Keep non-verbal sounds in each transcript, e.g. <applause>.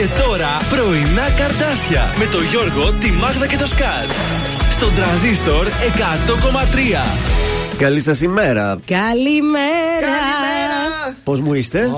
Και τώρα πρωινά καρτάσια με το Γιώργο, τη Μάγδα και το Σκάτ. Στον τραζίστορ 100,3. Καλή σας ημέρα. Καλημέρα. Πώς μου είστε,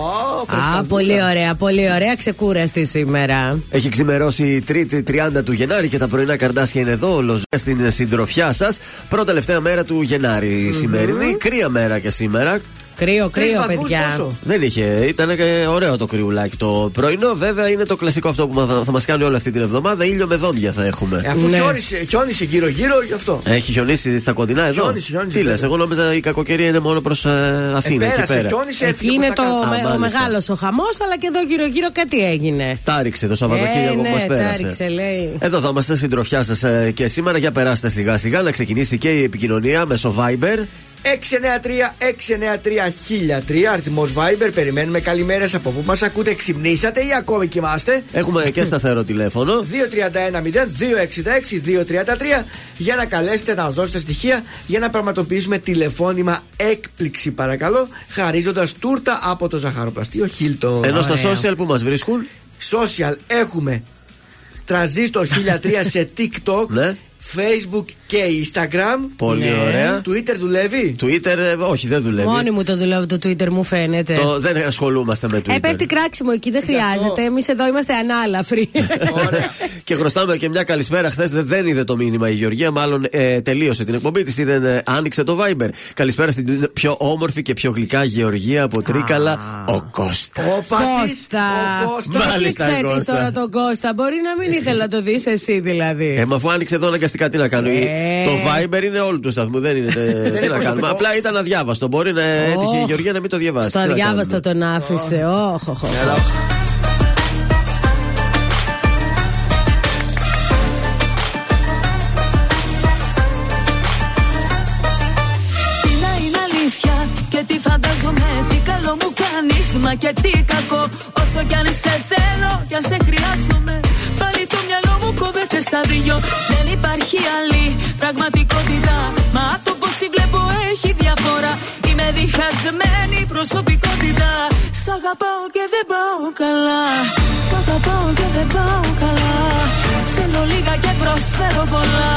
Α, πολύ ωραία, πολύ ωραία. Ξεκούραστη σήμερα. Έχει ξημερώσει η Τρίτη 30 του Γενάρη και τα πρωινά καρδάσια είναι εδώ, όλο στην συντροφιά σας. Πρώτα τελευταία μέρα του γεναρη Σημερινή, κρύα μέρα και σήμερα. Κρύο, κρύο, παιδιά. Δεν είχε, ήταν και ωραίο το κρυουλάκι το πρωινό. Βέβαια είναι το κλασικό αυτό που θα, θα μας κάνει όλη αυτή την εβδομάδα. ήλιο με δόντια θα έχουμε. Ε, αφού ναι. χιόνισε, χιόνισε γύρω-γύρω γι' αυτό. Έχει χιονίσει στα κοντινά εδώ; Χιόνισε, χιόνισε, Τι λες, εγώ νόμιζα η κακοκαιρία είναι μόνο προς ε, Αθήνα. Ε, εκεί πέρα. Χιόνισε, Εκεί είναι το, ο μεγάλος ο χαμός, αλλά και εδώ γύρω-γύρω κάτι έγινε. Τάριξε το Σαββατοκύριακο ε, που ναι, μας πέρασε. Τάριξε, λέει. Εδώ θα είμαστε συντροφιά σας ε, και σήμερα. Για περάστε σιγά-σιγά να ξεκινήσει και η επικοινωνία μέσω Viber. 693-693-1003 αριθμό Viber. Περιμένουμε καλημέρε από πού μας ακούτε. Ξυπνήσατε ή ακόμη κοιμάστε; Έχουμε και <laughs> σταθερό τηλέφωνο. 231-0-266-233 για να καλέσετε να μας δώσετε στοιχεία για να πραγματοποιήσουμε τηλεφώνημα έκπληξη, παρακαλώ, χαρίζοντας τούρτα από το ζαχαροπλαστείο Χίλτον. Ενώ στα social που μας βρίσκουν. Social έχουμε Τρανζίστορ 1003 σε <laughs> TikTok. Ναι. Facebook και Instagram. Πολύ ναι. ωραία. Twitter δουλεύει; Twitter, ε, όχι, δεν δουλεύει. Μόνοι μου το δουλεύω το Twitter, μου φαίνεται. Το, δεν ασχολούμαστε με Twitter. Ε, πέφτει κράξιμο εκεί, δεν χρειάζεται. Εμείς εδώ είμαστε ανάλαφροι. <laughs> και χρωστάμε και μια καλησπέρα. Χθες δεν είδε το μήνυμα η Γεωργία, μάλλον ε, τελείωσε την εκπομπή της, δεν ε, άνοιξε το Viber. Καλησπέρα στην πιο όμορφη και πιο γλυκά Γεωργία από Τρίκαλα, ο Κώστας. Ο Κώστα. Μάλιστα, Κώστα. τώρα τον Κώστα. Μπορεί να μην ήθελα να το δεις εσύ δηλαδή. Ε, μα αφού άνοιξε εδώ αναγκαστικά τι να κάνω. Ε. Το Viber είναι όλου του σταθμού, δεν είναι. <laughs> τι να κάνουμε. Απλά ήταν αδιάβαστο. Μπορεί να έτυχε η Γεωργία να μην το διαβάσει. Στο αδιάβαστο τον άφησε. Όχ, τι φαντάζομαι, τι καλό μου κάνεις Μα και τι κακό, όσο κι αν σε θέλω Κι αν σε χρειάζομαι, στα δυο Δεν υπάρχει άλλη πραγματικότητα. Μα το πως τη βλέπω έχει διαφορά. Είμαι διχασμένη προσωπικότητα. Σ' αγαπάω και δεν πάω καλά. Σ' αγαπάω και δεν πάω καλά. Θέλω λίγα και προσφέρω πολλά.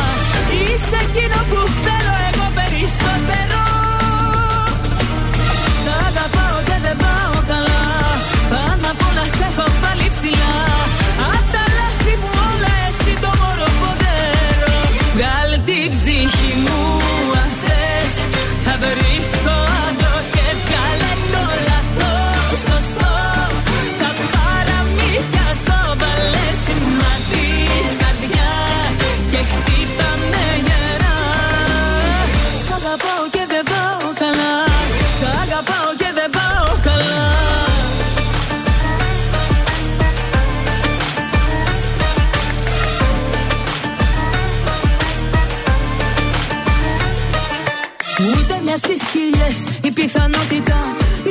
Είσαι εκείνο που θέλω εγώ περισσότερο πιθανότητα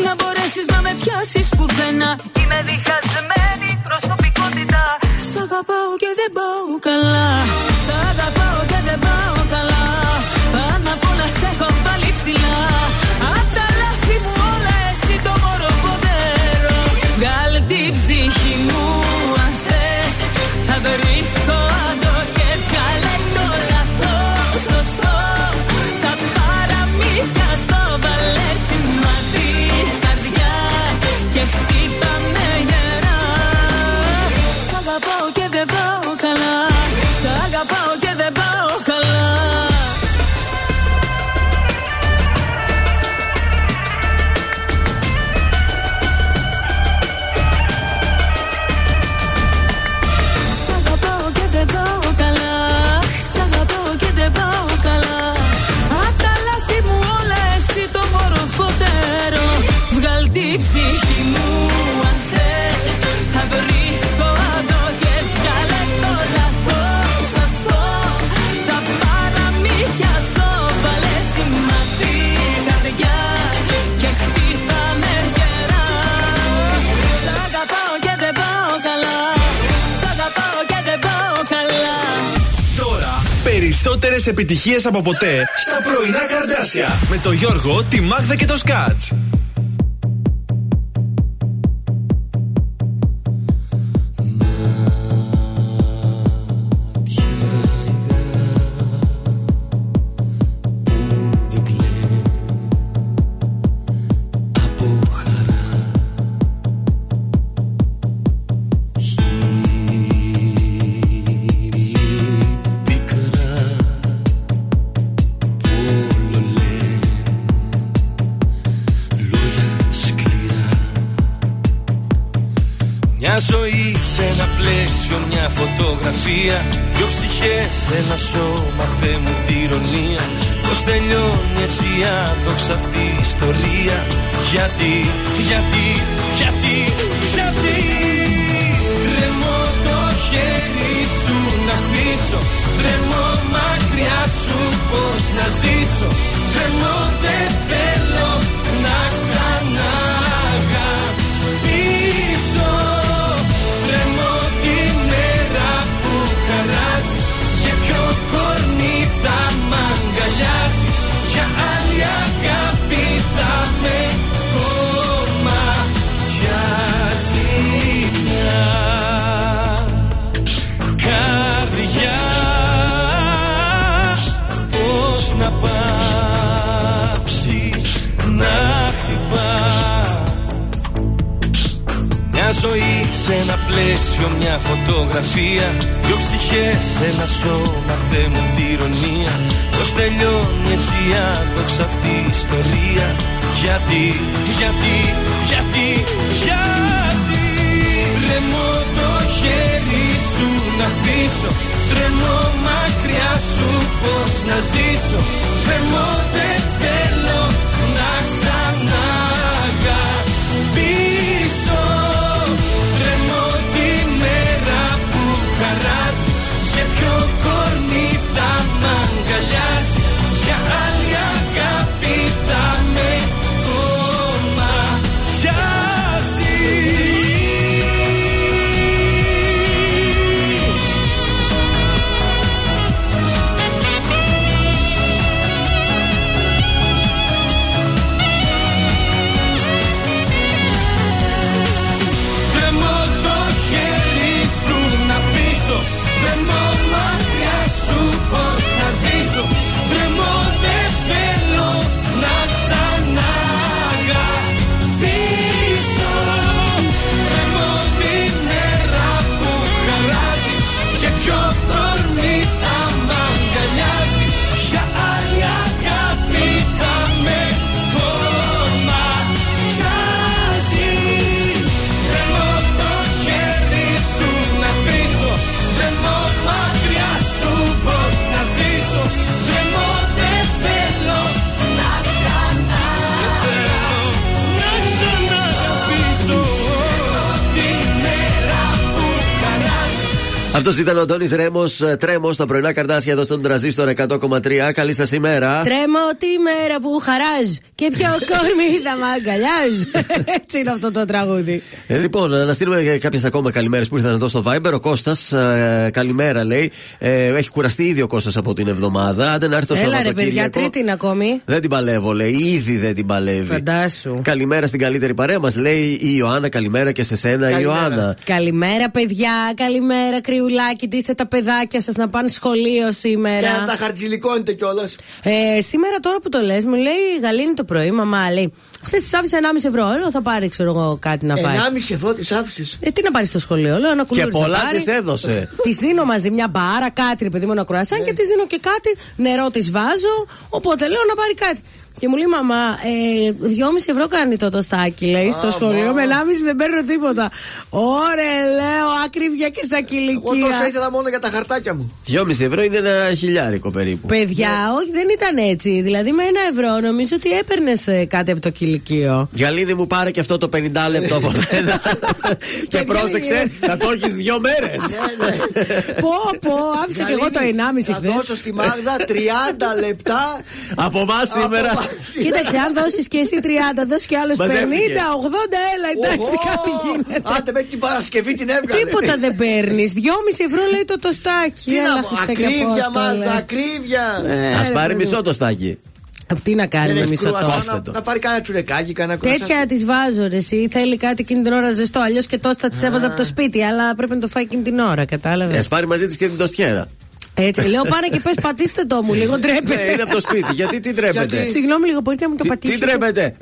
Να μπορέσεις να με πιάσεις πουθενά. Είμαι διχασμένη προσωπικότητα Σ' αγαπάω και δεν πάω καλά περισσότερες επιτυχίες από ποτέ στα πρωινά καρδάσια με το Γιώργο, τη Μάγδα και το Σκάτς. Φωτογραφία Δυο ψυχές, ένα σώμα, Θεέ μου τη ηρωνία. Πώς τελειώνει έτσι άδοξα αυτή η ιστορία. Γιατί, γιατί, γιατί, γιατί Τρεμώ το χέρι σου να αφήσω Τρεμώ μακριά σου πώς να ζήσω. Τρεμώ δεν θέλω να ξαναγαπήσω ζωή σε ένα πλαίσιο, μια φωτογραφία. Δυο ψυχές, ένα σώμα, Θεέ μου τη ηρωνία. Πώς τελειώνει έτσι άδοξα αυτή η ιστορία. Γιατί, γιατί, γιατί, γιατί Τρεμώ το χέρι σου να αφήσω Τρεμώ μακριά σου πώς να ζήσω. Τρεμώ δεν θέλω να ξαναγαπήσω μ' Αυτός ήταν ο Αντώνη Ρέμος, τρέμος στα πρωινά καρτάσια εδώ στον τραζίστορ 100,3. Καλή σας ημέρα. Τρέμω τη μέρα που χαράζ και ποιο <laughs> κόρμι θα μ' αγκαλιάζ. <laughs> Έτσι είναι αυτό το τραγούδι. Ε, λοιπόν, να στείλουμε κάποιες ακόμα καλημέρες που ήρθαν εδώ στο Viber. Ο Κώστας, καλημέρα λέει. Ε, έχει κουραστεί ήδη ο Κώστας από την εβδομάδα. Άντε να έρθει το Έλα ρε Σαββατοκύριακο. παιδιά, τρίτη είναι ακόμη. Δεν την παλεύω, λέει. Ήδη δεν την παλεύει. Φαντάσου. Καλημέρα στην καλύτερη παρέα μας, λέει η Ιωάννα. Καλημέρα και σε σένα, Καλημέρα. Ιωάννα. Καλημέρα, παιδιά. Καλημέρα, κρυουλάκι. Ντύστε τα παιδάκια σας να πάνε σχολείο Και σήμερα. να τα χαρτζηλικώνετε κιόλας. Ε, σήμερα τώρα που το λες, μου λέει η Γαλήνη το πρωί, μαμά λέει. Χθες της άφησες 1,5 ευρώ. Λέω θα πάρει, ξέρω εγώ, κάτι να φάει. 1,5 ευρώ της άφησες; Ε, τι να πάρεις στο σχολείο, λέω ένα Και κουλούρι. πολλά της έδωσε. <laughs> Της δίνω μαζί μια μπάρα, κάτι ρε παιδί μου, ένα κουρασάν Ναι. και της δίνω και κάτι, νερό της βάζω. Οπότε λέω να πάρει κάτι. Και μου λέει μαμά, ε, 2,5 ευρώ κάνει το τοστάκι, λέει, στο σχολείο. Με 1,5 δεν παίρνω τίποτα. Ωραία, λέω, άκριβια και στα Εγώ τόσο κηλικία. ήθελα μόνο για τα χαρτάκια μου. 2,5 ευρώ είναι ένα χιλιάρικο περίπου. Παιδιά, όχι, δεν ήταν έτσι. Δηλαδή με ένα ευρώ νομίζω ότι έπαιρνες κάτι από το κηλικείο. Γαλήνη μου πάρε και αυτό το 50 λεπτό από μένα. <laughs> και Και πρόσεξε, Γαλήνη. θα το έχεις δύο μέρες. πω, πω, άφησα και εγώ το 1,5 Θα χθες. δώσω στη Μάγδα 30 λεπτά. από εμάς σήμερα. Από μας. Κοίταξε, αν δώσεις και εσύ 30, δώσεις και άλλος 50, 80, Μαζεύτηκε. έλα, εντάξει, Οχο! κάτι γίνεται. Άντε με την Παρασκευή την έβγαλε. Τίποτα δεν παίρνεις. 2,5 ευρώ λέει το τοστάκι. Τι Έλα, να πω, Χριστέ και ακρίβεια Απόστολε. Μάγδα, ακρίβεια. Ε, Α ρε, πάρει παιδί μισό μου. το στάκι. Τι να κάνει Δεν με έχεις μισό κρουασάν, Κόψτε να- το. Να πάρει κανένα τσουρεκάκι, κανένα κρουασάν. Τέτοια τη βάζω ρε εσύ. Θέλει κάτι εκείνη την ώρα ζεστό. Αλλιώς και τόστα τη έβαζα από το σπίτι. Αλλά πρέπει να το φάει εκείνη την ώρα, κατάλαβες; Α πάρει μαζί της και την τοστιέρα. Έτσι, λέω πάνε και πες πατήστε το μου, λίγο Ναι, ντρέπεται. είναι από το σπίτι. Γιατί τι τρέπετε. Συγγνώμη λίγο, μπορείτε να μου το Τι, τι πατήσετε. τρέπετε.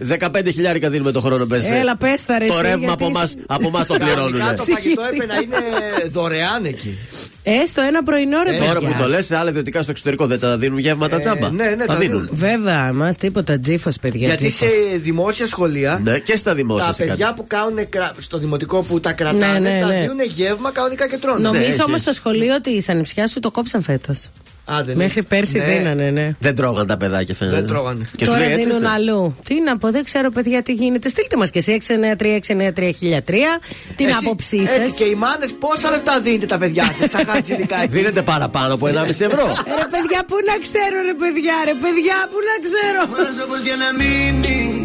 15 χιλιάρικα δίνουμε το χρόνο, πες. Έλα, πες τα, ρε, Το εσύ, ρεύμα γιατί από εμά είσαι- από εμάς το πληρώνουν. Κανονικά το Ψυχής. φαγητό έπρεπε να είναι δωρεάν εκεί. Έστω ένα πρωινό ρε Ε, Τώρα παιδιά. που το λες, σε άλλα ιδιωτικά στο εξωτερικό δεν τα δίνουν γεύματα τσάμπα. ναι, ναι, τα τα δίνουν. Βέβαια, εμά τίποτα τζίφος, παιδιά. Γιατί τζίφος. σε δημόσια σχολεία Ναι, και στα δημόσια. τα σε παιδιά κάτι. που κάνουν κρα- στο δημοτικό που τα κρατάνε, Ναι, ναι, τα ναι. δίνουν γεύμα κανονικά και τρώνε. Ναι, Νομίζω έχει, όμως έχει. το σχολείο τη ανιψιά σου το κόψαν φέτος. Α, δεν Μέχρι είναι. πέρσι Ναι. δίνανε, ναι. Δεν τρώγαν τα παιδάκια φαίνεται. Δεν τρώγανε. Και σου Τώρα λέει έτσι. δίνουν είστε; αλλού. Τι να πω, δεν ξέρω, παιδιά, τι γίνεται. Στείλτε μας και εσύ 693-693-1003 την Εσύ- άποψή Έτσι και σα. οι μάνες πόσα λεφτά δίνετε τα παιδιά σας, σαν χατζηλικάκι. <laughs> Δίνετε παραπάνω από 1,5 ευρώ. Ρε παιδιά, πού να ξέρω, ρε παιδιά, ρε παιδιά, πού να ξέρω. Πρόσωπος για να μείνει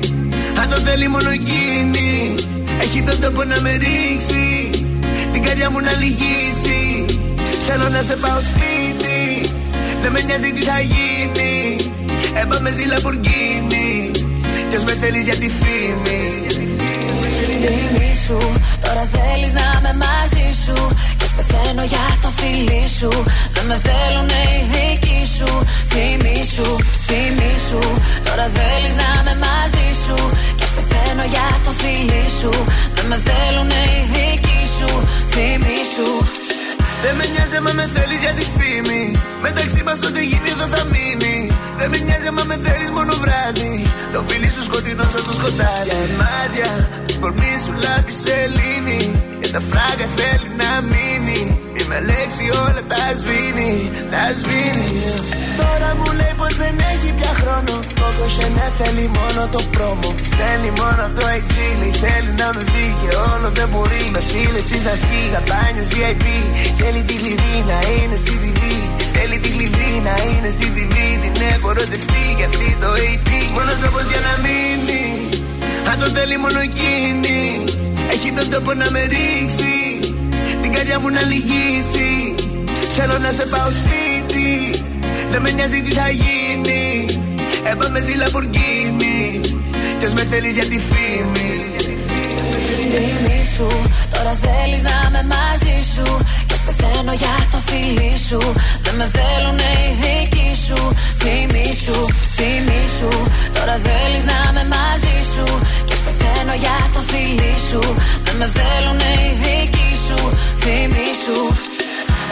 Αν το θέλει μόνο εκείνη Έχει τον τόπο να με ρίξει Την καρδιά μου να λυγίσει Θέλω να σε πάω σπίτι Δεν με νοιάζει τι θα γίνει. Έπαμε στη Λαμπουργκίνη Κι ας με θέλεις για τη φήμη. Φίλη σου, τώρα θέλεις να είμαι μαζί σου. Κι ας πεθαίνω για το φίλι σου. Δεν με θέλουνε οι δικοί σου. Θυμή σου, θυμή σου. Τώρα θέλεις να είμαι μαζί σου. Κι ας πεθαίνω για το φίλι σου. Δεν με θέλουνε οι δικοί σου. Θυμή σου Δεν με νοιάζει άμα με θέλεις για τη φήμη. Μεταξύ μας ό,τι γίνει εδώ θα μείνει. Δεν με νοιάζει άμα με θέλεις μόνο βράδυ. Το φίλι σου σκοτεινό σαν το σκοτάδι. Για μάτια, το κορμί σου λάπη σελήνη Και τα φράγκα θέλει να μείνει. Η με λέξη όλα τα σβήνει, τα σβήνει. Τώρα μου λέει πως δεν έχει πια χρόνο. Κόκο ναι θέλει μόνο το πρόμο. Στέλνει μόνο από το εξήλι Θέλει να με δει και όλο δεν μπορεί. Με φίλες της να βγει Σαμπάνιες VIP Θέλει τη κλειδί να είναι στη TV Θέλει τη κλειδί να είναι στη TV Την έχω ερωτευτεί για αυτή το AP Μόνος τρόπος για να μείνει. Αν το θέλει μόνο εκείνη. Έχει τον τόπο να με ρίξει Την καρδιά μου να λυγίσει. Θέλω να σε πάω σπίτι. Δεν με νοιάζει τι θα γίνει. Έπαμε στη Λαμπουργκίνη Κι ας με θέλεις για τη φήμη Φίλη σου, τώρα θέλεις να είμαι μαζί σου. Κι ας πεθαίνω για το φίλι σου. Δεν με θέλουνε οι δικοί σου. Θυμή σου, θυμή σου. Τώρα θέλεις να είμαι μαζί σου. Κι ας πεθαίνω για το φίλι σου. Δεν με θέλουνε οι δικοί σου. Θυμή σου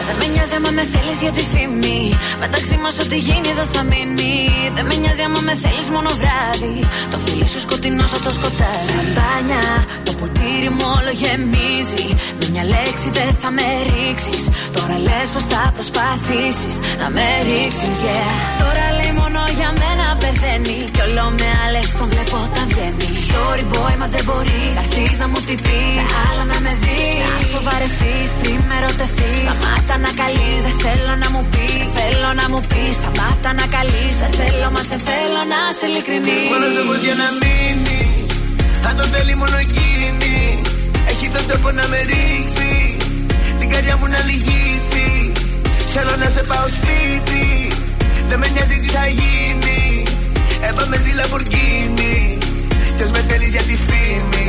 δεν με νοιάζει άμα με θέλεις για τη φήμη. Μεταξύ μας ό,τι γίνει εδώ θα μείνει. Δεν με νοιάζει άμα με θέλεις μόνο βράδυ. Το φίλι σου σκοτεινός σαν το σκοτάδι. Σαμπάνια, το ποτήρι μου όλο γεμίζει. Με μια λέξη δεν θα με ρίξεις. Τώρα λες πως θα προσπαθήσεις να με ρίξεις, yeah. Τώρα λέει μόνο για μένα πεθαίνει. Κι όλο με άλλες τον βλέπω όταν βγαίνει. Sorry boy, μα δεν μπορείς. Θα έρθει να μου την πει. Άλλα να με δεις. Να σοβαρευτείς πριν με ερωτευτείς. Σταμάτα να καλείς, δεν θέλω να μου πεις. Θέλω να μου πεις. Σταμάτα να καλείς. Σε θέλω, μα σε θέλω να σε ειλικρινή. Μόνος τρόπος για να μείνει Αν το θέλει μόνο εκείνη Έχει τον τόπο να με ρίξει Την καρδιά μου να λυγίσει Θέλω να σε πάω σπίτι Δεν με νοιάζει τι θα γίνει Έπαμε στη Λαμπουργκίνη Κι ας με θέλεις για τη φήμη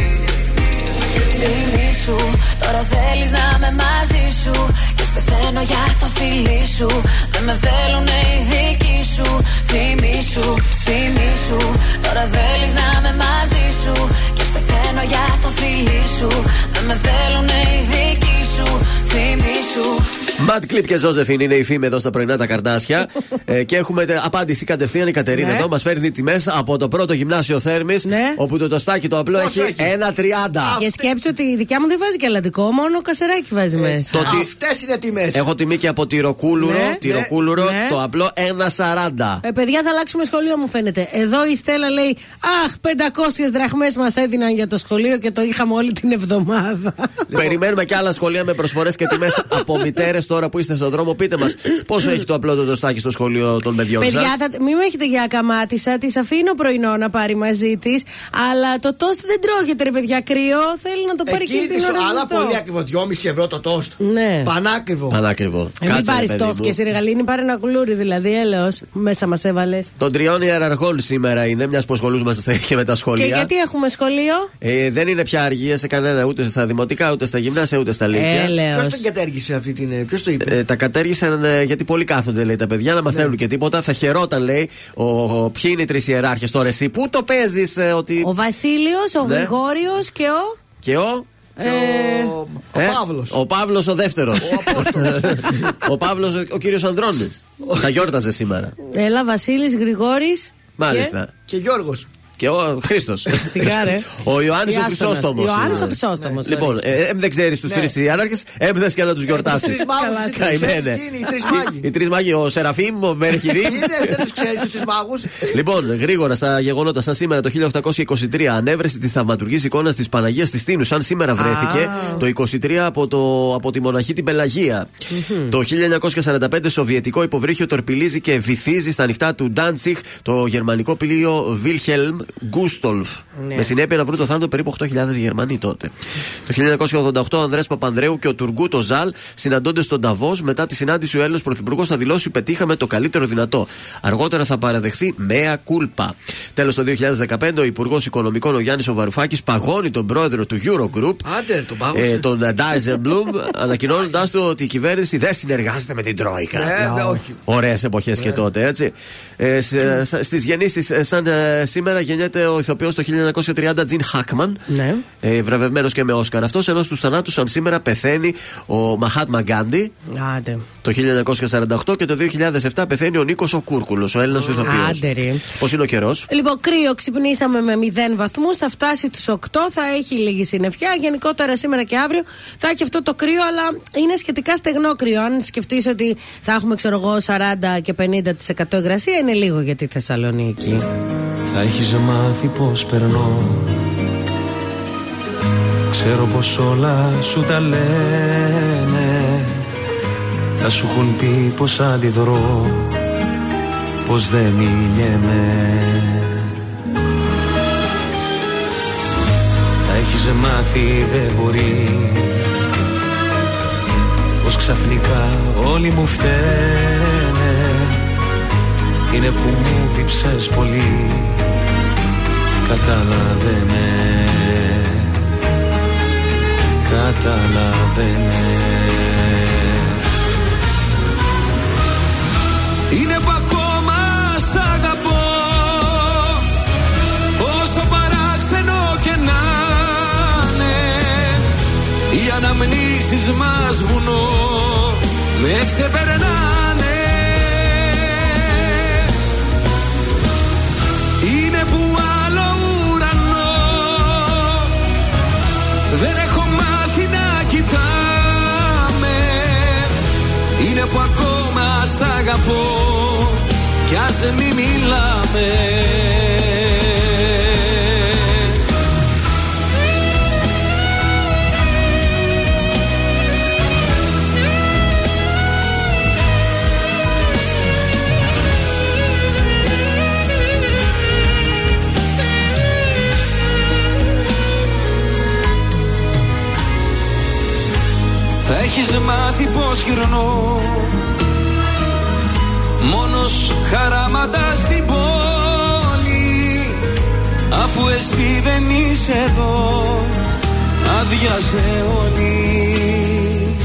Φίλη σου, τώρα θέλεις να είμαι μαζί σου. Κι ας πεθαίνω για το φίλι σου. Δεν με θέλουνε οι δικοί σου. Θυμή σου, θυμή σου. Τώρα θέλεις να είμαι μαζί σου. Κι ας πεθαίνω για το φίλι σου. Δεν με θέλουνε οι δικοί σου. Θυμή σου Ματ Κλειπ και Ζώζεφιν είναι η φήμη εδώ στα πρωινά τα καρτάσια. <laughs> ε, και έχουμε τε- απάντηση κατευθείαν η Κατερίνα Ναι. εδώ. Μας φέρνει τιμές από το πρώτο γυμνάσιο Θέρμης. Ναι. Όπου το τοστάκι το απλό Πόσο έχει έχει; 1,30. Και σκέψου ότι η δικιά μου δεν βάζει και αλαντικό, μόνο κασεράκι βάζει μέσα. το ότι- Αυτές είναι τιμές. Έχω τιμή και από τυροκούλουρο. Ναι. τυροκούλουρο Ναι. το απλό 1,40. Ε, παιδιά, θα αλλάξουμε σχολείο, μου φαίνεται. Εδώ η Στέλλα λέει: Αχ, 500 δραχμές μας έδιναν για το σχολείο και το είχαμε όλη την εβδομάδα. Περιμένουμε και άλλα σχολεία με προσφορές και τιμές από μητέρες τώρα που είστε στον δρόμο. Πείτε μας πόσο έχει το απλό το τοστάκι στο σχολείο των παιδιών σας; Παιδιά, τα- μην με έχετε για καμάτισα. Τη αφήνω πρωινό να πάρει μαζί της. Αλλά το τόστ δεν τρώγεται, ρε παιδιά. Κρύο. Θέλει να το πάρει Εκεί και την της ώρα. αλλά ζεστό. πολύ ακριβό. 2,5 ευρώ το τόστ. Ναι. Πανάκριβο. Πανάκριβο. Ε, μην Κάτσε, ρε πάρεις παιδί τόστ μου. και εσύ ρεγαλίνη, πάρε ένα κουλούρι δηλαδή. Έλεος. Μέσα μας έβαλες. Των τριών ιεραρχών σήμερα είναι, μιας που ασχολούμαστε και με τα Και σχολεία. γιατί έχουμε σχολείο; Ε, δεν είναι πια αργία σε κανένα ούτε στα δημοτικά, ούτε στα γυμνάσια, ούτε στα λύκεια. Έλεος. Ποιος την κατέργησε αυτή την. Ποιος το είπε; Ε, τα κατέργησαν ε, γιατί πολύ κάθονται, λέει τα παιδιά, να μαθαίνουν Ναι. και τίποτα. Θα χαιρόταν, λέει, ο, ο, ποιοι είναι οι τρεις ιεράρχες τώρα, εσύ. Πού το παίζεις, ε, ότι. Ο Βασίλειος, ο Ναι. Γρηγόριος και ο. Και ο. Ε, Ο, ο Ε, Παύλος. Ο Παύλος ο δεύτερος. ο <laughs> Παύλος ο, ο κύριος Ανδρώνης. Θα γιόρταζε σήμερα. έλα, Βασίλης Γρηγόρης. Μάλιστα. Και Γιώργος. Και ο Χρήστος. Σιγά, ρε. Ο Ιωάννης ο Ιάσονας. Χρυσόστομος. Ιωάννης ο Χρυσόστομος, Λοιπόν, ορίστε. ε, εμ δεν ξέρεις τους Ναι. τρεις Ιάναρχε, έμπθε και να τους γιορτάσεις. Τρεις μάγους. Καημένε. Οι τρεις μάγοι. Οι τρεις μάγοι, ο Σεραφείμ, ο Μερχηρή. Είναι, δεν τους ξέρεις τους τρεις μάγους. Λοιπόν, γρήγορα στα γεγονότα, σαν σήμερα το 1823, ανέβρεση της θαυματουργής εικόνας της Παναγίας της Τίνου, σαν σήμερα βρέθηκε το 23 από, το, από τη μοναχή την πελαγια Το 1945, σοβιετικό υποβρύχιο τορπιλίζει και βυθίζει στα νυχτά του Ντάντσιχ το γερμανικό πλοίο Wilhelm Gustolf. Ναι. Με συνέπεια να βρουν το θάνατο περίπου 8.000 Γερμανοί τότε. Το 1988, ο Ανδρέας Παπανδρέου και ο Τουργκούτο Ζαλ συναντώνται στον Ταβός. Μετά τη συνάντηση, ο Έλληνας Πρωθυπουργός θα δηλώσει: Πετύχαμε το καλύτερο δυνατό. Αργότερα θα παραδεχθεί μέα κούλπα. Τέλος, το 2015, ο Υπουργός Οικονομικών, ο Γιάννης Οβαρουφάκη, παγώνει τον πρόεδρο του Eurogroup, Άντε, τον πάγωσε. ε, τον Ντάιζεμπλουμ, ανακοινώνοντάς του ότι η κυβέρνηση δεν συνεργάζεται με την Τρόικα. Ε, ναι, όχι. Ωραίες εποχές και τότε, έτσι. Ε, Στις γεννήσεις, σαν ε, σήμερα, γεννιέται ο ηθοποιός το 1930 Τζιν Χάκμαν. Ναι. Ε, βραβευμένος και με Όσκαρ αυτός. Ενώ στους θανάτους, σαν σήμερα, πεθαίνει ο Μαχάτμα Γκάντι Άντε. το 1948 και το 2007 πεθαίνει ο Νίκος ο Κούρκουλος, ο Έλληνας ηθοποιός. Άντε, ρε. Πώς είναι ο καιρός; Λοιπόν, κρύο ξυπνήσαμε με 0 βαθμούς. Θα φτάσει τους 8. Θα έχει λίγη συννεφιά. Γενικότερα σήμερα και αύριο θα έχει αυτό το κρύο, αλλά είναι σχετικά στεγνό κρύο. Αν σκεφτείς ότι θα έχουμε, ξέρω εγώ, 40 και 50% υγρασία, είναι λίγο για τη Θεσσαλονίκη. Θα έχεις μάθει πως περνώ. Ξέρω πως όλα σου τα λένε Θα σου έχουν πει πως αντιδρώ Πως δεν μιλιέμαι Θα έχεις μάθει δεν μπορεί. Πως ξαφνικά όλοι μου φταίνε. Είναι που μου λείψες πολύ Κατάλαβε με Κατάλαβε με Είναι που ακόμα σ' αγαπώ. Όσο παράξενο και να είναι Οι αναμνήσεις μας βουνό. Με ξεπερνάνε Δεν έχω μάθει να κοιτάμε. Είναι που ακόμα σ' αγαπώ. Κι ας μη μιλάμε Θα έχεις μάθει πως γυρνώ. Μόνος χαράματα στην πόλη Αφού εσύ δεν είσαι εδώ Άδειασε όλης.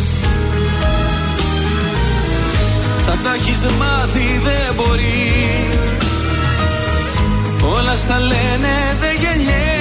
Θα τα έχεις μάθει δεν μπορεί. Όλα στα λένε δεν γεννιέμαι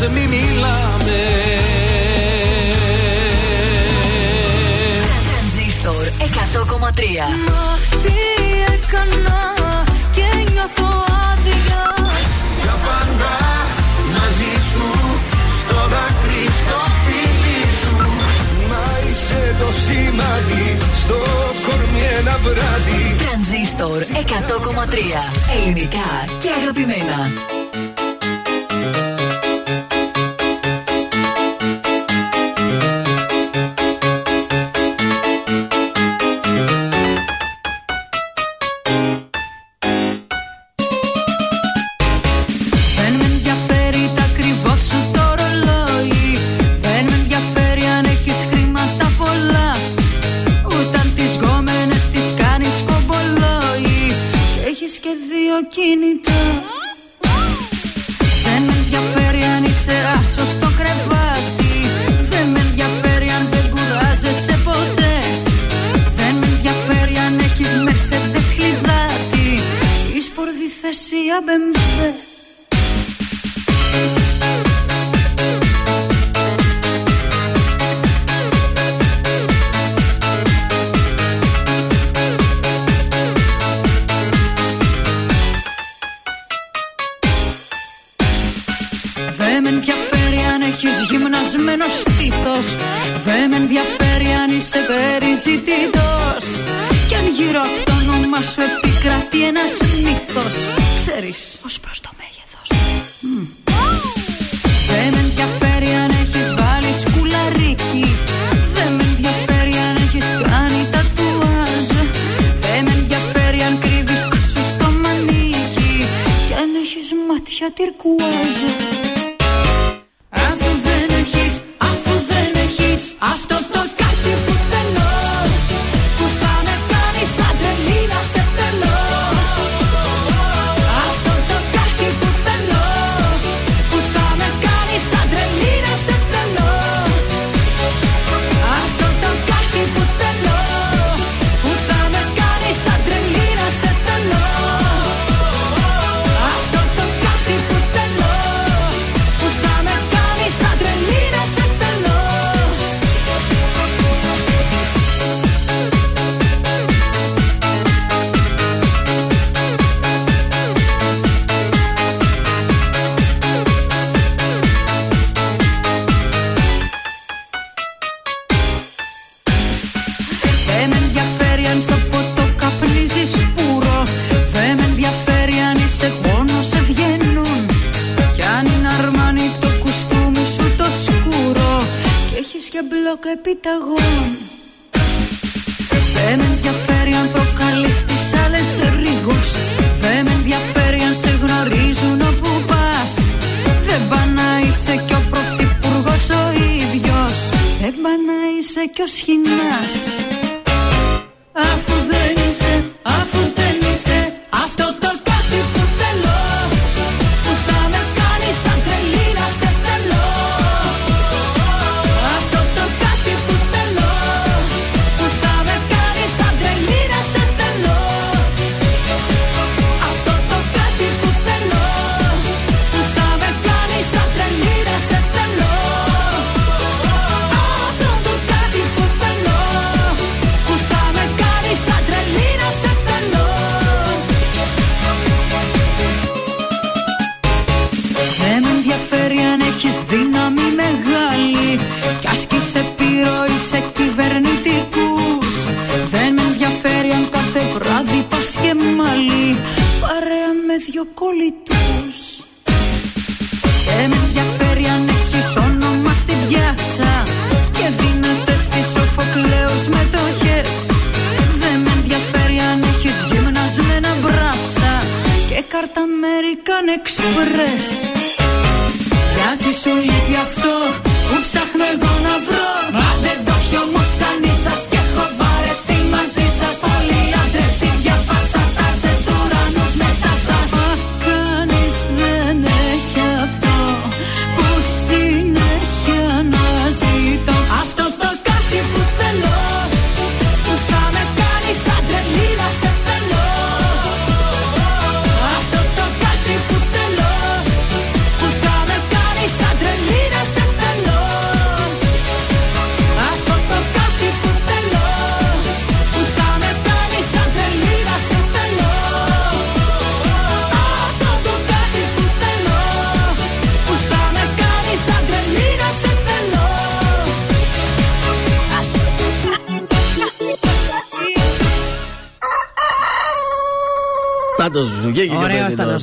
ας μην μιλάμε. Τρανζίστορ 100,3 Μα τι έκανα και νιώθω άδεια. Για πάντα μαζί σου στο δάκρυ στο πίλι σου. Μα είσαι το σημάδι στο κορμί ένα βράδυ. Τρανζίστορ 100,3 Ελληνικά και αγαπημένα.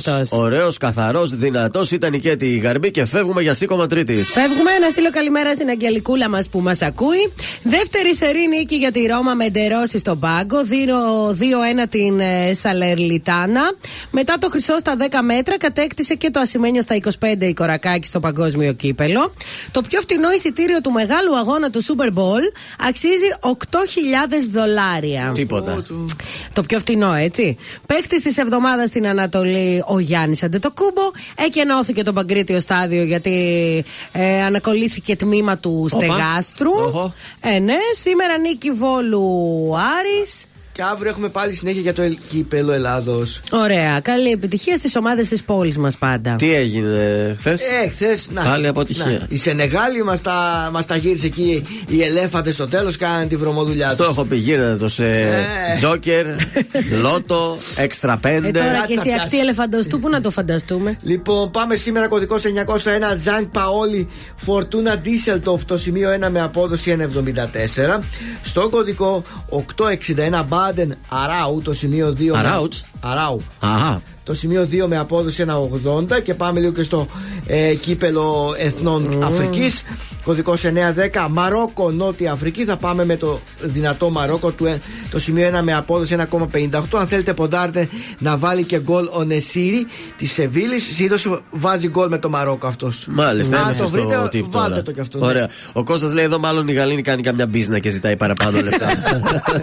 Ωραίος και ήταν αυτός. Ωραίος, καθαρός, δυνατός ήταν η Κέτη Γαρμπή και φεύγουμε για σήκωμα τρίτης. Φεύγουμε να στείλω καλημέρα στην Αγγελικούλα μας που μας ακούει. Δεύτερη σερή νίκη για τη Ρώμα με ντερώσει στον πάγκο. 2-1 την ε, Σαλερλιτάνα. Μετά το χρυσό στα 10 μέτρα κατέκτησε και το ασημένιο στα 25 η Κορακάκη στο παγκόσμιο κύπελο. Το πιο φτηνό εισιτήριο του μεγάλου αγώνα του Super Bowl αξίζει 8.000 δολάρια. Τίποτα. Το πιο φτηνό, έτσι. Παίκτης της εβδομάδας στην Ανατολή, ο Γιάννης Αντετοκούμπο. Εκενώθηκε το Παγκρίτιο στάδιο γιατί ε, ανακολλήθηκε τμήμα του στεγάστρου. Οχο. Ε, ναι, σήμερα νίκη Βόλου Άρης. Και αύριο έχουμε πάλι συνέχεια για το ελ- κύπελο Ελλάδος. Ωραία. Καλή επιτυχία στις ομάδες της πόλης μας πάντα. Τι έγινε χθες; Ε, χθες. Πάλι αποτυχία. Η Σενεγάλη μας τα, μας τα γύρισε εκεί οι ελέφαντες στο τέλος, κάνανε τη βρωμοδουλειά Στο τους. έχω πει, γίνεται το σε Ε. Τζόκερ, Λότο, Έξτρα Ε, πέντε. τώρα κάτι και θα εσύ πιάσει. ακτή ελεφαντοστού, πού να το φανταστούμε; Λοιπόν, πάμε σήμερα κωδικός 901 Ζανκ Παόλι Φορτούνα Ντίσελτοφ το σημείο 1 με απόδοση 1,74. Στο κωδικό 861 Μπάντεν Αράου το σημείο 2. με- Αράουτ; Αράου. Αχα. Το σημείο 2 με απόδοση 1,80 και πάμε λίγο και στο ε, κύπελο Εθνών Αφρικής Κωδικός 910 Μαρόκο Νότια Αφρική. Θα πάμε με το δυνατό Μαρόκο του, ε, το σημείο 1 με απόδοση 1,58. Αν θέλετε, ποντάρτε να βάλει και γκολ ο Νεσίρι της Σεβίλης. Συνήθως βάζει γκολ με το Μαρόκο αυτός. Μάλιστα, Να είναι το σωστό βρείτε, tip βάλτε τώρα. το κι αυτό. ναι. Ωραία. Ο Κώστας λέει εδώ μάλλον η Γαλήνη κάνει καμιά μπίζνα και ζητάει παραπάνω λεφτά.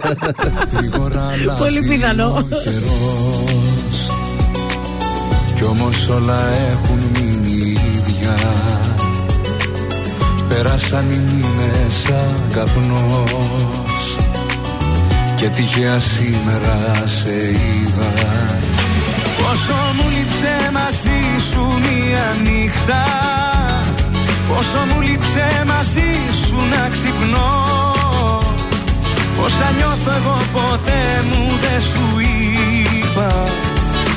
<laughs> Γρήγορα αλλάζει Πολύ πιθανό. Ο καιρός Κι όμως όλα έχουν μείνει ίδια. Πέρασαν οι μήνες σαν καπνός Και τυχαία σήμερα σε είδα. Πόσο μου λείψε μαζί σου μία νύχτα. Πόσο μου λείψε μαζί σου να ξυπνώ. Όσα νιώθω εγώ ποτέ μου δεν σου είπα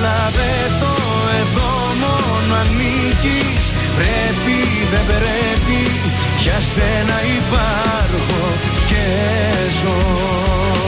Κατάλαβε το εδώ μόνο ανήκεις. Πρέπει, δεν πρέπει, για σένα υπάρχω και ζω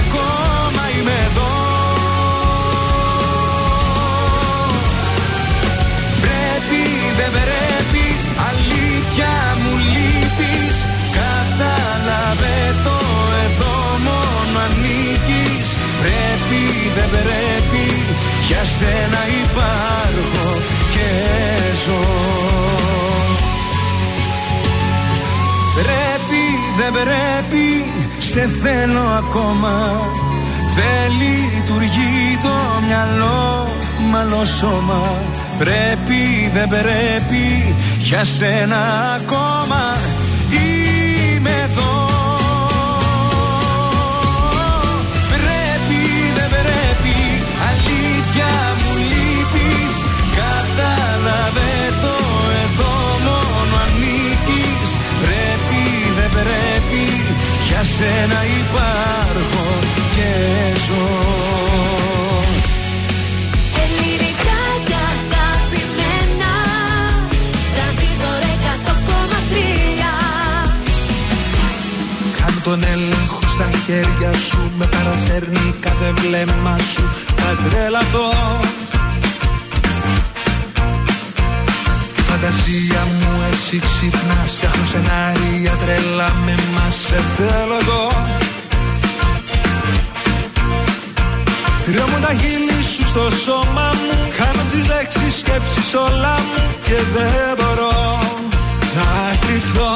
ανήκεις Πρέπει, δεν πρέπει, για σένα υπάρχω και ζω. Πρέπει, δεν πρέπει, σε θέλω ακόμα. Δεν λειτουργεί το μυαλό μ' άλλο σώμα. Πρέπει, δεν πρέπει, για σένα ακόμα υπάρχω και ζω. Ελληνικά και αγαπημένα Τρανζίστορ 100,3 Κάν τον έλεγχο στα χέρια σου Με παρασέρνει κάθε βλέμμα σου. Θα τρελαθώ φαντασία μου εσύ ξυπνάς. Φτιάχνω σενάρια τρελά με μας Σε θέλω εδώ. Τριόμουν τα χείλη σου στο σώμα μου. Κάνω τις λέξεις σκέψεις όλα μου. Και δεν μπορώ να κρυφθώ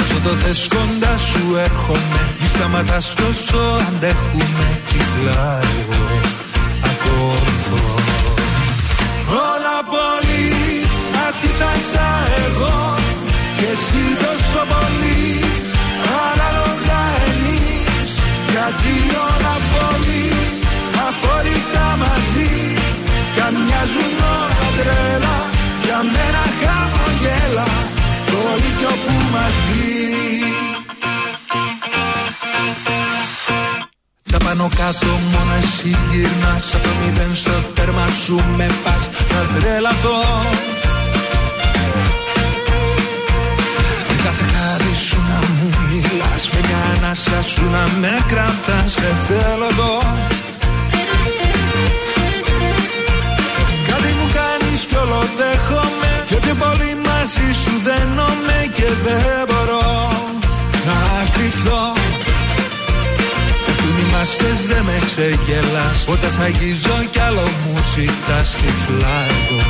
Όσο το θες κοντά σου έρχομαι. Μη σταματάς κι όσο αντέχουμε. Τυφλά εγώ ακολουθώ αντίθασα εγώ Και εσύ τόσο πολύ. Ανάλογα εμείς Γιατί όλα πολύ αφορικά μαζί. Κι αν μοιάζουν όλα τρέλα Για μένα χαμογέλα. Το λύκειο που μας βγει Τα πάνω κάτω μόνο εσύ γυρνάς. Από το μηδέν στο τέρμα σου με πας. Θα τρελαθώ ανάσα σου να με κρατάς Σε θέλω εδώ. Κάτι μου κάνεις κι όλο δέχομαι Και πιο πολύ μαζί σου δένομαι Και δεν μπορώ να κρυφθώ Πέφτουν οι μάσκες δεν με ξεγελάς Όταν σ' αγγίζω κι άλλο μου ζητάς τυφλά εγώ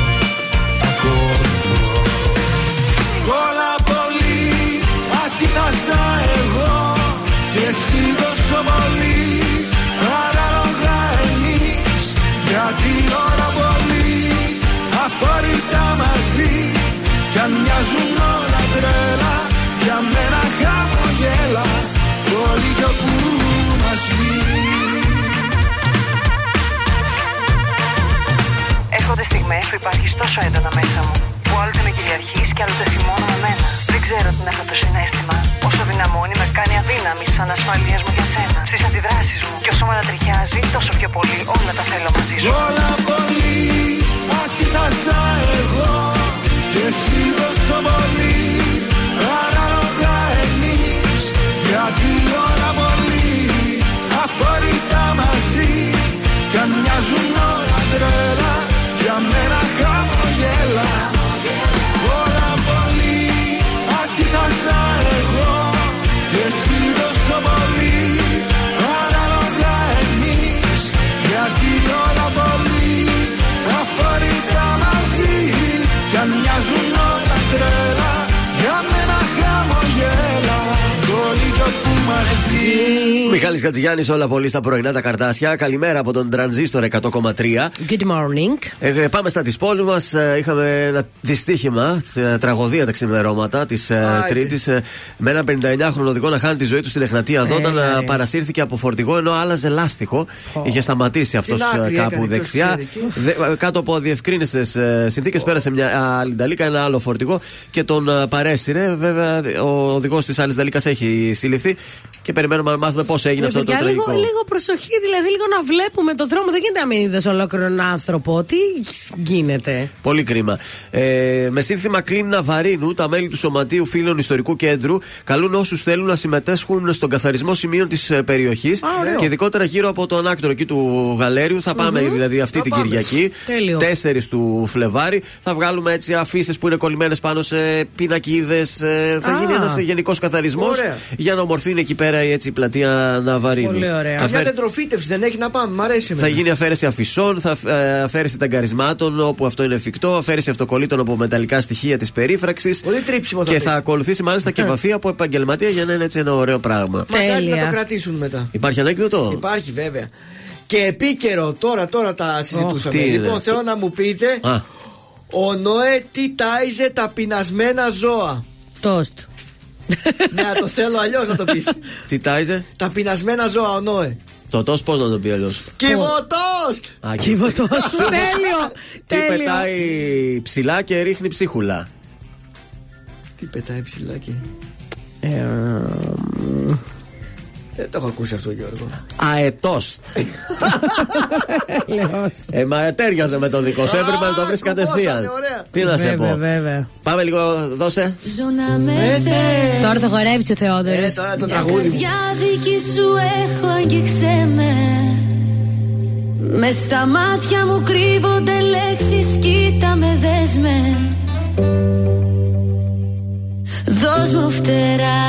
ακολουθώ Όλα πολύ αντίθασα εγώ Και εσύ τόσο πολύ Ανάλογα εμείς Γιατί όλα πολύ αφορικά μαζί Κι αν μοιάζουν όλα τρέλα Για μένα χαμογέλα Το λύκειο που μας βγει Έρχονται στιγμές που υπάρχει τόσο έντονα μέσα μου, που άλλοτε με κυριαρχείς και άλλοτε θυμώνω με μένα. Δεν ξέρω τι είναι αυτό το συνέστημα. Όσο δυναμώνει, με κάνει αδύναμη σαν ασφαλείας μου για σένα. Στις αντιδράσεις μου. Και όσο με ανατριχιάζει, τόσο πιο πολύ όλα τα θέλω μαζί σου. Όλα πολύ αντίθασα εγώ Και εσύ τόσο πολύ Ανάλογα εμείς Γιατί όλα πολύ Αφορικά μαζί Κι αν μοιάζουν όλα τρέλα Για μένα χαμογέλα που μας βγει Μιχάλης Χατζηγιάννης όλα πολύ στα πρωινά τα καρτάσια. Καλημέρα από τον Τρανζίστορ 100,3. Good morning. Ε, ε, πάμε στα της πόλης μας. είχαμε ένα δυστύχημα, τε- τραγωδία τα ξημερώματα της Άιντε. Τρίτης. με έναν 59χρονο οδηγό να χάνει τη ζωή του στην Εχνατία εδώ όταν Έλα, ε, ρε. παρασύρθηκε από φορτηγό ενώ άλλαζε λάστιχο. Είχε σταματήσει αυτός Στην άκρη κάπου έκανε, ποιος δεξιά. ξέρει εκεί. Δε- ε, κάτω από αδιευκρίνηστε συνθήκες πέρασε μια άλλη νταλίκα, ένα άλλο φορτηγό και τον ε, παρέσυρε. Βέβαια, ο οδηγός της άλλη νταλίκα έχει συλληφθεί και περιμένουμε να μάθουμε πώς έγινε Ρε αυτό το παιδιά, τραγικό. λίγο, λίγο προσοχή, δηλαδή λίγο να βλέπουμε το δρόμο. Δεν γίνεται να μην είδες ολόκληρον άνθρωπο. Τι γίνεται; Πολύ κρίμα. Ε, με σύνθημα Κλίνα Βαρύνου, τα μέλη του Σωματείου Φίλων Ιστορικού Κέντρου καλούν όσους θέλουν να συμμετέσχουν στον καθαρισμό σημείων της περιοχής ωραίο. και ειδικότερα γύρω από τον άκτορο εκεί του Γαλέριου. Θα παμε δηλαδή αυτή Θα την πάμε. Κυριακή, Τέλειο. 4 του Φλεβάρι. Θα βγάλουμε έτσι αφήσεις που είναι κολλημένες πάνω σε πινακίδες. θα Α. γίνει ένας γενικός καθαρισμός Ωραία. για να ομορφύνει εκεί πέρα έτσι, η πλατεία Ναβαρίνου. Πολύ ωραία. Θα Καμιά φέρει- τεντροφύτευση δεν έχει να πάμε, μ' αρέσει θα εμένα. γίνει αφαίρεση αφισών, θα ε, αφαίρεση ταγκαρισμάτων όπου αυτό είναι εφικτό, αφαίρεση αυτοκολλήτων από μεταλλικά στοιχεία της περίφραξης. Πολύ τρίψιμο θα Και πει. θα ακολουθήσει μάλιστα και βαφή από επαγγελματία για να είναι έτσι ένα ωραίο πράγμα. Μακάρι Τέλεια. να το κρατήσουν μετά. Υπάρχει ανέκδοτο; Υπάρχει βέβαια. Και επίκαιρο, τώρα, τώρα τα συζητούσαμε. τι είναι λοιπόν, αυτό; θέλω να μου πείτε, Α, ο Νόε τι τάιζε τα πεινασμένα ζώα; Τόστ. Ναι, το θέλω αλλιώς να το πεις. τι τάιζε; τα πεινασμένα ζώα, ο Νόε. Το τόσο πώς να το πει αλλιώς; Κυβωτόστ! Κύβωτο. <laughs> Τέλειο. Τι Τέλειο. πετάει ψηλά και ρίχνει ψίχουλα. Τι πετάει ψηλάκι. Ε, μ, Δεν το έχω ακούσει αυτό, Γιώργο. Αετόστ. ε, μα τέριαζε με το δικό σου. Έπρεπε να το βρεις κατευθείαν. Τι να σε Βέβαια, πω. βέβαια. Πάμε λίγο, δώσε. Ζω να με θες Τώρα θα χορεύεις ο Θεόδωρο. Ε, τώρα το τραγούδι μου. Καρδιά δική σου έχω αγγίξε με Μες στα μάτια μου κρύβονται λέξεις Κοίτα με δες με Δώσ' μου φτερά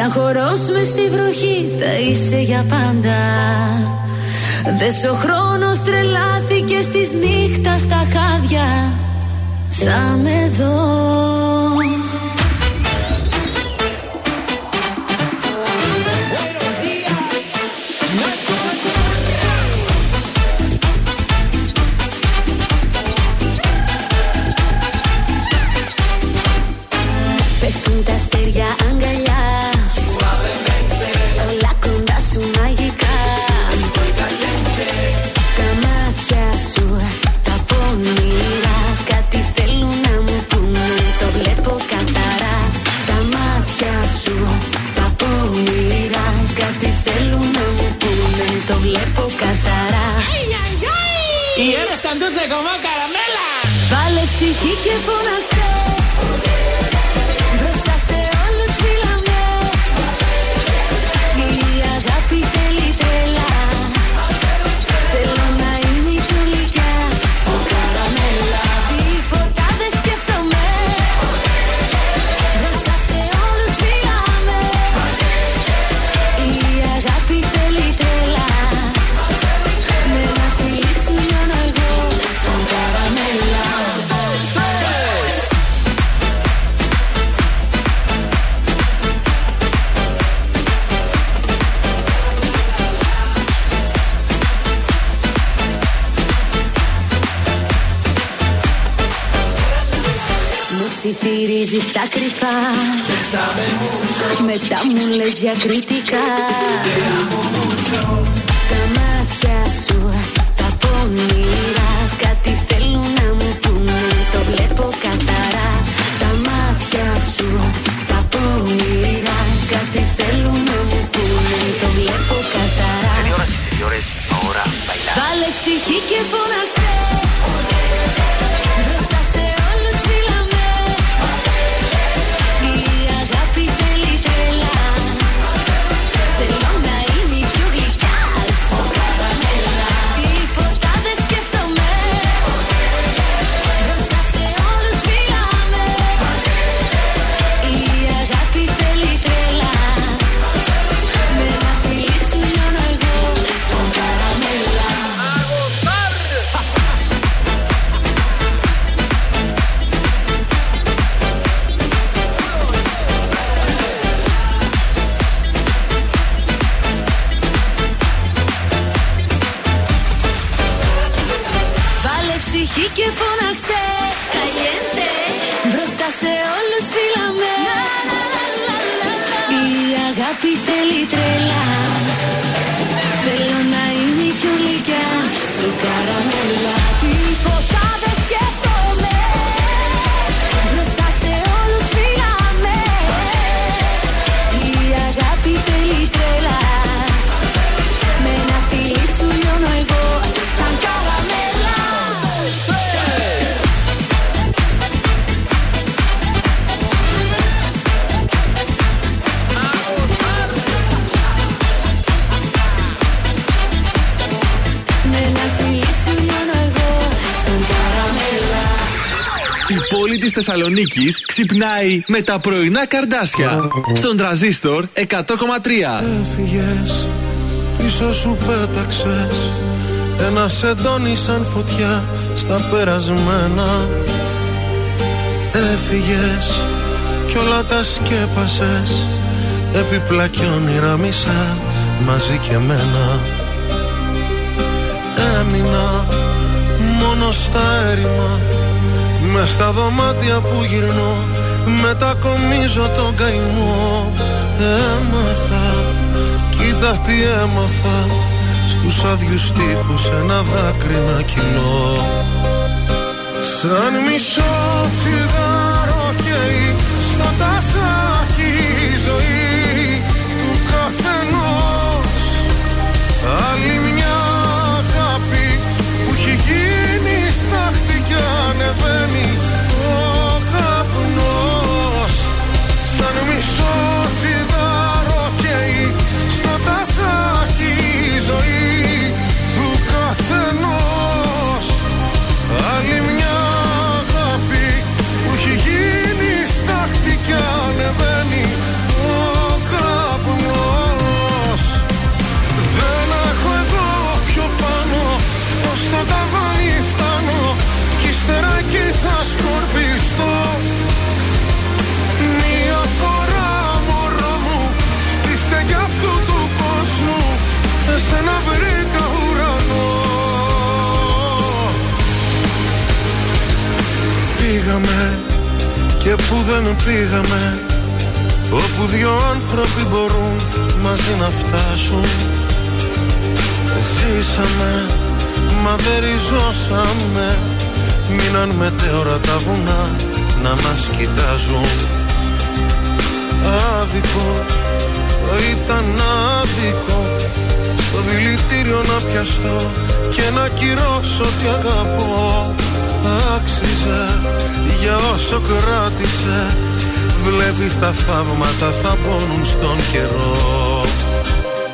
Σαν χορός μες στη βροχή θα είσαι για πάντα. Δες ο χρόνος τρελάθηκε στις νύχτα στα χάδια. Θα με δω Το βλέπω καθαρά Y eres tan dulce como caramela. Βάλε ψυχή και φώναξε ψιθυρίζεις τα κρυφά. Μετά μου λες διακριτικά Τα μάτια σου τα πονηρά. Κάτι θέλουν να μου πούνε Το βλέπω καθαρά. Τα μάτια σου τα πονηρά. Κάτι θέλουν να μου πούνε Το βλέπω καθαρά. Señoras y señores, ahora bailar. Βάλε ψυχή και φώναξε πόλη της Θεσσαλονίκης ξυπνάει με τα πρωινά καρδάσια. Στον τραζίστορ 100,3. Έφυγες, πίσω σου πέταξες. Ένα σεντόνι σαν φωτιά στα περασμένα. Έφυγες κι όλα τα σκέπασες. Έπιπλα κι όνειρα μισά μαζί και μένα Έμεινα μόνο στα έρημα με στα δωμάτια που γυρνώ Μετακομίζω τον καημό. Έμαθα Κοίτα τι έμαθα Στους άδειους στίχους ένα δάκρυ να κοινώ Σαν μισό τσιγάρο καίει Στο τασάκι η ζωή Του καθενός. Άλλη παίρνει ο καπνός. Σαν μισό τσιγάρο καίει στο τασάκι η ζωή του καθενός. Άλλη μια αγάπη που έχει γίνει στάχτη κι ανεβαίνει ο καπνός. Δεν έχω εδώ πιο πάνω ως τα ταβάνι Αστράκι θα σκορπιστώ. Μία φορά μωρό μου Στη στεγιά αυτού του κόσμου Εσένα βρήκα ουρανό. Πήγαμε και που δεν πήγαμε Όπου δυο άνθρωποι μπορούν μαζί να φτάσουν. Ζήσαμε μα δεν ριζώσαμε. Μείναν μετέωρα τα βουνά να μας κοιτάζουν. Άδικο, θα ήταν άδικο Στο δηλητήριο να πιαστώ και να κυρώσω τι αγαπώ. Άξιζε για όσο κράτησε Βλέπεις τα θαύματα θα πόνουν στον καιρό.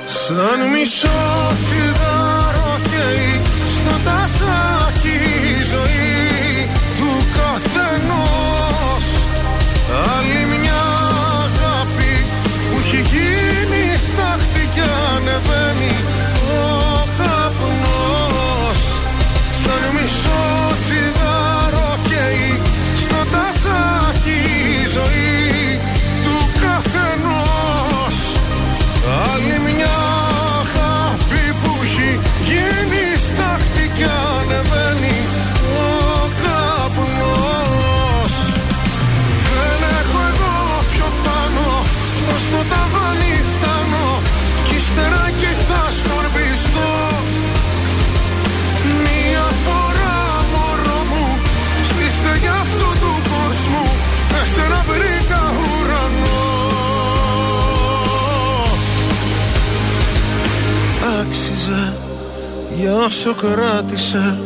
Σαν μισό τσιγάρο καίει στο τασάκι Άλλη μια αγάπη που έχει γίνει στάχτη και ανεβαίνει ο καπνός. Σαν μισό τσιγάρο καίει στο τασάκι για όσο κράτησε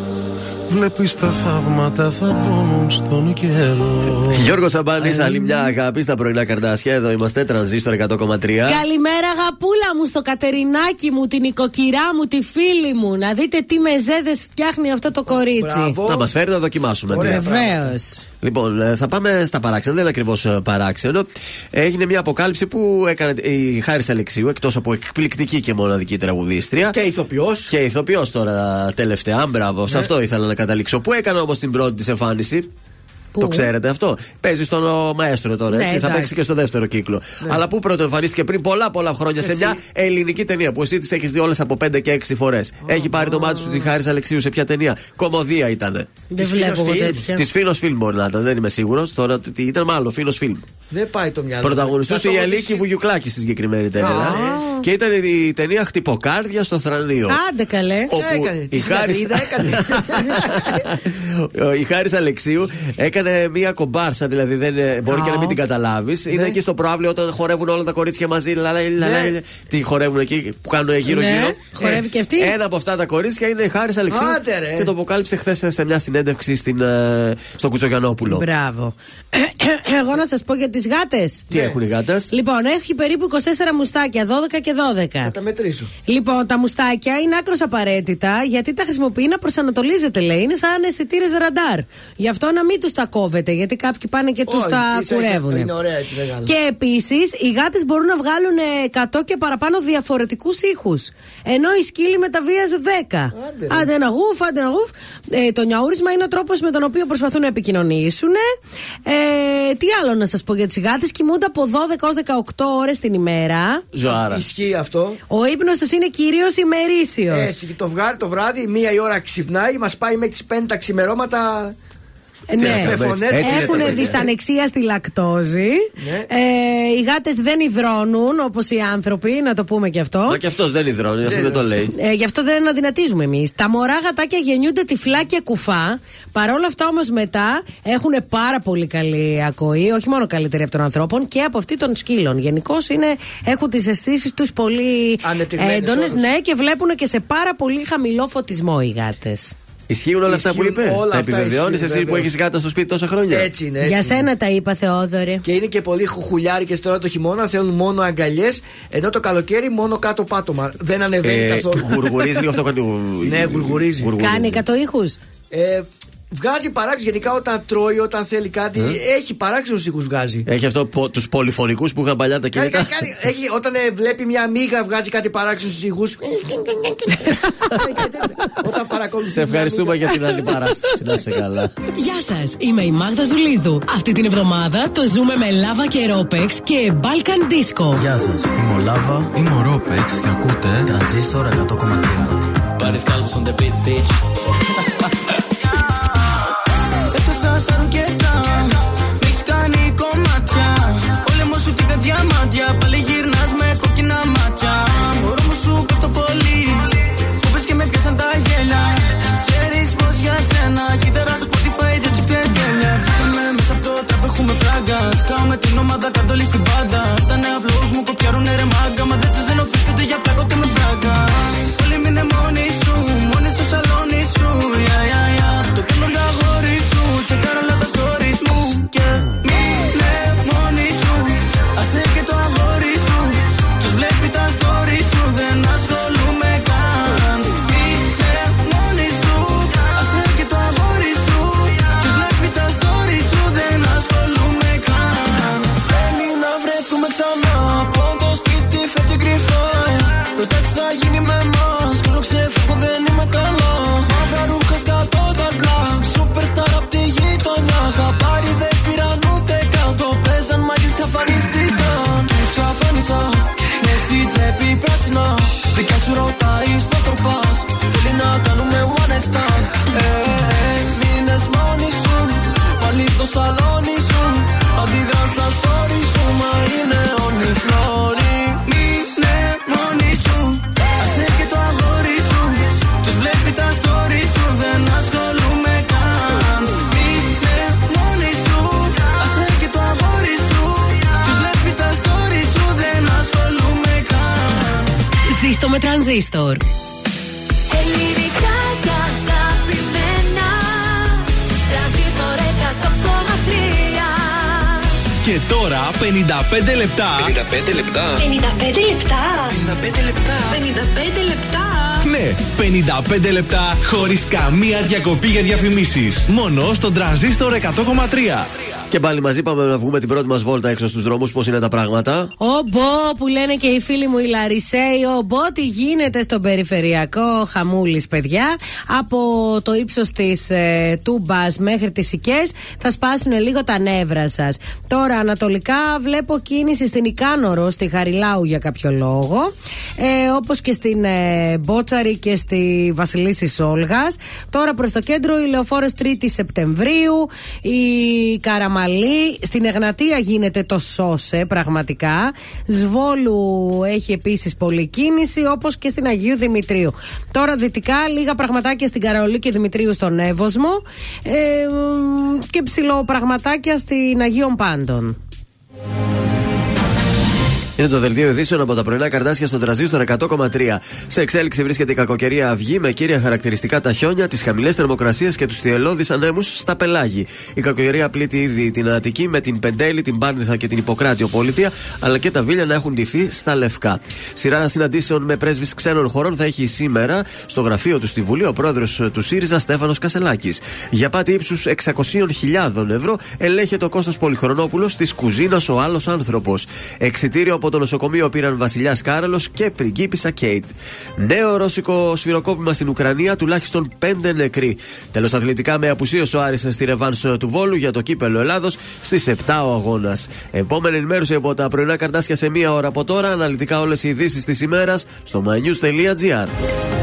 Βλέπεις τα θαύματα θα πόνουν στον καιρό Γιώργος Σαμπάνης, άλλη μια αγάπη στα πρωινά καρτάσια. Εδώ είμαστε, τρανζίστορ 100,3. Καλημέρα, αγαπούλα μου, στο Κατερινάκι μου, την οικοκυρά μου, τη φίλη μου. Να δείτε τι μεζέδες φτιάχνει αυτό το κορίτσι. Να μας φέρει να δοκιμάσουμε. τι. Βεβαίως. Λοιπόν, ε, θα πάμε στα παράξενα. Δεν είναι ακριβώς παράξενο. Έγινε μια αποκάλυψη που έκανε η Χάρη Αλεξίου, εκτός από εκπληκτική και μοναδική τραγουδίστρια. Και ηθοποιός. Και ηθοποιός τώρα τελευταία. Μπράβο, σε Ναι. αυτό ήθελα να καταλήξω. Που έκανε όμως την πρώτη της εμφάνιση; Το ξέρετε αυτό; Παίζει στον ο, Μαέστρο τώρα, Ναι, έτσι. θα εντάξει. παίξει και στο δεύτερο κύκλο. Αλλά πού πρώτο εμφανίστηκε πριν πολλά πολλά χρόνια σε Εσύ. μια ελληνική ταινία που εσύ τις έχεις δει όλες από 5 και 6 φορές. Έχει πάρει το μάτι σου τη Χάρης Αλεξίου σε ποια ταινία; Κομμωδία ήταν. Δεν Της βλέπω Φίλος εγώ Φιλμ. τέτοια. Της Φίνο Φιλμ μπορεί να ήταν, δεν είμαι σίγουρος. Τώρα τι ήταν μάλλον Φίνο Φιλμ. Δεν πάει το μυαλό. Πρωταγωνιστούσε Θα η το Αλίκη ρωτήσει- Βουγιουκλάκη στη συγκεκριμένη ταινία. Α. Και ήταν η ταινία Χτυποκάρδια στο Θρανίο. Άντε καλέ. Όπου Τι έκανε, η τη Χάρης- συναγρίδα έκανε; <laughs> η Χάρης Αλεξίου έκανε μία κομπάρσα, δηλαδή δεν, ε, μπορεί και να μην την καταλάβεις. Ναι. Είναι εκεί στο προάβλιο όταν χορεύουν όλα τα κορίτσια μαζί. λα, λα, λα, λα, λα. Τι χορεύουν εκεί που κάνουν γύρω-γύρω. Ναι, χορεύει και αυτή. Ένα από αυτά τα κορίτσια είναι η Χάρης Αλεξίου. Άντε, ρε. Και το αποκάλυψε χθες σε μια συνέντευξη στην, ε, στο Κουτσογιανόπουλο. Μπράβο. <coughs> Εγώ να σας πω για τις γάτες. Τι έχουν οι γάτες; Λοιπόν, έχει περίπου 24 μουστάκια, 12 και 12. Θα τα μετρήσω. Λοιπόν, τα μουστάκια είναι άκρος απαραίτητα γιατί τα χρησιμοποιεί να προσανατολίζεται, λέει. Είναι σαν αισθητήρες ραντάρ. Γι' αυτό να μην τους τα κόβετε, γιατί κάποιοι πάνε και τους Όχι, τα ίσα-ίσα, κουρεύουν. Είναι ωραία έτσι μεγάλα. Και επίσης οι γάτες μπορούν να βγάλουν ε, 100 και παραπάνω διαφορετικούς ήχους. Ενώ οι σκύλοι μεταβίαζε 10. Άντε, ρε. Άντε ένα γουφ, άντε ένα γουφ. Ε, το νιαούρισμα είναι ο τρόπος με τον οποίο προσπαθούν να επικοινωνήσουν. Ε, τι άλλο να σας πω για τι γάτε. Κοιμούνται από 12 έω 18 ώρες την ημέρα. Ζωάρας. Ισχύει αυτό. Ο ύπνος τους είναι κυρίως ημερήσιος. Έτσι, και το, βγάρι, το βράδυ, μία η ώρα ξυπνάει, μας πάει μέχρι τις 5 τα ξημερώματα. Τι να Ναι, κάνουμε, έτσι- φωνές έτσι είναι τα έχουν παιδιά. δυσανεξία στη λακτόζη. Ναι. Ε, οι γάτες δεν υδρώνουν όπως οι άνθρωποι, να το πούμε και αυτό. Μα και αυτός δεν υδρώνει, αυτό δεν το λέει. Ε, γι' αυτό δεν αδυνατίζουμε εμείς. Τα μωρά γατάκια γεννιούνται τυφλά και κουφά. Παρ' όλα αυτά όμως μετά έχουν πάρα πολύ καλή ακοή, όχι μόνο καλύτερη από των ανθρώπων και από αυτή των σκύλων. Γενικώς έχουν τις αισθήσεις τους πολύ Ανεπτυγμένες έντονες, όλες. ναι, και βλέπουν και σε πάρα πολύ χαμηλό φωτισμό οι γάτες. Ισχύουν όλα αυτά που Ισχύουν είπε; όλα Τα αυτά, επιβεβαιώνεις ισχύουν, εσύ που βέβαια. έχεις γάτα στο σπίτι τόσα χρόνια; Έτσι είναι. Έτσι Για είναι. σένα τα είπα, Θεόδωρε. Και είναι και πολύ χουχουλιάρικες τώρα το χειμώνα, θέλουν μόνο αγκαλιές, ενώ το καλοκαίρι μόνο κάτω πάτωμα. Δεν ανεβαίνει Ε, καθόλου. γουργουρίζει λίγο αυτό κάνει. Ναι, γουργουρίζει. Κάνει 100 ήχου. Ε, βγάζει παράξενο γενικά όταν τρώει, όταν θέλει κάτι. Έχει παράξενους ήχους βγάζει. Έχει αυτό τους πολυφωνικούς που είχαν παλιά τα Κάνει, κινητά. κάνει, κάνει- έχει, όταν ε, βλέπει μια μίγα βγάζει κάτι παράξενους ήχους. <laughs> όταν παρακολουθεί. Σε ευχαριστούμε για την άλλη παράσταση. Να είσαι καλά. Γεια σας, είμαι η Μάγδα Ζουλίδου. Αυτή την εβδομάδα το ζούμε με Λάβα και Ρόπεξ και Balkan Disco. Γεια σας, είμαι ο Λάβα, είμαι ο Ρόπεξ και ακούτε Τρανζίστορ 100,3. Body scalps on the beat, bitch. όνομα τα κατ' όλη στην Δικιά σου ρωτάει πώ το πα. Θέλει να κάνουμε one night stand. Ε, ε, μείνε μόνη σου. Πάλι στο σαλόνι σου. Αντιδρά στα story σου. Μα είναι όνει τρανζίστορ. Ελληνικά και αγαπημένα Τρανζίστορ 100,3 Και τώρα 55 λεπτά. 55 λεπτά. 55 λεπτά 55 λεπτά. 55 λεπτά Ναι, 55 λεπτά χωρίς καμία διακοπή για διαφημίσεις. Μόνο στον τρανζίστορ 100,3. Και πάλι μαζί πάμε να βγούμε την πρώτη μας βόλτα έξω στους δρόμους. Πώς είναι τα πράγματα. Ομπό που λένε και οι φίλοι μου οι Λαρισαίοι, ομπό τι γίνεται στο περιφερειακό χαμούλης, παιδιά. Από το ύψος της ε, Τούμπας μέχρι τις Οικές θα σπάσουν λίγο τα νεύρα σας. Τώρα ανατολικά βλέπω κίνηση στην Ικάνορο, στη Χαριλάου για κάποιο λόγο. Ε, Όπως και στην ε, Μπότσαρη και στη Βασιλίση Σόλγας. Τώρα προς το κέντρο η λεωφόρο 3η Σεπτεμβρίου, η Καραμαλή, στην Εγνατία γίνεται το σώσε πραγματικά. Σβόλου έχει επίσης πολλή κίνηση, όπως και στην Αγίου Δημητρίου. Τώρα δυτικά λίγα πραγματάκια στην Καραολή και Δημητρίου στον Εύωσμο ε, μ, και ψηλό πραγματάκια στην Αγίων Πάντων. Είναι το δελτίο ειδήσεων από τα πρωινά καρτάσια στον τραζίστρο 100,3. Σε εξέλιξη βρίσκεται η κακοκαιρία αυγή με κύρια χαρακτηριστικά τα χιόνια, τις χαμηλές θερμοκρασίες και τους θυελώδεις ανέμους στα πελάγη. Η κακοκαιρία πλήττει ήδη την Αττική με την Πεντέλη, την Πάρνηθα και την Ιπποκράτιο Πολιτεία, αλλά και τα Βίλια να έχουν ντυθεί στα λευκά. Σειρά συναντήσεων με πρέσβεις ξένων χωρών θα έχει σήμερα στο γραφείο του στη Βουλή ο πρόεδρος του ΣΥΡΙΖΑ Στέφανος Κασελάκης. Για πάτη ύψους 600.000 ευρώ ελέγχεται ο Κώστας Πολυχρονόπουλος της κουζίνας ο άλλος άνθρωπος. Εξιτήριο από το νοσοκομείο πήραν Βασιλιά Κάρελο και πριγκίπισσα Κέιτ. Νέο ρώσικο σφυροκόπημα στην Ουκρανία, τουλάχιστον 5 νεκροί. Τέλος αθλητικά με απουσίω ο Άρης στη ρεβάνς του Βόλου για το κύπελο Ελλάδος στις 7 ο αγώνας. Επόμενη ενημέρωση από τα πρωινά καρτάσια σε μία ώρα από τώρα. Αναλυτικά όλες οι ειδήσεις της ημέρας στο mynews.gr.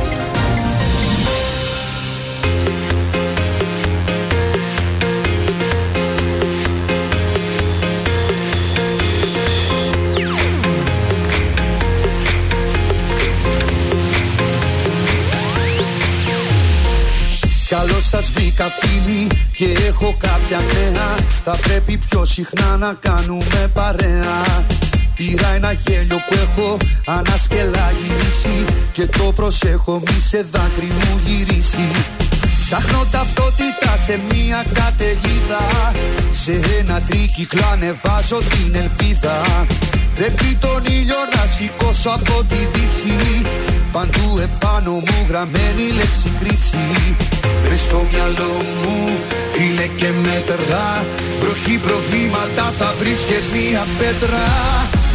κάποια νέα. Θα πρέπει πιο συχνά να κάνουμε παρέα. Πήρα ένα γέλιο που έχω ανασκελά γυρίσει Και το προσέχω μη σε δάκρυ μου γυρίσει Ψάχνω ταυτότητα σε μια καταιγίδα Σε ένα τρίκυκλο ανεβάζω την ελπίδα Πρέπει τον ήλιο να σηκώσω από τη δύση. Παντού επάνω μου γραμμένη λέξη κρίση. Μες στο μυαλό μου φίλε και μέτρα. Βροχή προβλήματα θα βρεις και μία πέτρα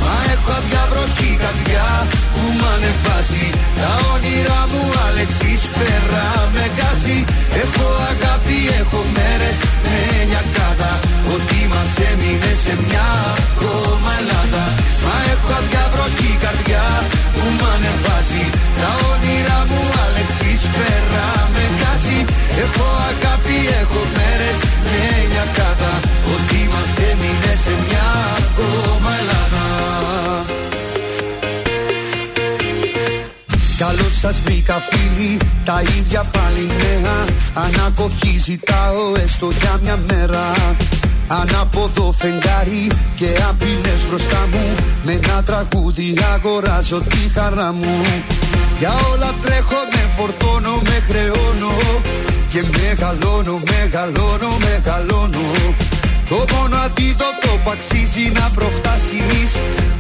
Μα έχω αδιαβροχή καρδιά που μ' ανεβάζει. Τα όνειρά μου Αλεξής πέρα με γκάζει. Έχω αγάπη, έχω μέρες με νιακάδα. Ότι μας έμεινε σε μια ακόμα Ελλάδα. Μα έχω αδιαβροχή καρδιά που μ' ανεβάζει. Τα όνειρά μου Αλεξής πέρα με γκάζει. Έχω αγάπη, έχω μέρες με νιακάδα. Ότι μας έμεινε σε μια ακόμα Ελλάδα Καλώ σας βρήκα φίλοι, τα ίδια πάλι νέα. Ανακοχή ζητάω έστω για μια μέρα. Ανάποδο φεγγάρι και απειλές μπροστά μου. Με ένα τραγούδι αγοράζω τη χαρά μου. Για όλα τρέχω, με φορτώνω, με χρεώνω. Και μεγαλώνω, μεγαλώνω, μεγαλώνω. Το μόνο αντίδοτο που αξίζει να προφτάσεις.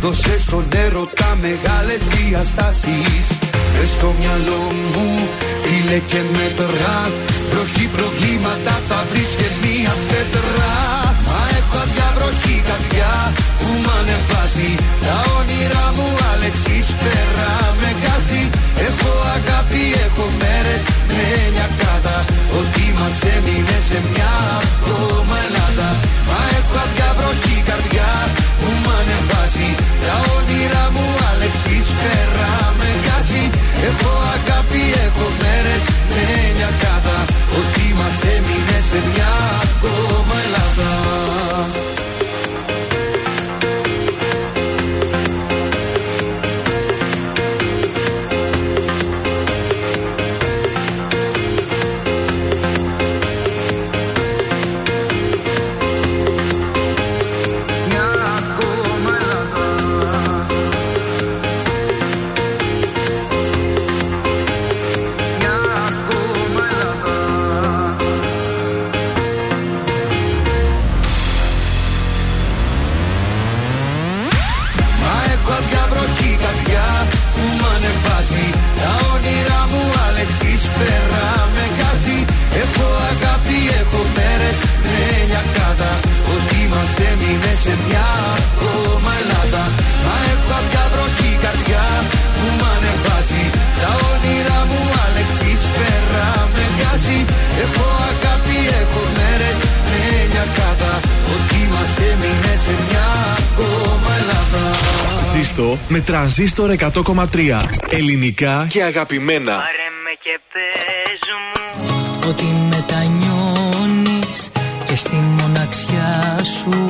Δώσε στον έρωτα μεγάλες διαστάσεις. Μες στο μυαλό μου φίλε και μέτρα. Βροχή προβλήματα θα βρεις και μία πέτρα Μα έχω αδιαβροχή καρδιά που μ' ανεβάζει. Τα όνειρά μου Αλέξης πέρα με βγάζει Έχω αγάπη, έχω μέρες με λιακάδα Ότι μας έμεινε σε μια ακόμα Ελλάδα. Μα έχω αδειά βροχή καρδιά που μ' ανεβάζει. Τα όνειρά μου Αλέξης πέρα με βγάζει Έχω αγάπη, έχω μέρες με λιακάδα Ότι μας έμεινε σε μια ακόμα Ελλάδα. Τρανζίστορ 100,3. Ελληνικά και αγαπημένα. Πάρε με και πες μου Ότι μετανιώνεις Και στη μοναξιά σου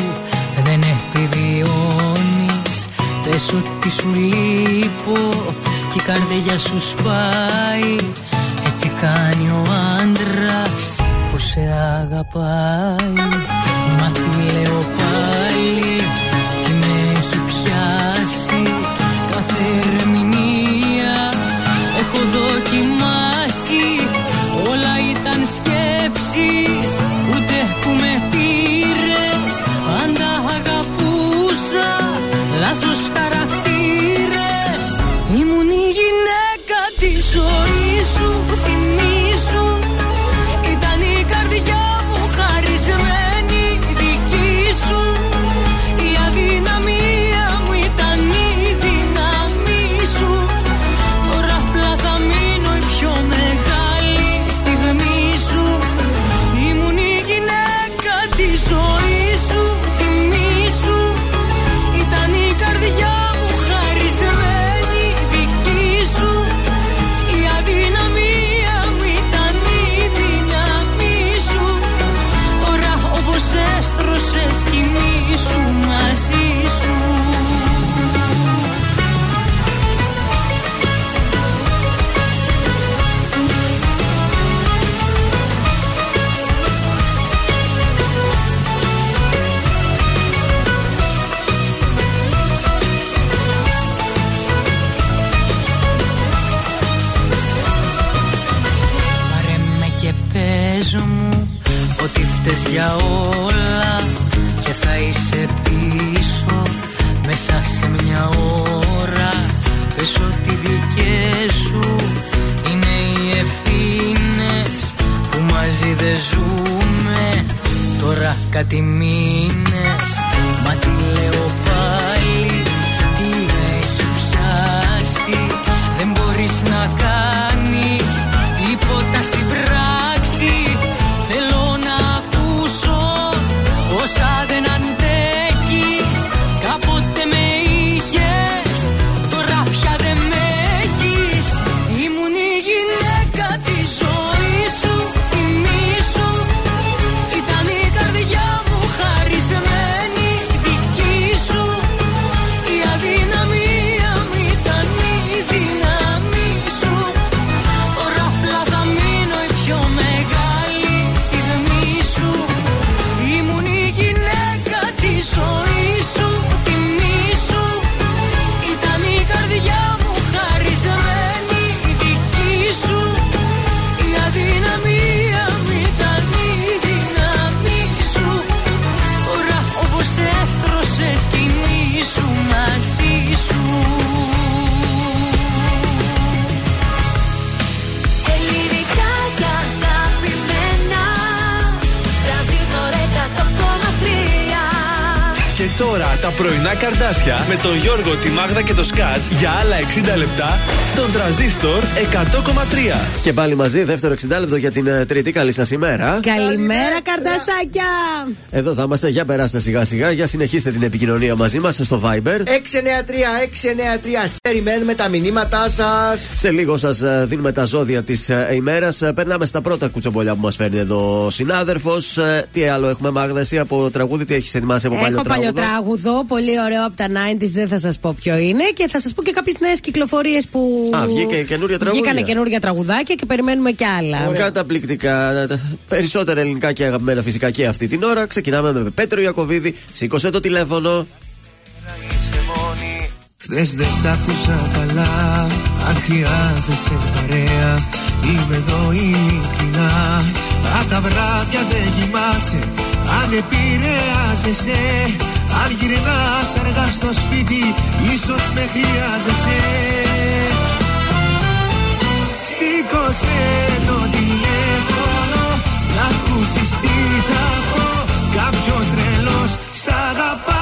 Δεν επιβιώνεις Πες ότι σου λείπω Και η καρδιά σου σπάει Έτσι κάνει ο άντρας Που σε αγαπάει καρδάσια με τον Γιώργο, τη Μάγδα και το Σκάτς για άλλα 60 λεπτά στον τραζίστορ 100,3. Και πάλι μαζί, δεύτερο 60 λεπτό για την ε, Τρίτη. Καλή σας ημέρα. Καλημέρα, καρτασάκια! Εδώ θα είμαστε. Για περάστε σιγά σιγά. Για συνεχίστε την επικοινωνία μαζί μας στο Viber. 693-693 Περιμένουμε τα μηνύματά σας. Σε λίγο σας δίνουμε τα ζώδια της ημέρας. Περνάμε στα πρώτα κουτσομπολιά που μας φέρνει εδώ ο συνάδελφος. Τι άλλο έχουμε, Μάγδα, εσύ από τραγούδι, τι έχεις ετοιμάσει από παλιό Έχω παλιό τραγούδι. τράγουδο, πολύ ωραίο από τα 90s, δεν θα σας πω ποιο είναι. Και θα σας πω και κάποιες νέες κυκλοφορίες που. Α, βγήκε καινούρια τραγούδια. Βγήκανε καινούρια τραγουδάκια και περιμένουμε κι άλλα. Καταπληκτικά. Περισσότερα ελληνικά και αγαπημένα φυσικά και αυτή την ώρα. Ξεκινάμε με Πέτρο Ιακοβίδη. Σήκωσε το τηλέφωνο. Χθες δεν σ' άκουσα καλά Αν χρειάζεσαι παρέα Είμαι εδώ ειλικρινά Αν τα βράδια δεν κοιμάσαι Αν επηρεάζεσαι Αν γυρνάς αργά στο σπίτι Ίσως με χρειάζεσαι Σήκωσε το τηλέφωνο Να ακούσεις τι θα πω. Κάποιος τρελός σ' αγαπάει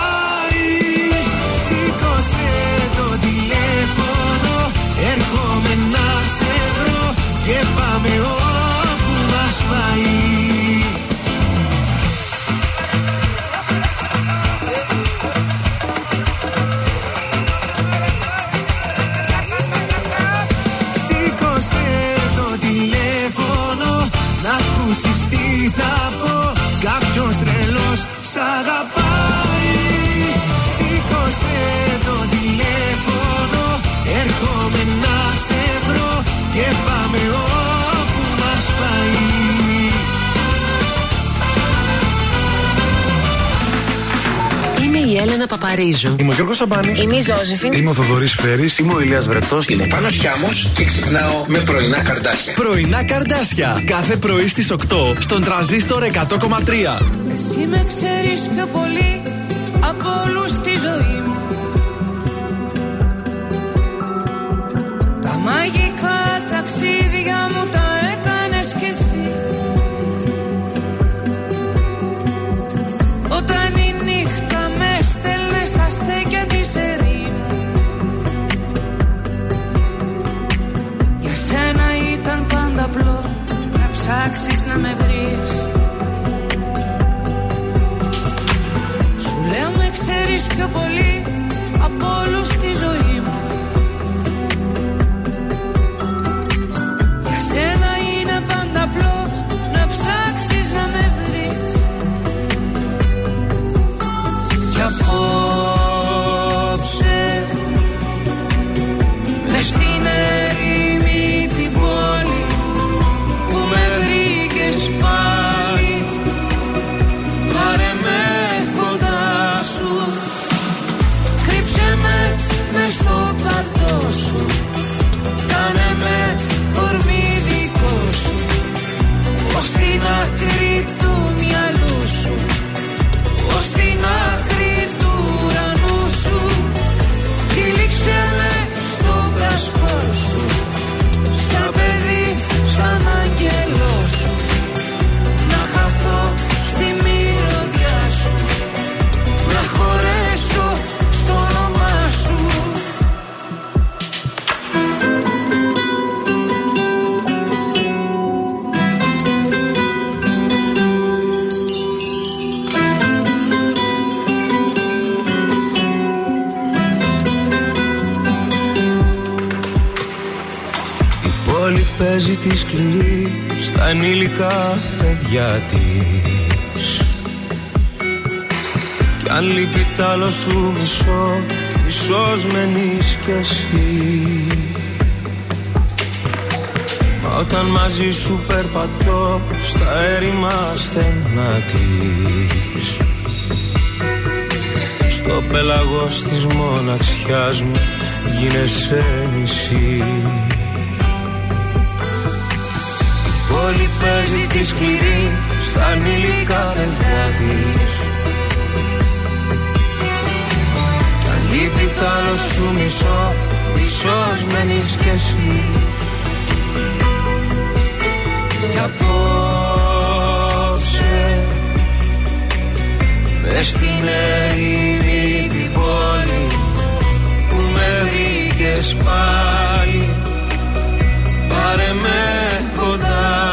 Και πάμε όπου μας πάει. Σήκωσε το τηλέφωνο Να ακούσεις τι θα πω. Κάποιος τρελός σ' αγαπάει πάμε όπου μας πάει Είμαι η Έλενα Παπαρίζου. Είμαι ο Γιώργος Σαμπάνης. Είμαι η Ζώζεφιν. Είμαι ο Θοδωρής Φέρης. Είμαι ο Ηλίας Βρετός. Είμαι ο Πάνος Χιάμος και ξυπνάω με πρωινά καρδάσια. Πρωινά καρδάσια. Κάθε πρωί στις 8 στον τραζίστορ 100,3. Εσύ με ξέρεις πιο πολύ από όλους στη ζωή μου μαγικά ταξίδια μου τα έκανες κι εσύ. Όταν η νύχτα με στέλνες στα στέκια της ερήμου Για σένα ήταν πάντα απλό να ψάξεις να με βρεις. Σου λέω με ξέρεις πιο πολύ από όλους στη ζωή μου τη σκληρή στα ενήλικα παιδιά της. Κι αν λείπει τ' άλλο σου μισό, μισός μένεις κι εσύ. Μα όταν μαζί σου περπατώ στα έρημα στενά της. Στο πέλαγος της μοναξιάς μου γίνεσαι μισής πόλη παίζει τη σκληρή στα ανήλικα παιδιά της. Κι αν λείπει τ' άλλο σου μισό, μισός μένεις κι εσύ Κι απόψε μες στην ερήμη την πόλη που με βρήκες πάλι. Πάρε με κοντά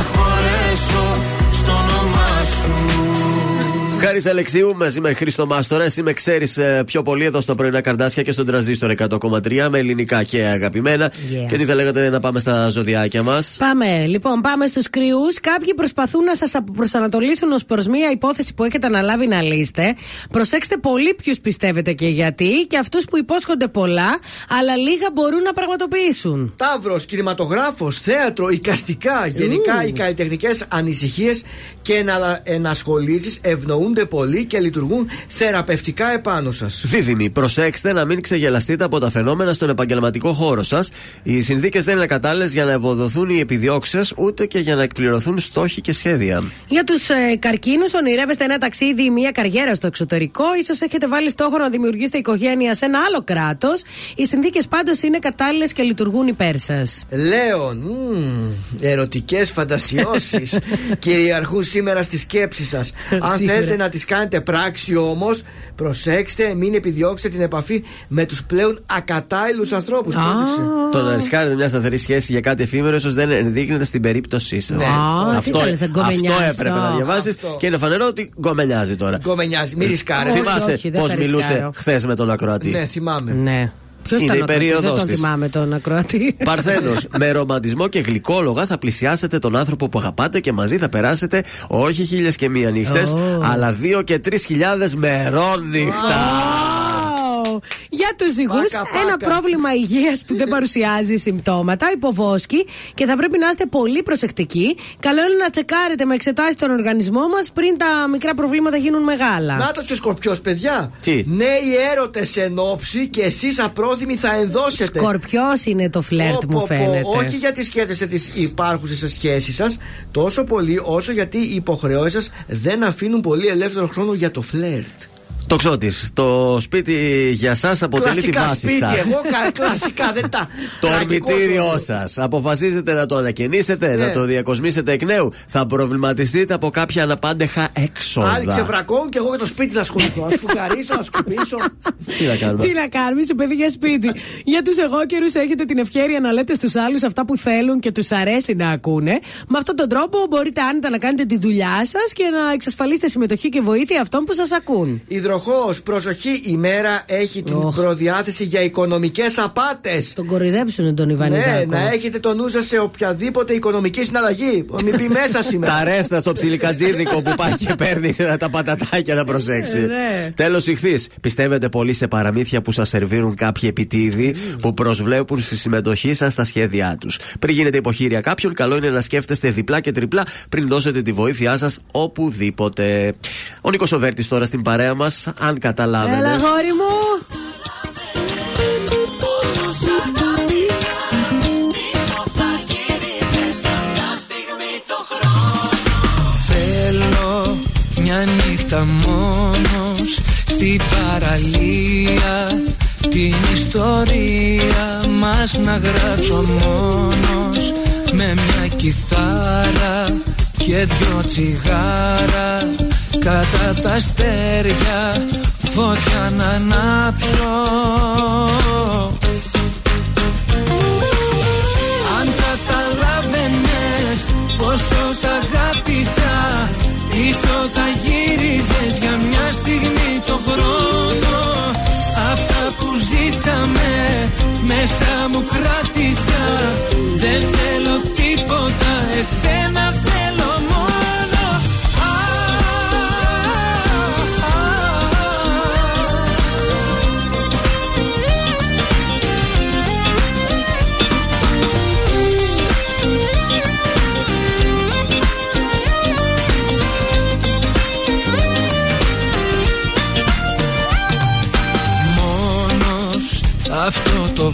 Να χωρέσω στο όνομά σου Χαρίς Αλεξίου μαζί με Χρήστο Μάστορα. Εσύ με ξέρεις πιο πολύ εδώ στα πρωινά καρδάσια και στον τραζίστορ 100,3 με ελληνικά και αγαπημένα. Yeah. Και τι θα λέγατε να πάμε στα ζωδιάκια μας; Πάμε, λοιπόν, πάμε στους κρυούς. Κάποιοι προσπαθούν να σας προσανατολίσουν ως προς μία υπόθεση που έχετε αναλάβει να λύσετε. Προσέξτε πολύ ποιους πιστεύετε και γιατί και αυτούς που υπόσχονται πολλά, αλλά λίγα μπορούν να πραγματοποιήσουν. Ταύρος, κινηματογράφος, θέατρο, οικαστικά, γενικά Ου. οι καλλιτεχνικές ανησυχίες και ενα, ενασχολήσεις ευνοούνται πολύ και λειτουργούν θεραπευτικά επάνω σας. Δίδυμοι, προσέξτε να μην ξεγελαστείτε από τα φαινόμενα στον επαγγελματικό χώρο σας. Οι συνθήκες δεν είναι κατάλληλες για να ευοδοθούν οι επιδιώξεις ούτε και για να εκπληρωθούν στόχοι και σχέδια. Για τους ε, καρκίνους, ονειρεύεστε ένα ταξίδι ή μία καριέρα στο εξωτερικό. σω έχετε βάλει στόχο να δημιουργήσετε οικογένεια σε ένα άλλο κράτος. Οι συνθήκες πάντως είναι κατάλληλες και λειτουργούν υπέρ σας. Λέων, ερωτικές φαντασιώσεις <laughs> κυριαρχούν σήμερα στη σκέψη σας. Αν Σίγουρα. θέλετε να τις κάνετε πράξη όμως, προσέξτε, μην επιδιώξετε την επαφή με τους πλέον ακατάλληλους ανθρώπους. Το να ρισκάρετε μια σταθερή σχέση για κάτι εφήμερο ίσως δεν ενδείκνεται στην περίπτωσή σας. Ναι. Α, τι Αυτό, καλέ, θα αυτό γκομενιάσω. έπρεπε να διαβάσεις Αυτό. και είναι φανερό ότι γκομενιάζει τώρα. Γκομενιάζει, μην ρισκάρετε. Θυμάσαι όχι, δεν πώς θα μιλούσε ρισκάρω. χθες με τον ακροατή. Ναι, θυμάμαι. Ναι. Ποιος Είναι ήταν η ο ακροατής, δεν περίοδος τον της. θυμάμαι τον ακροατή. <laughs> Παρθένος, με ρομαντισμό και γλυκόλογα θα πλησιάσετε τον άνθρωπο που αγαπάτε και μαζί θα περάσετε όχι χίλιες και μία νύχτες, Ω. αλλά δύο και τρεις χιλιάδες μερόνυχτα. Wow. Για τους ζυγούς, Πάκα, πάκα. ένα πρόβλημα υγείας που δεν <laughs> παρουσιάζει συμπτώματα, υποβόσκει και θα πρέπει να είστε πολύ προσεκτικοί. Καλό είναι να τσεκάρετε με εξετάσεις τον οργανισμό μας πριν τα μικρά προβλήματα γίνουν μεγάλα. Νάτος και σκορπιός, παιδιά. Τι; Νέοι έρωτες εν όψη και εσείς απρόθυμοι θα ενδώσετε. Σκορπιός είναι το φλερτ, Πω, πω, μου πω, φαίνεται. όχι γιατί σκέφτεστε τις υπάρχουσες σχέσεις σας, τόσο πολύ όσο γιατί οι υποχρεώσεις σας δεν αφήνουν πολύ ελεύθερο χρόνο για το φλερτ. Το ξώτη, το σπίτι για εσά αποτελεί τη Κλασικά βάση σπίτι, σας. εγώ κα- κλασικά δεν τα. Το Τραγικό ορμητήριό το- σας. Αποφασίζετε να το ανακαινήσετε, Ναι. να το διακοσμήσετε εκ νέου. Θα προβληματιστείτε από κάποια αναπάντεχα Άλλοι έξοδα. ξεβρακώνουν και εγώ για το σπίτι θα ασχοληθώ. Να σφουγγαρίσω, να σκουπίσω. <laughs> Τι να κάνουμε; Τι να κάνουμε, είσαι παιδί για σπίτι. για τους εγώκερου έχετε την ευκαιρία να λέτε στους άλλους αυτά που θέλουν και τους αρέσει να ακούνε. Με αυτόν τον τρόπο μπορείτε άνετα να κάνετε τη δουλειά σας και να εξασφαλίσετε συμμετοχή και βοήθεια αυτών που σας ακούν. Υδροχό, προσοχή, η μέρα έχει την Οχ. προδιάθεση για οικονομικές απάτες. Τον κοροϊδέψουν τον Ναι, Ιβανιδάκο. να έχετε το νου σας σε οποιαδήποτε οικονομική συναλλαγή. Μην πει μέσα <laughs> σήμερα. Τα ρέστα στο ψιλικατζίδικο που πάει και παίρνει τα πατατάκια να προσέξει. Ε, ναι. Τέλος, ηχθή. Πιστεύετε πολύ σε παραμύθια που σας σερβίρουν κάποιοι επιτίδιοι που προσβλέπουν στη συμμετοχή σας στα σχέδιά τους. Πριν γίνετε υποχείρια κάποιον, καλό είναι να σκέφτεστε διπλά και τριπλά πριν δώσετε τη βοήθειά σας οπουδήποτε. Ο Νίκος Οβέρτης τώρα στην παρέα μας, αν καταλάβαινες. Έλα, γόρι μου. Θέλω μια νύχτα μόνος στην παραλία Την ιστορία μας να γράψω μόνος Με μια κιθάρα και δυο τσιγάρα Κατά τα αστέρια φωτιά να ανάψω. Αν καταλάβαινες πόσο σ' αγάπησα Πίσω θα γύριζες για μια στιγμή το χρόνο. Αυτά που ζήσαμε μέσα μου κράτησα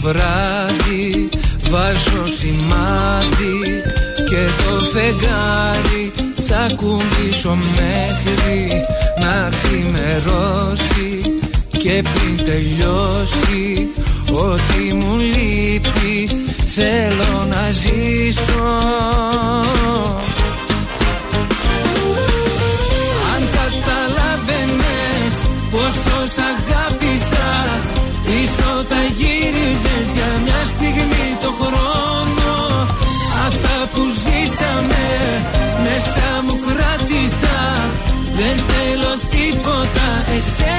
το βράδυ βάζω σημάδι και το φεγγάρι θα κουμπίσω μέχρι να ξημερώσει και πριν τελειώσει ό,τι μου λείπει θέλω να ζήσω με μέσα μου κράτησα. Δεν θέλω τίποτα εσένα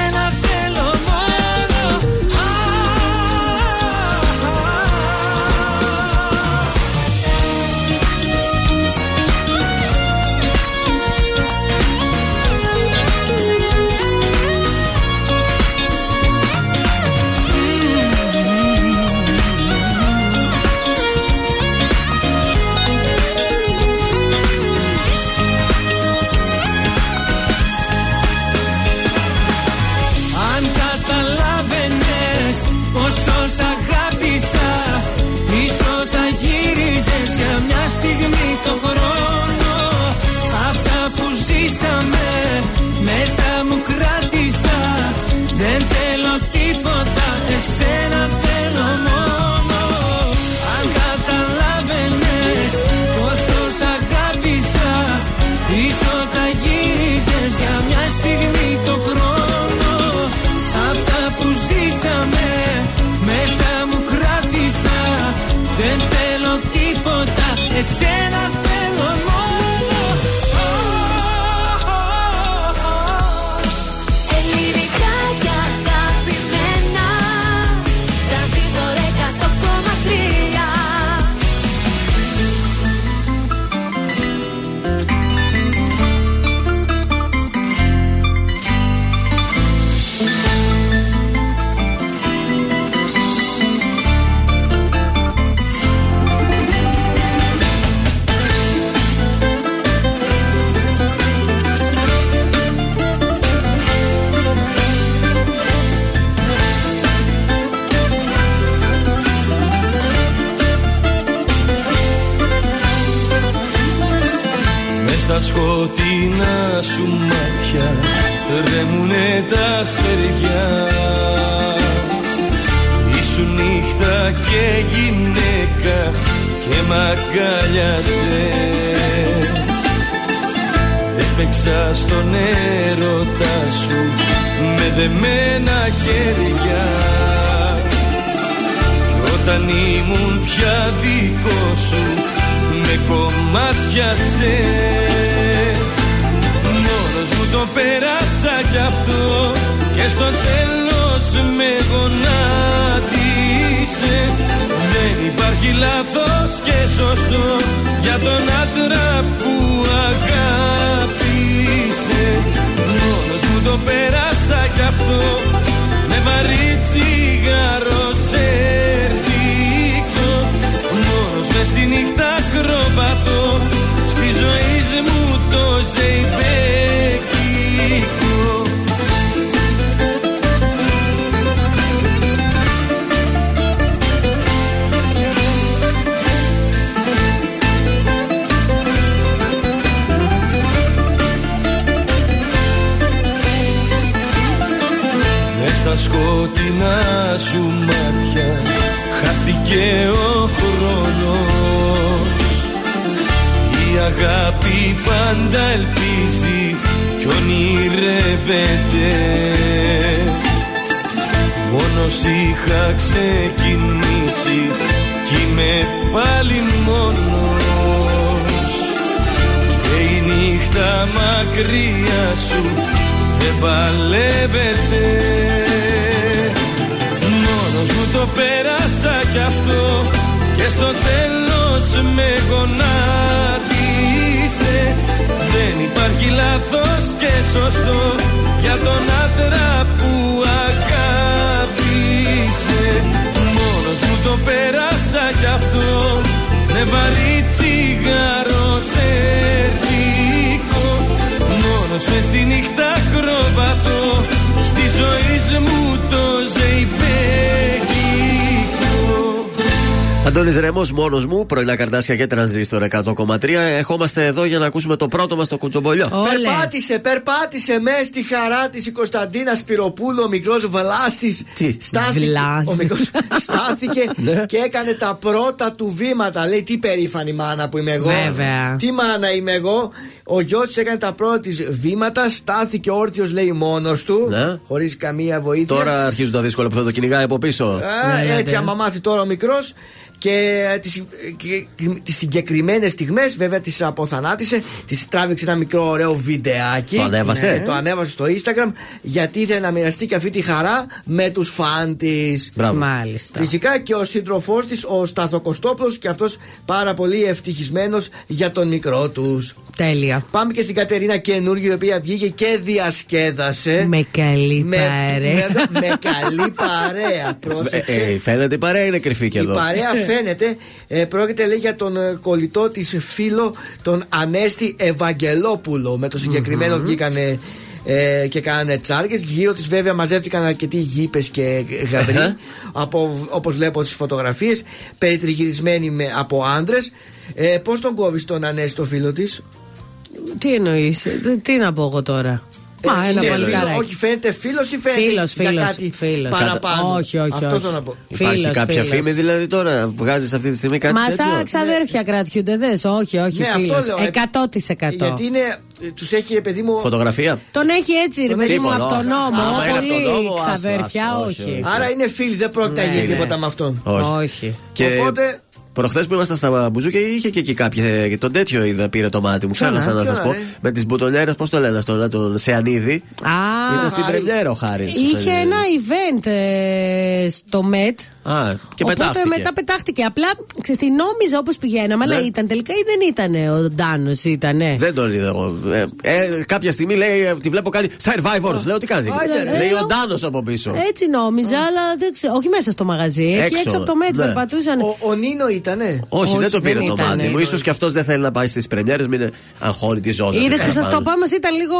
πρωινά καρτάσια και τρανζίστορ 100,3. Ερχόμαστε εδώ για να ακούσουμε το πρώτο μας το κουτσομπολιό. Περπάτησε, περπάτησε μες στη χαρά της η Κωνσταντίνας Σπυροπούλου, ο μικρός Βλάσης. Στάθηκε, Βλάσης. ο μικρός <laughs> στάθηκε Ναι. και έκανε τα πρώτα του βήματα. Λέει τι περήφανη μάνα που είμαι εγώ. Βέβαια. Τι μάνα είμαι εγώ. Ο γιος της έκανε τα πρώτα της βήματα. Στάθηκε όρθιος, λέει μόνος του. Ναι. Χωρίς καμία βοήθεια. Τώρα αρχίζουν τα δύσκολα που θα το κυνηγάει από πίσω. Α, Ναι, έτσι, ναι. άμα μάθει τώρα ο μικρός. Και τις, και, τις συγκεκριμένες στιγμές βέβαια τις αποθανάτησε Τις τράβηξε ένα μικρό ωραίο βιντεάκι Το ανέβασε. Ναι, Το ανέβασε στο Instagram Γιατί ήθελε να μοιραστεί και αυτή τη χαρά με τους φαν της Μπράβο. Μάλιστα. Φυσικά και ο σύντροφός της ο Σταθοκοστόπλος Και αυτός πάρα πολύ ευτυχισμένος για τον μικρό τους Τέλεια. Πάμε και στην Κατερίνα Καινούργιο η οποία βγήκε και διασκέδασε Με καλή με, παρέα. με, με καλή παρέα Ε, πρόσεξε. ε, φαίνεται η παρέα είναι κρυφή και Η εδώ. παρέα <laughs> φαίνεται. Ε, πρόκειται λέει για τον ε, κολλητό της φίλο, τον Ανέστη Ευαγγελόπουλο. Με το συγκεκριμένο βγήκανε ε, και κάνανε τσάρκες. Γύρω της βέβαια μαζεύτηκαν αρκετοί γήπες και γαμπροί. από, όπως βλέπω τις φωτογραφίες. Περιτριγυρισμένοι με, από άντρες. Ε, Πώς τον κόβεις τον Ανέστη, το φίλο της; Τι εννοείς, τι να πω εγώ τώρα; Μα ένα είναι παλικάρι. φίλος. Όχι, φαίνεται φίλος ή φαίνεται Φίλος, για φίλος, κάτι φίλος. παραπάνω. Όχι, όχι, Αυτό όχι. θέλω να πω. Υπάρχει Φίλος, κάποια φίλος. φήμη δηλαδή τώρα, βγάζεις αυτή τη στιγμή κάτι Μα τέτοιο; σαν ξαδέρφια κρατιούνται, δες. Όχι, όχι, Ναι, αυτό φίλος. λέω, ε, 100%. Γιατί είναι. Τους έχει, ρε παιδί μου. Φωτογραφία; Τον έχει έτσι, ρε Τον παιδί έχει μου, τίποτα, από τον όχι. νόμο. Άμα είναι από τον Πολύ νόμο, άστο, ξαδέρφια, άστο, όχι, όχι. όχι. Άρα είναι φίλοι, δεν πρόκειται να Ναι, γίνει ναι. τίποτα με αυτόν. Όχι. Όχι. Και Οπότε- προχθές που ήμασταν στα μπουζούκια είχε και εκεί κάποια. και Τον τέτοιο είδα πήρε το μάτι μου. Ξέχασα να ποιον, σας πω. ρε; Με τις μπουτονιέρε, πώς το λένε αυτό, να τον Σεανίδη. Α, Ήταν στην Χάρη. πρεμιέρα ο Χάρης. Είχε ένα event ε, στο ΜΕΤ. Α, και Οπότε πετάχτηκε. μετά πετάχτηκε. Απλά ξέρεις τι νόμιζα όπως πηγαίναμε, Ναι. αλλά ήταν τελικά ή δεν ήταν ο Ντάνος, ήτανε; Δεν τον είδα εγώ. Ε, ε, κάποια στιγμή λέει, ε, τη βλέπω κάνει Survivors. Λέω τι κάνει. Άντε, ρε. Λέει Ε, ο Ντάνος από πίσω. Έτσι νόμιζα, αλλά δεν ξέρω. Όχι μέσα στο μαγαζί. Εκεί Έξω. έξω από το ΜΕΤ Ναι. περπατούσαν. Ο, ο Νίνο ήταν ήτανε; Όχι, δεν το πήρε το ήταν, μάτι ναι. μου. σω και αυτός δεν θέλει να πάει στις πρεμιέρες, μην αγχώνει τη ζώζα. Είδες που σας το πάμε, ήταν λίγο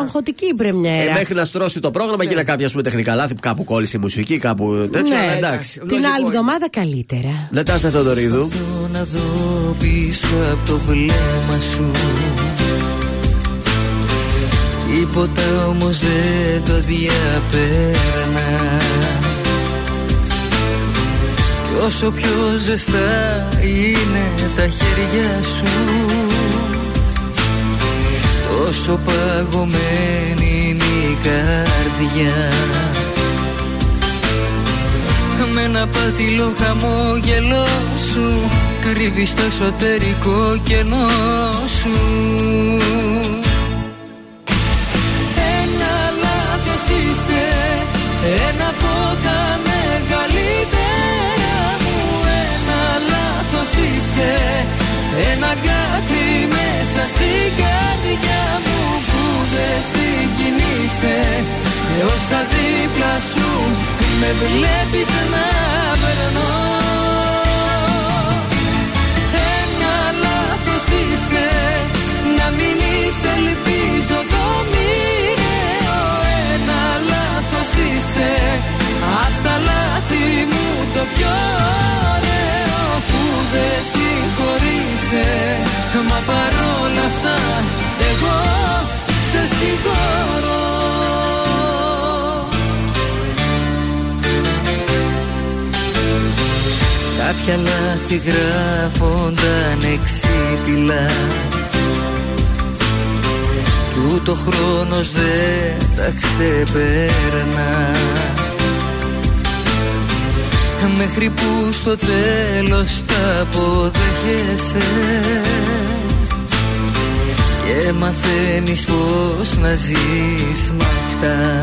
αγχωτική η πρεμιέρα. Ε, μέχρι να στρώσει το πρόγραμμα γίνανε κάποια ας πούμε, τεχνικά λάθη που κάπου κόλλησε η μουσική, κάπου τέτοια. Ναι. αλλά εντάξει. Την άλλη εβδομάδα καλύτερα. Νατάσα Θεοδωρίδου. να δω πίσω από το βλέμμα σου Τίποτα όμως δεν το διαπέρνα Κι όσο πιο ζεστά είναι τα χέρια σου Τόσο παγωμένη είναι η καρδιά με ένα πάτηλο χαμόγελό σου. Κρύβεις το εσωτερικό κενό σου. Ένα λάθος είσαι Ένα από τα μεγαλύτερα μου. Ένα λάθος είσαι Ένα κάτι μέσα στην καρδιά μου Που δεν συγκινείσαι Και όσα δίπλα σου Με βλέπεις να περνώ. Ένα λάθος είσαι Να μην είσαι ελπίζω το μοιραίο. Ένα λάθος είσαι Απ' τα λάθη μου το πιο ωραίο. Που δεν συγχωρείσαι Μα παρόλα αυτά εγώ σε συγχωρώ Κάποια λάθη γράφονταν εξίτηλα. Κι ούτε ο χρόνος δεν τα ξεπέρνα. Μέχρι που στο τέλος τα αποδέχεσαι. Και μαθαίνεις πως να ζεις με αυτά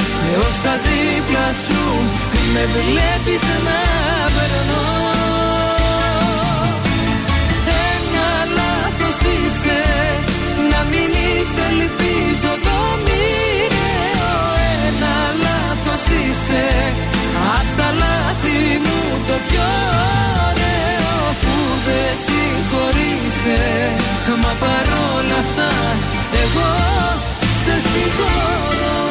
όσα δίπλα σου Με βλέπεις να περνώ. Ένα λάθος είσαι Να μην είσαι ελπίζω το μοιραίο. Ένα λάθος είσαι Απ' τα λάθη μου το πιο ωραίο. Που δεν συγχωρείσαι Μα παρόλα αυτά εγώ σε συγχωρώ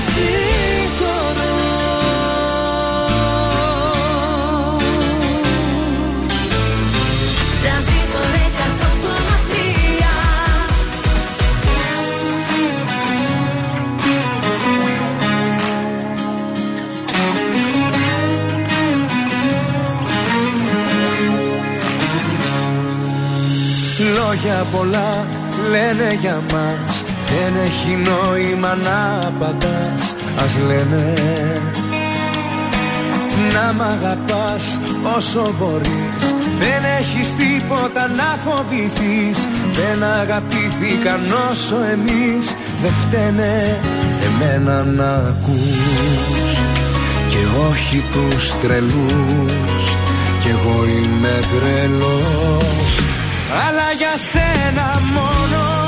σε συγχωρώ Τρανζίστορ 100,3 Λόγια πολλά λένε για μας Δεν έχει νόημα να απαντάς Ας λένε. Να μ' αγαπάς όσο μπορείς. Δεν έχεις τίποτα να φοβηθείς. Δεν αγαπήθηκαν όσο εμείς. Δεν φταίνε εμένα να ακούς. Και όχι τους τρελούς. Κι εγώ είμαι τρελός. Αλλά για σένα μόνο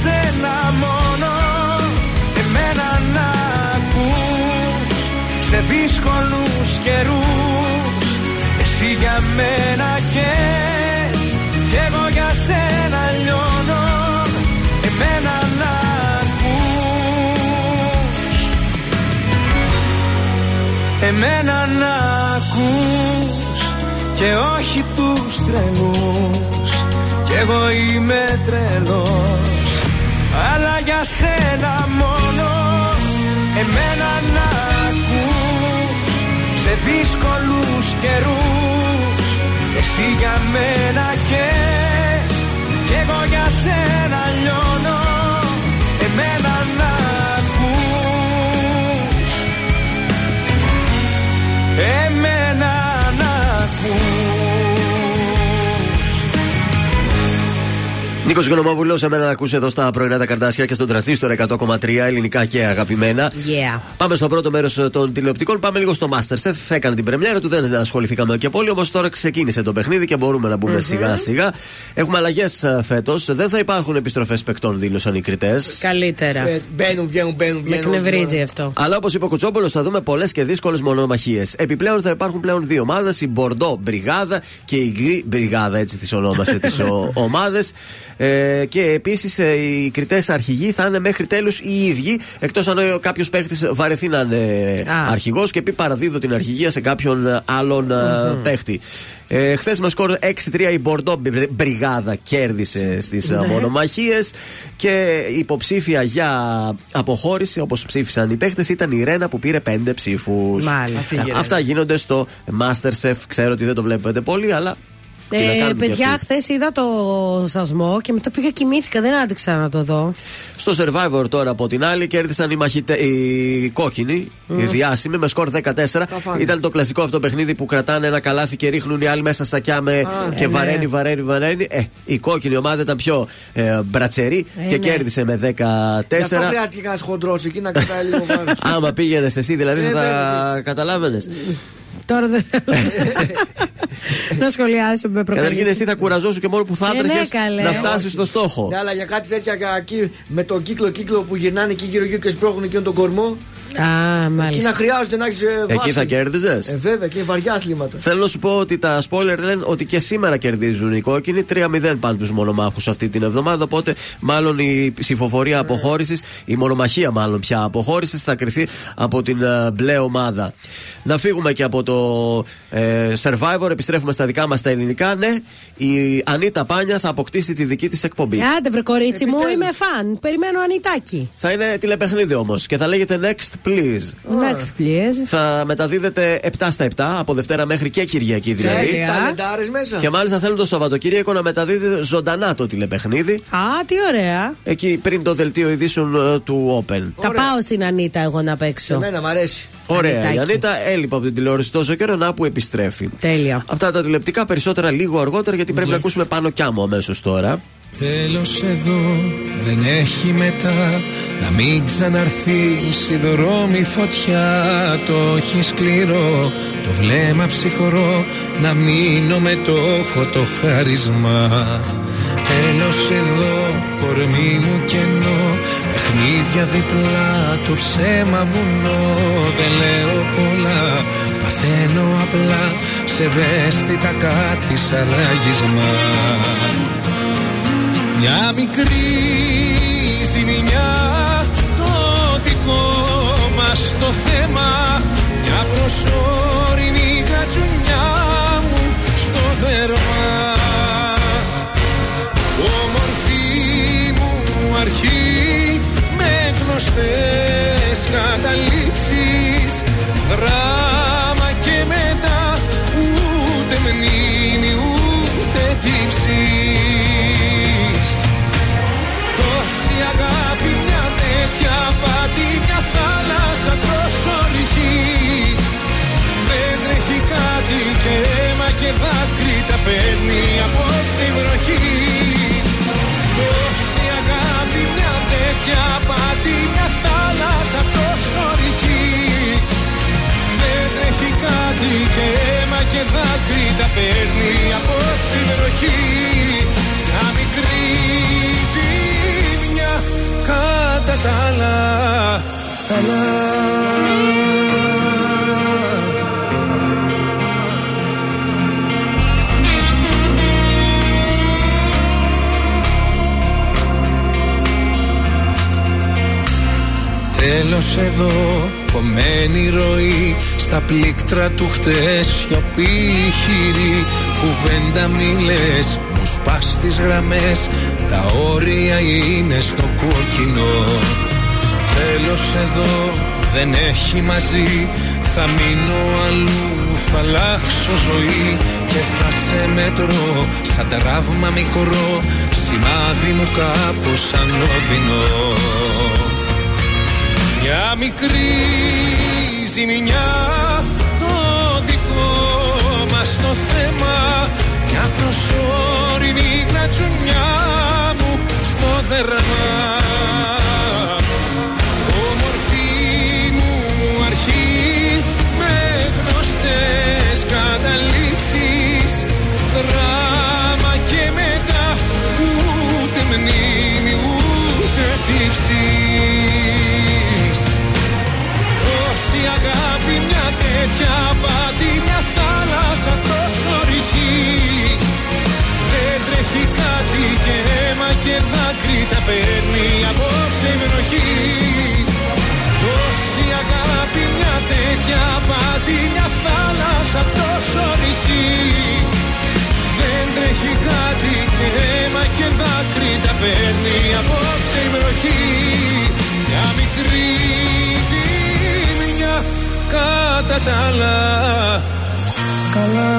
σένα μόνο Εμένα να ακούς. Σε δύσκολους καιρούς Εσύ για μένα καις Κι εγώ για σένα λιώνω Εμένα να ακούς. Εμένα να ακούς Και όχι τους τρελούς. Κι εγώ είμαι τρελός Αλλά για σένα μόνο Εμένα να ακούς Σε δύσκολους καιρούς. Εσύ για μένα καις Κι εγώ για σένα λιώνω Νίκος Γνωμόπουλος, εμένα να ακούσει εδώ στα πρωινά τα καρτάσια και στον τραστίστρο 100,3 ελληνικά και αγαπημένα. Yeah. Πάμε στο πρώτο μέρος των τηλεοπτικών. Πάμε λίγο στο Masterchef. Έκανε την πρεμιέρα του, δεν ασχοληθήκαμε και πολύ. Όμως τώρα ξεκίνησε το παιχνίδι και μπορούμε να μπουμε σιγά σιγά. Έχουμε αλλαγές φέτος. Δεν θα υπάρχουν επιστροφές παικτών, δήλωσαν οι κριτές. Καλύτερα. Ε, Μπαίνουν, βγαίνουν, μπαίνουν, Με βγαίνουν. εκνευρίζει αυτό. Αλλά όπως είπε ο Κουτσόμπολο, θα δούμε πολλές και δύσκολες μονομαχίες. Επιπλέον θα υπάρχουν πλέον δύο ομάδες, η Μπορντό Μπριγάδα και η Γκρι Μπριγάδα, έτσι τις ονόμασε τις <laughs> ομάδες. Ε, και επίσης οι κριτές αρχηγοί θα είναι μέχρι τέλους οι ίδιοι, εκτός αν κάποιος παίχτης βαρεθεί να είναι Α. αρχηγός και πει παραδίδω την αρχηγία σε κάποιον άλλον ε, παίχτη. Ε, Χθες με σκορ 6-3 η Μπορντό Μπρι- Μπριγάδα κέρδισε στις Ναι. μονομαχίες και η υποψήφια για αποχώρηση, όπως ψήφισαν οι παίχτες, ήταν η Ρένα που πήρε 5 ψήφους. Μάλιστα. Αφήγε, Ρένα. Αυτά γίνονται στο Masterchef. Ξέρω ότι δεν το βλέπετε πολύ, αλλά. Τι να Ε, κάνουμε κι παιδιά, αυτοί. χθες είδα το σασμό και μετά πήγα κοιμήθηκα. Δεν άντεξα να το δω. Στο Survivor τώρα από την άλλη κέρδισαν οι, μαχητε... οι κόκκινοι, οι διάσημοι με σκορ 14. φάνε. Ήταν το κλασικό αυτό παιχνίδι που κρατάνε ένα καλάθι και ρίχνουν οι άλλοι μέσα σακιά με... και ε, βαραίνει, ναι. βαραίνει, βαραίνει. Ε, η κόκκινη ομάδα ήταν πιο ε, μπρατσερή Ε, και ναι. κέρδισε με 14. Γι' αυτό χρειάστηκε κανένας χοντρός εκεί να κρατάει λίγο βάρος. Άμα πήγαινες εσύ, δηλαδή Ε, θα βέβαια. τα καταλάβαινε. Τώρα δεν θέλω <laughs> να σχολιάσω με Καταρχήν, προκαλεί. εσύ θα κουραζόσου και μόνο που θα Ε, ναι, έτρεχες καλέ. να φτάσεις στο στόχο. Ναι, αλλά για κάτι τέτοια κα- εκεί με τον κύκλο-κύκλο που γυρνάνε εκεί γύρω-γύρω και σπρώχνουν εκείνον τον κορμό. Α, Εκεί να μάλιστα. χρειάζεται να έχεις βάση. Εκεί θα κέρδιζες; Ε, βέβαια και βαριά αθλήματα. Θέλω να σου πω ότι τα spoiler λένε ότι και σήμερα κερδίζουν οι κόκκινοι. 3-0 πάνε τους μονομάχους αυτή την εβδομάδα. Οπότε, μάλλον η ψηφοφορία αποχώρησης, η μονομαχία μάλλον πια αποχώρησης, θα κρυθεί από την ε, μπλε ομάδα. Να φύγουμε και από το ε, Survivor, επιστρέφουμε στα δικά μας τα ελληνικά. Ναι, η Ανίτα Πάνια θα αποκτήσει τη δική της εκπομπή. Άντε βρε κορίτσι μου, Επιτέλους. είμαι φαν. Περιμένω ανιτάκι. Θα είναι τηλεπαιχνίδι όμως και θα λέγεται Next Please. Next please. Θα μεταδίδεται 7 στα 7 από Δευτέρα μέχρι και Κυριακή δηλαδή. Έχει ταλεντάρες μέσα. Και μάλιστα θέλουν το Σαββατοκύριακο να μεταδίδει ζωντανά το τηλεπαιχνίδι. Α, τι ωραία. Εκεί πριν το δελτίο ειδήσεων ε, του Open. Θα πάω στην Ανίτα εγώ να παίξω. Εμένα μ' αρέσει. Ωραία. Ανιτάκι. Η Ανίτα έλειπε από την τηλεόραση τόσο καιρό να που επιστρέφει. Τέλεια. Αυτά τα τηλεπτικά περισσότερα λίγο αργότερα γιατί πρέπει να ακούσουμε πάνω κι άμμο αμέσως τώρα. Τέλος εδώ δεν έχει μετά Να μην ξαναρθείς η δρόμη φωτιά. Το έχει σκληρό, το βλέμμα ψυχρό Να μείνω με το έχω το χάρισμα. Τέλος εδώ, κορμί μου κενό Παιχνίδια διπλά, το ψέμα βουνό. Δεν λέω πολλά, παθαίνω απλά Σε δέστητα κάτι σαν ράγισμα Μια μικρή ζημιά Το δικό μας το θέμα. Μια προσωρινή κατσουνιά μου στο δερμά Όμορφη μου αρχή με γνωστές καταλήξεις. Δράμα και μετά ούτε μνήμη ούτε τύψεις Τόση αγάπη μια τέτοια πάτη μια θάλασσα τόσο ρηχή Δεν τρέχει κάτι και αίμα και δάκρυ τα παίρνει απόψε η βροχή Τόση αγάπη μια τέτοια πάτη μια θάλασσα τόσο ρηχή Δεν τρέχει κάτι και αίμα και δάκρυ τα παίρνει απόψε η βροχή Μια μικρή ζημιά κατά τα άλλα. Καλά. Τέλος εδώ, κομμένη ροή Στα πλήκτρα του χτες σιωπή χειρή. Κουβέντα μη λες, μου σπάς τις γραμμές. Τα όρια είναι στο κόκκινο. Τέλος εδώ, δεν έχει μαζί. Θα μείνω αλλού, θα αλλάξω ζωή. Και θα σε μετρώ, σαν τραύμα μικρό. Σημάδι μου κάπως ανώδυνο. Μια μικρή ζημιά το δικό μας το θέμα Μια προσωρινή γρατσουνιά μου στο δερμά Όμορφη μου αρχή με γνωστές καταλήξεις. Δράμα και μετά ούτε μνήμη ούτε τύψεις. Τόση αγάπη μια τέτοια πάτη μια θάλασσα τόσο ρηχή Δεν τρέχει κάτι και αίμα και δάκρυ τα παίρνει απόψε η βροχή Τόση αγάπη μια τέτοια πάτη μια θάλασσα τόσο ρηχή δεν τρέχει κάτι και αίμα και δάκρυ τα παίρνει απόψε η βροχή Μια μικρή ζημιά κατά τα άλλα. Καλά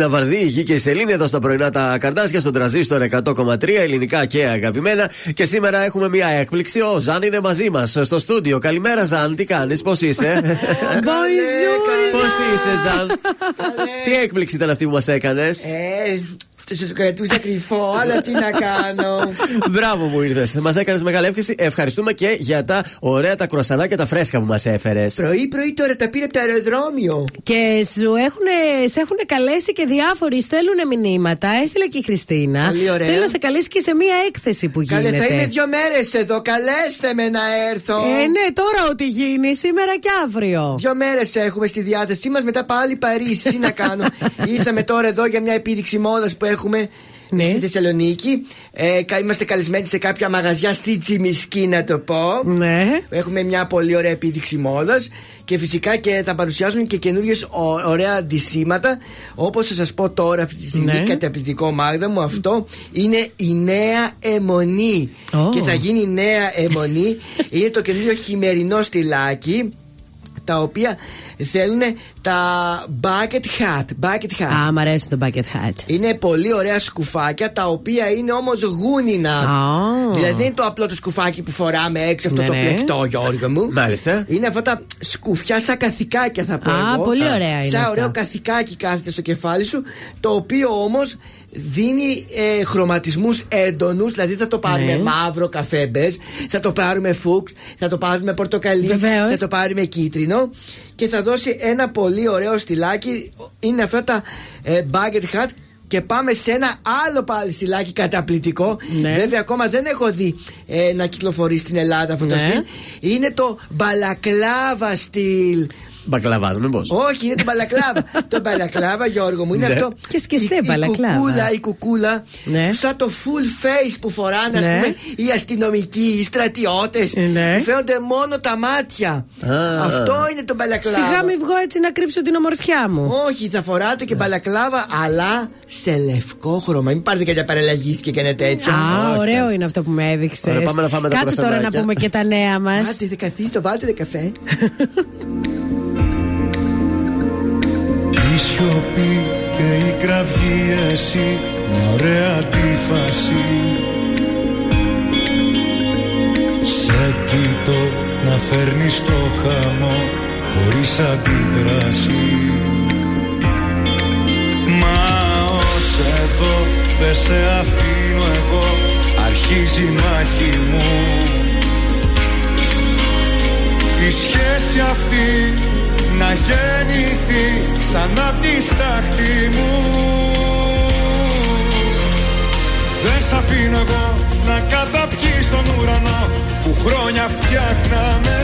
Η Δέσποινα Βαρδί, η Γη και η Σελήνη εδώ στα πρωινά τα καρδάσια στον τραζίστορ 100,3 ελληνικά και αγαπημένα. Και σήμερα έχουμε μια έκπληξη. Ο Ζαν είναι μαζί μας στο στούντιο. Καλημέρα, Ζαν, τι κάνεις, πώς είσαι; <laughs> Πώς είσαι, Ζαν; Τι έκπληξη ήταν αυτή που μας έκανες; Ε, σε κρατούσα κρυφό, αλλά τι να κάνω. Μπράβο που ήρθες. Μας έκανες μεγάλη εύκαιση. Ευχαριστούμε και για τα ωραία τα κρουασανάκια τα φρέσκα που μας έφερες. Πρωί-πρωί τώρα τα πήρε από το αεροδρόμιο. Και σου έχουν, σε έχουν καλέσει και διάφοροι στέλνουν μηνύματα. Έστειλε και η Χριστίνα. Πολύ ωραία. Θέλει να σε καλέσει και σε μία έκθεση που γίνεται. Καλέ, θα είμαι δύο μέρες εδώ. Καλέστε με να έρθω. Ε, ναι, τώρα ό,τι γίνει, σήμερα και αύριο. Δύο μέρες έχουμε στη διάθεσή μας, μετά πάλι Παρίσι. Τι να κάνω. <laughs> Ήρθαμε τώρα εδώ για μια επίδειξη μόδας που έχουμε Ναι. στη Θεσσαλονίκη. Ε, κα- είμαστε καλεσμένοι σε κάποια μαγαζιά στη Τσιμισκή, να το πω. Ναι. Έχουμε μια πολύ ωραία επίδειξη μόδας και φυσικά και θα παρουσιάζουν και καινούριε ωραία αντισήματα. Όπως θα σας πω τώρα, αυτή τη στιγμή, Ναι. καταπληκτικό Μάγδα μου, αυτό είναι η νέα αιμονή. Ω. Και θα γίνει η νέα αιμονή. <laughs> είναι το καινούριο χειμερινό στυλάκι. Τα οποία θέλουν τα bucket hat. Bucket hat. Α, μ' αρέσει το bucket hat. Είναι πολύ ωραία σκουφάκια τα οποία είναι όμως γούνινα. Α. Δηλαδή δεν είναι το απλό το σκουφάκι που φοράμε έξω αυτό Ναι, το ναι. πλεκτό, Γιώργο μου. Μάλιστα. Είναι αυτά τα σκουφιά σαν καθηκάκια θα πω. Α, εγώ. πολύ ωραία είναι Σαν αυτά. ωραίο καθηκάκι κάθεται στο κεφάλι σου, το οποίο όμως δίνει ε, χρωματισμούς έντονους δηλαδή θα το πάρουμε Ναι. μαύρο καφέ μπες θα το πάρουμε φούξ θα το πάρουμε πορτοκαλί Βεβαίως. θα το πάρουμε κίτρινο και θα δώσει ένα πολύ ωραίο στυλάκι είναι αυτά τα ε, bucket hat και πάμε σε ένα άλλο πάλι στυλάκι καταπληκτικό. Ναι. Βέβαια, ακόμα δεν έχω δει ε, να κυκλοφορεί στην Ελλάδα αυτό το Ναι. στυλ. Είναι το μπαλακλάβα στυλ. Μπακλαβάς, μήπω. Όχι, είναι το μπαλακλάβα. το μπαλακλάβα, Γιώργο μου, είναι Ναι. αυτό. Και σκεσέ η, η μπαλακλάβα. κουκούλα, η κουκούλα. Ναι. Σαν το full face που φοράνε, ας Ναι. πούμε, οι αστυνομικοί, οι στρατιώτες. Ναι. Φαίνονται μόνο τα μάτια. Α. Αυτό είναι το μπαλακλάβα. Σιγά μη βγω έτσι να κρύψω την ομορφιά μου. Όχι, θα φοράτε και μπαλακλάβα, αλλά σε λευκό χρώμα. Μην πάρετε κάποια παραλλαγής και κάνετε τέτοιο. Α, ωραίο είναι αυτό που με έδειξες. Ωραία, πάμε να φάμε τα Κάτσε τώρα να κρουασανάκια. πούμε και τα νέα μας. Άντε, δε καθίστε, βάλτε δε καφέ. <laughs> Η σιωπή και η κραυγή εσύ Μια ωραία αντίφαση. Σε κοιτώ να φέρνεις το χαμό Χωρίς αντίδραση. Μα ως εδώ δεν σε αφήνω εγώ Αρχίζει η μάχη μου. Η σχέση αυτή να γεννηθεί ξανά τη στάχτη μου. Δεν σ' αφήνω εγώ να καταπιείς τον ουρανό που χρόνια φτιάχναμε.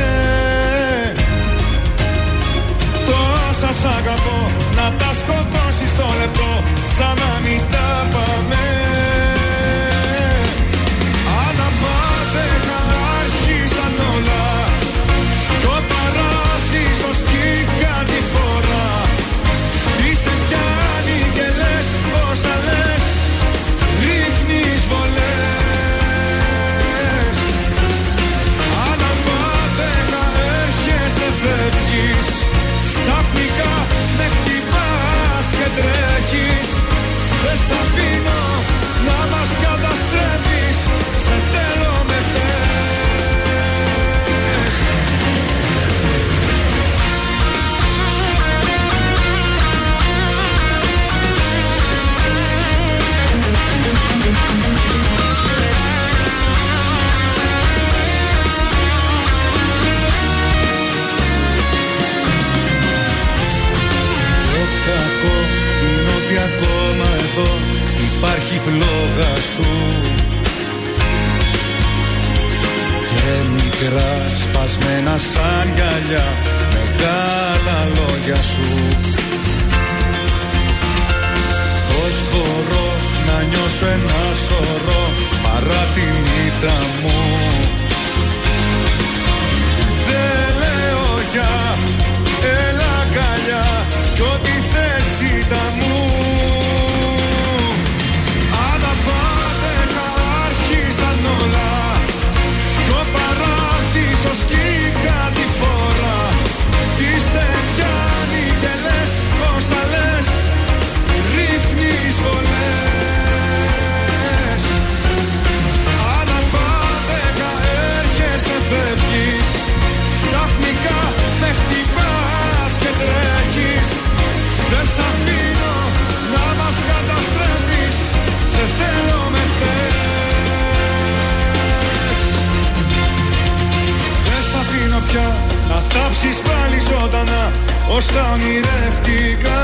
Τόσα σ' αγαπώ να τα σκοτώσεις το λεπτό σαν να μην τα πάμε Δεν φλόγα σου. Και μικρά σπασμένα σαν γυαλιά μεγάλα λόγια σου. Πώς μπορώ να νιώσω ένα σωρό παρά την ήττα μου; Δεν λέω για έλα αγκαλιά κι ό,τι θες ήταν μου αφήνω πια να θάψεις πάλι ζωντανά Όσα ονειρεύτηκα.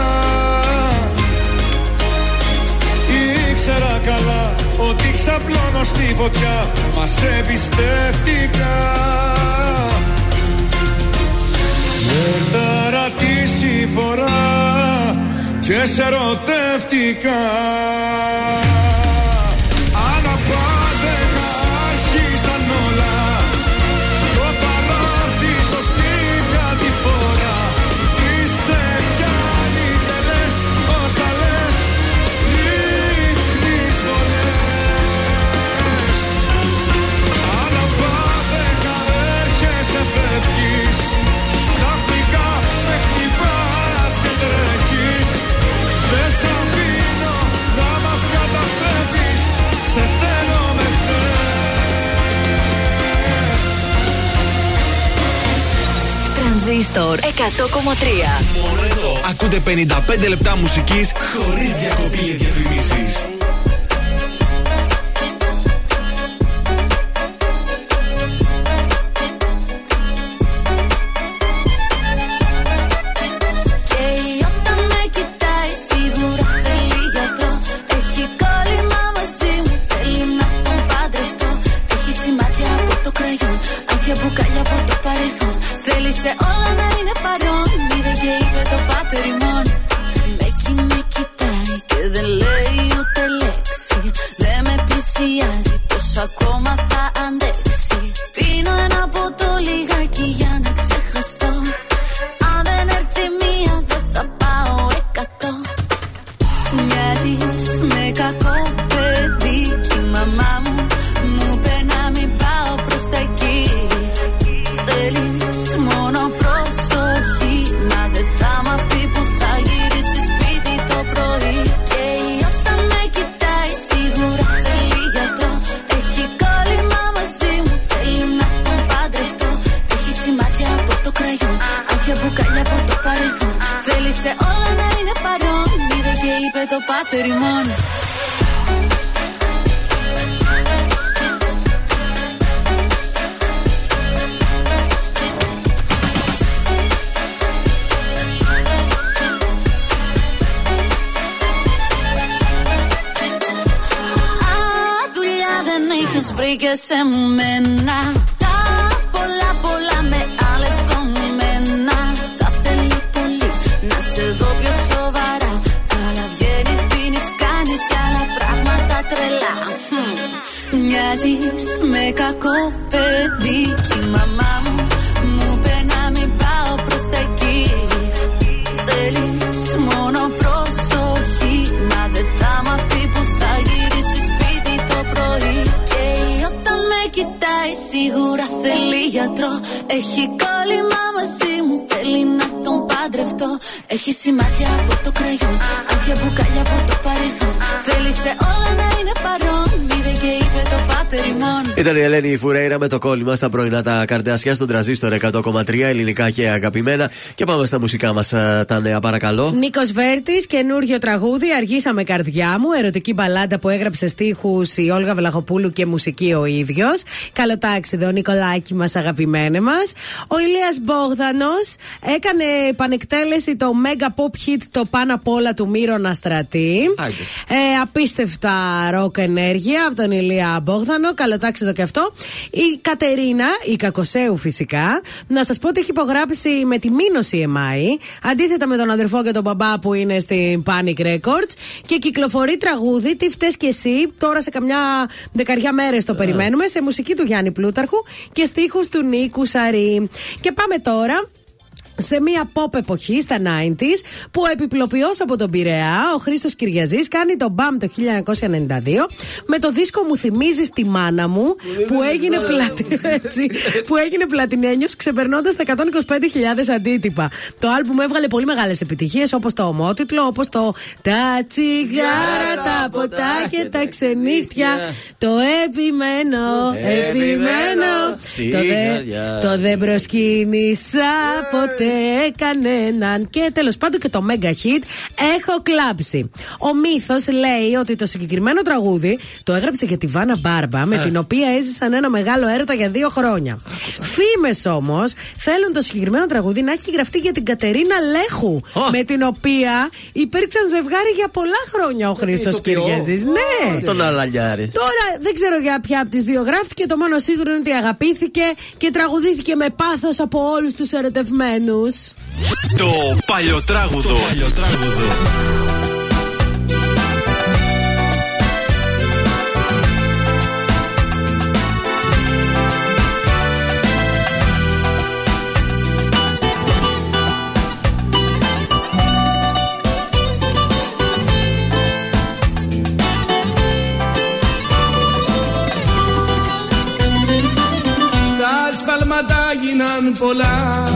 Ήξερα καλά ότι ξαπλώνω στη φωτιά Μας σε εμπιστεύτηκα Φλερτάρα τη συμφορά και σε ερωτεύτηκα Τρανζίστορ 100,3. Μόνο εδώ ακούτε 55 λεπτά μουσικής χωρίς διακοπή για διαφημίσεις. Και σε μένα. Τα πολλά πολλά με άλλες κομμένα Θα θέλει πολύ να σε δω πιο σοβαρά. Καλά βγαίνεις, πίνεις, κάνεις κι άλλα πράγματα τρελά. Χμ. Μοιάζεις με κακό παιδί Έχει κόλλημα μαζί μου θέλει να τον παντρευτώ. Έχει σημάδια από το κραγιόν Άδεια μπουκάλια από το παρελθόν. Θέλει σε όλα να Ήταν η Ελένη Φουρέιρα με το κόλλημα στα πρωινά τα καρδιάσια στον τραζίστορ 100,3 ελληνικά και αγαπημένα. Και πάμε στα μουσικά μας τα νέα, παρακαλώ. Νίκος Βέρτης, καινούριο τραγούδι. Αργήσαμε καρδιά μου. Ερωτική μπαλάντα που έγραψε στίχους η Όλγα Βλαχοπούλου και μουσική ο ίδιος. Καλοτάξιδο, Νικολάκη μας, αγαπημένε μας. Ο Ηλίας Μπόγδανος έκανε επανεκτέλεση το Mega Pop Hit το πάνω απ' όλα του Μύρονα Στρατή. Ε, απίστευτα ροκ ενέργεια από τον Ηλία Μπόγδανο. Καλοτάξιδο και αυτό. Η Κατερίνα, η Κακοσέου φυσικά, να σας πω ότι έχει υπογράψει με τη Μήνωση EMI. Αντίθετα με τον αδερφό και τον μπαμπά που είναι στην Panic Records. Και κυκλοφορεί τραγούδι. Τι φταίει και εσύ. Τώρα σε καμιά δεκαριά μέρες το περιμένουμε. Σε μουσική του Γιάννη Πλούταρχου και στίχους του Νίκου Σαρή. Και πάμε τώρα σε μια pop εποχή στα 90s που επιπλοποιό από τον Πειραιά, ο Χρήστος Κυριαζής κάνει το BAM το 1992 με το δίσκο μου θυμίζεις τη μάνα μου που έγινε, πλατι... έτσι, που έγινε πλατινένιος ξεπερνώντας τα 125.000 αντίτυπα. Το άλμπουμ έβγαλε πολύ μεγάλες επιτυχίες όπως το ομότιτλο, όπως το Τα τσιγάρα, τα ποτά και τα ξενύχτια. Το επιμένω, επιμένω. Στη Το δε, καρδιά. το δεν προσκύνησα ποτέ. Ούτε κανέναν. Και τέλος πάντων και το mega hit Έχω κλάψει. Ο μύθος λέει ότι το συγκεκριμένο τραγούδι το έγραψε για τη Βάνα Μπάρμπα, με Ε. την οποία έζησαν ένα μεγάλο έρωτα για δύο χρόνια. Φήμες όμως θέλουν το συγκεκριμένο τραγούδι να έχει γραφτεί για την Κατερίνα Λέχου, με την οποία υπήρξαν ζευγάρι για πολλά χρόνια ο Χρήστος ηθοποιό. Κυριαζή. Ναι! Τον αλαλιάρι. Τώρα δεν ξέρω για ποια από τις δύο γράφτηκε. Το μόνο σίγουρο είναι ότι αγαπήθηκε και τραγουδήθηκε με πάθος από όλους τους ερωτευμένους. Το παλιοτράγουδο. Τα σφάλματα γίναν πολλά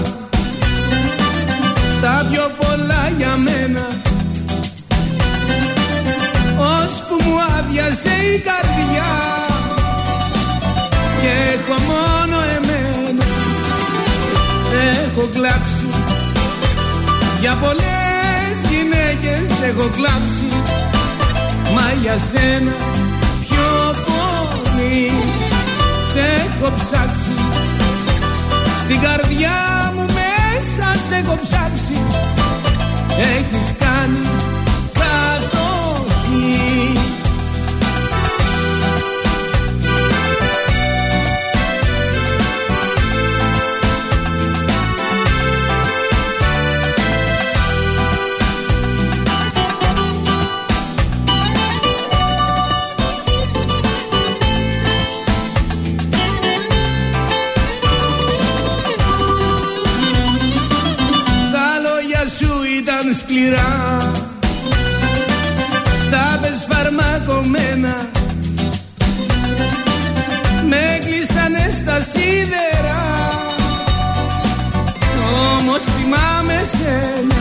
Τα πιο πολλά για μένα. Ώσπου μου άδειασε η καρδιά Και έχω μόνο εμένα. Έχω κλάψει Για πολλές γυναίκες έχω κλάψει. Μα για σένα πιο πολύ σε έχω ψάξει. Στην καρδιά μου μέσα σε έχω ψάξει Έχεις κάνει σκληρά. Τα πες φαρμακομένα Με κλείσανε στα σίδερα. Όμως θυμάμαι σένα.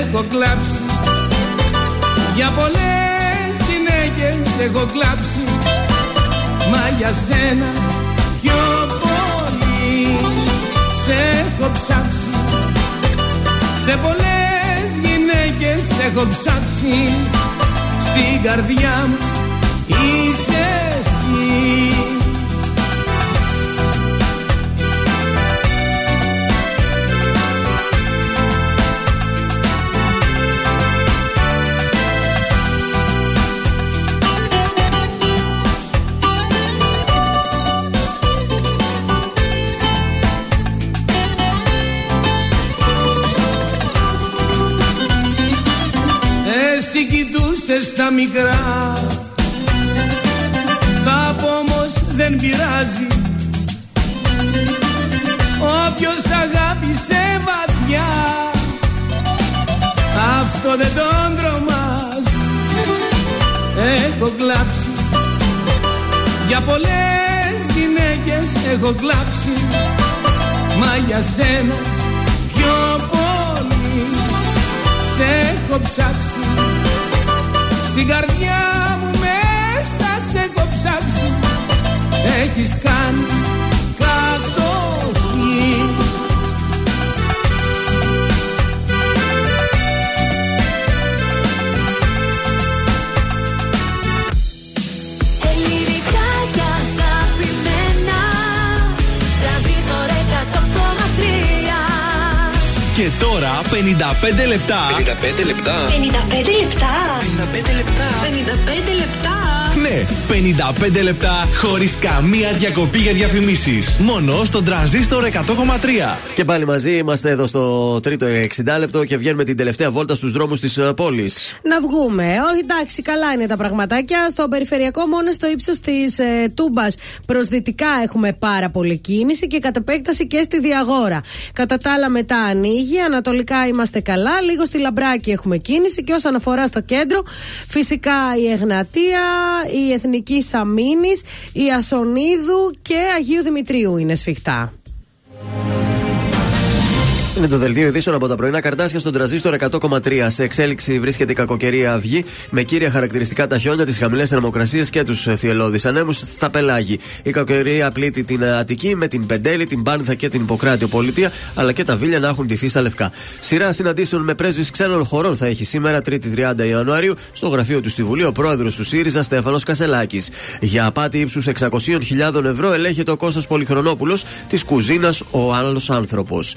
Έχω κλάψει. Για πολλές γυναίκες έχω κλάψει. Μα για σένα πιο πολύ. Σε έχω ψάξει Σε πολλές γυναίκες έχω ψάξει. Στην καρδιά μου είσαι εσύ. Εσύ κοιτούσες τα μικρά. Θα πω όμως δεν πειράζει. Όποιος αγάπησε βαθιά Αυτό δεν τον τρομάζει. Έχω κλάψει. Για πολλές γυναίκες έχω κλάψει. Μα για σένα πιο πολύ σε έχω ψάξει Στην καρδιά μου μέσα σε έχω ψάξει. Έχεις κάνει τώρα 55 λεπτά. 55 λεπτά. 55 λεπτά 55 λεπτά 55 λεπτά Ναι, 55 λεπτά χωρίς καμία διακοπή για διαφημίσεις. Μόνο στον τραζίστορ 100,3. Και πάλι μαζί είμαστε εδώ στο τρίτο 60 λεπτό και βγαίνουμε την τελευταία βόλτα στους δρόμους της πόλης. Να βγούμε. Όχι, εντάξει, καλά είναι τα πραγματάκια. Στο περιφερειακό, μόνο στο ύψος της ε, Τούμπας προς δυτικά έχουμε πάρα πολλή κίνηση και κατ' επέκταση και στη Διαγόρα. Κατά τα άλλα, μετά ανοίγει. Ανατολικά είμαστε καλά. Λίγο στη Λαμπράκη έχουμε κίνηση. Και όσον αφορά στο κέντρο, φυσικά η Εγνατία, η Εθνική Σαμίνη, η Ασονίδου και Αγίου Δημητρίου είναι σφιχτά. Είναι το δελτίο ειδήσεων από τα πρωινά καρτάσια στον τραζίστορ 100,3. Σε εξέλιξη βρίσκεται η κακοκαιρία αυγή με κύρια χαρακτηριστικά τα χιόνια, τις χαμηλές θερμοκρασίες και τους θυελώδεις ανέμους στα πελάγη. Η κακοκαιρία πλήττει την Αττική με την Πεντέλη, την Πάνθα και την Υποκράτιο Πολιτεία, αλλά και τα Βίλια να έχουν ντυθεί στα λευκά. Σειρά συναντήσεων με πρέσβεις ξένων χωρών θα έχει σήμερα 3η 30 Ιανουαρίου στο γραφείο του στη Βουλή ο πρόεδρος του ΣΥΡΙΖΑ Στέφανος Κασελάκης. Για απάτη ύψους 600.000 ευρώ ελέγχεται ο Κώστας Πολυχρονόπουλος της κουζίνας ο άλλος άνθρωπος.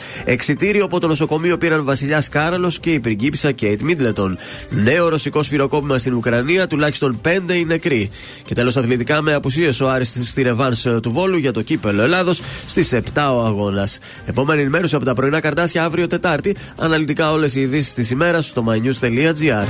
Εξιτήριο από το νοσοκομείο πήραν Βασιλιάς Κάραλος και η πριγκίπισσα Κέιτ Μίτλετον. Νέο ρωσικό σφυροκόπημα στην Ουκρανία, τουλάχιστον 5 οι νεκροί. Και τέλος αθλητικά με απουσίες ο Άρης στη Ρεβάνς του Βόλου για το κύπελο Ελλάδος στις 7 ο αγώνας. Επόμενη ενημέρωση από τα πρωινά καρτάσια αύριο Τετάρτη. Αναλυτικά όλες οι ειδήσεις της ημέρας στο mynews.gr.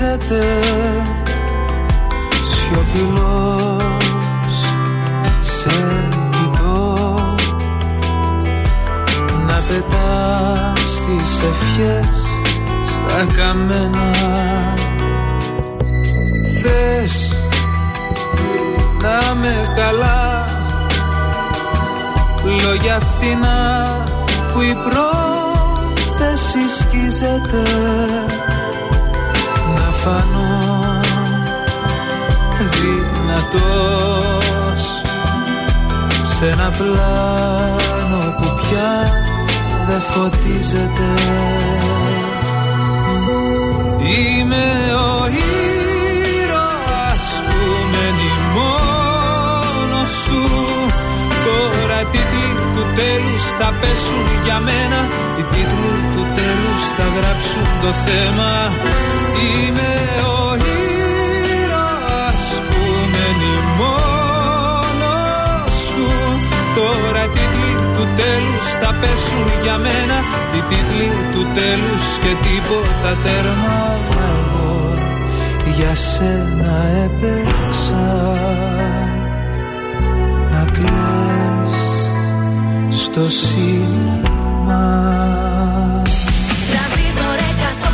συνεχίζεται σιωπηλός σε κοιτώ. Να πετάς τις ευχές στα καμένα. Θες να με καλά. Λόγια φτηνά που η πρόθεση σκίζεται δυνατός Σε ένα πλάνο που πια δεν φωτίζεται. Είμαι ο ήρωας που μένει μόνος του. Τώρα οι τίτλοι του τέλους θα πέσουν για μένα. Οι τίτλοι του τέλους θα γράψουν το θέμα. Είμαι ο τέλους θα πέσουν για μένα Οι τίτλοι του τέλους και τίποτα τέρμα Μα εγώ για σένα έπαιξα να κλαις στο σύννημα Τρανζίστορ 100,3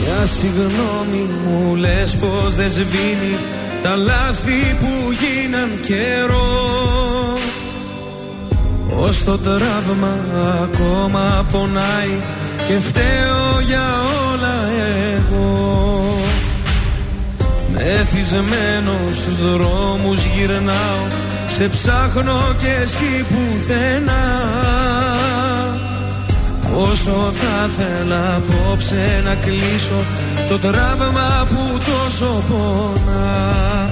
Μια στιγμή πως δεν σβήνει τα λάθη που γίναν καιρό Ως το τραύμα ακόμα πονάει και φταίω για όλα εγώ. Μεθυσμένο στους δρόμους γυρνάω Σε ψάχνω και εσύ πουθενά. Όσο θα θέλα απόψε να κλείσω Το τραύμα που τόσο πονά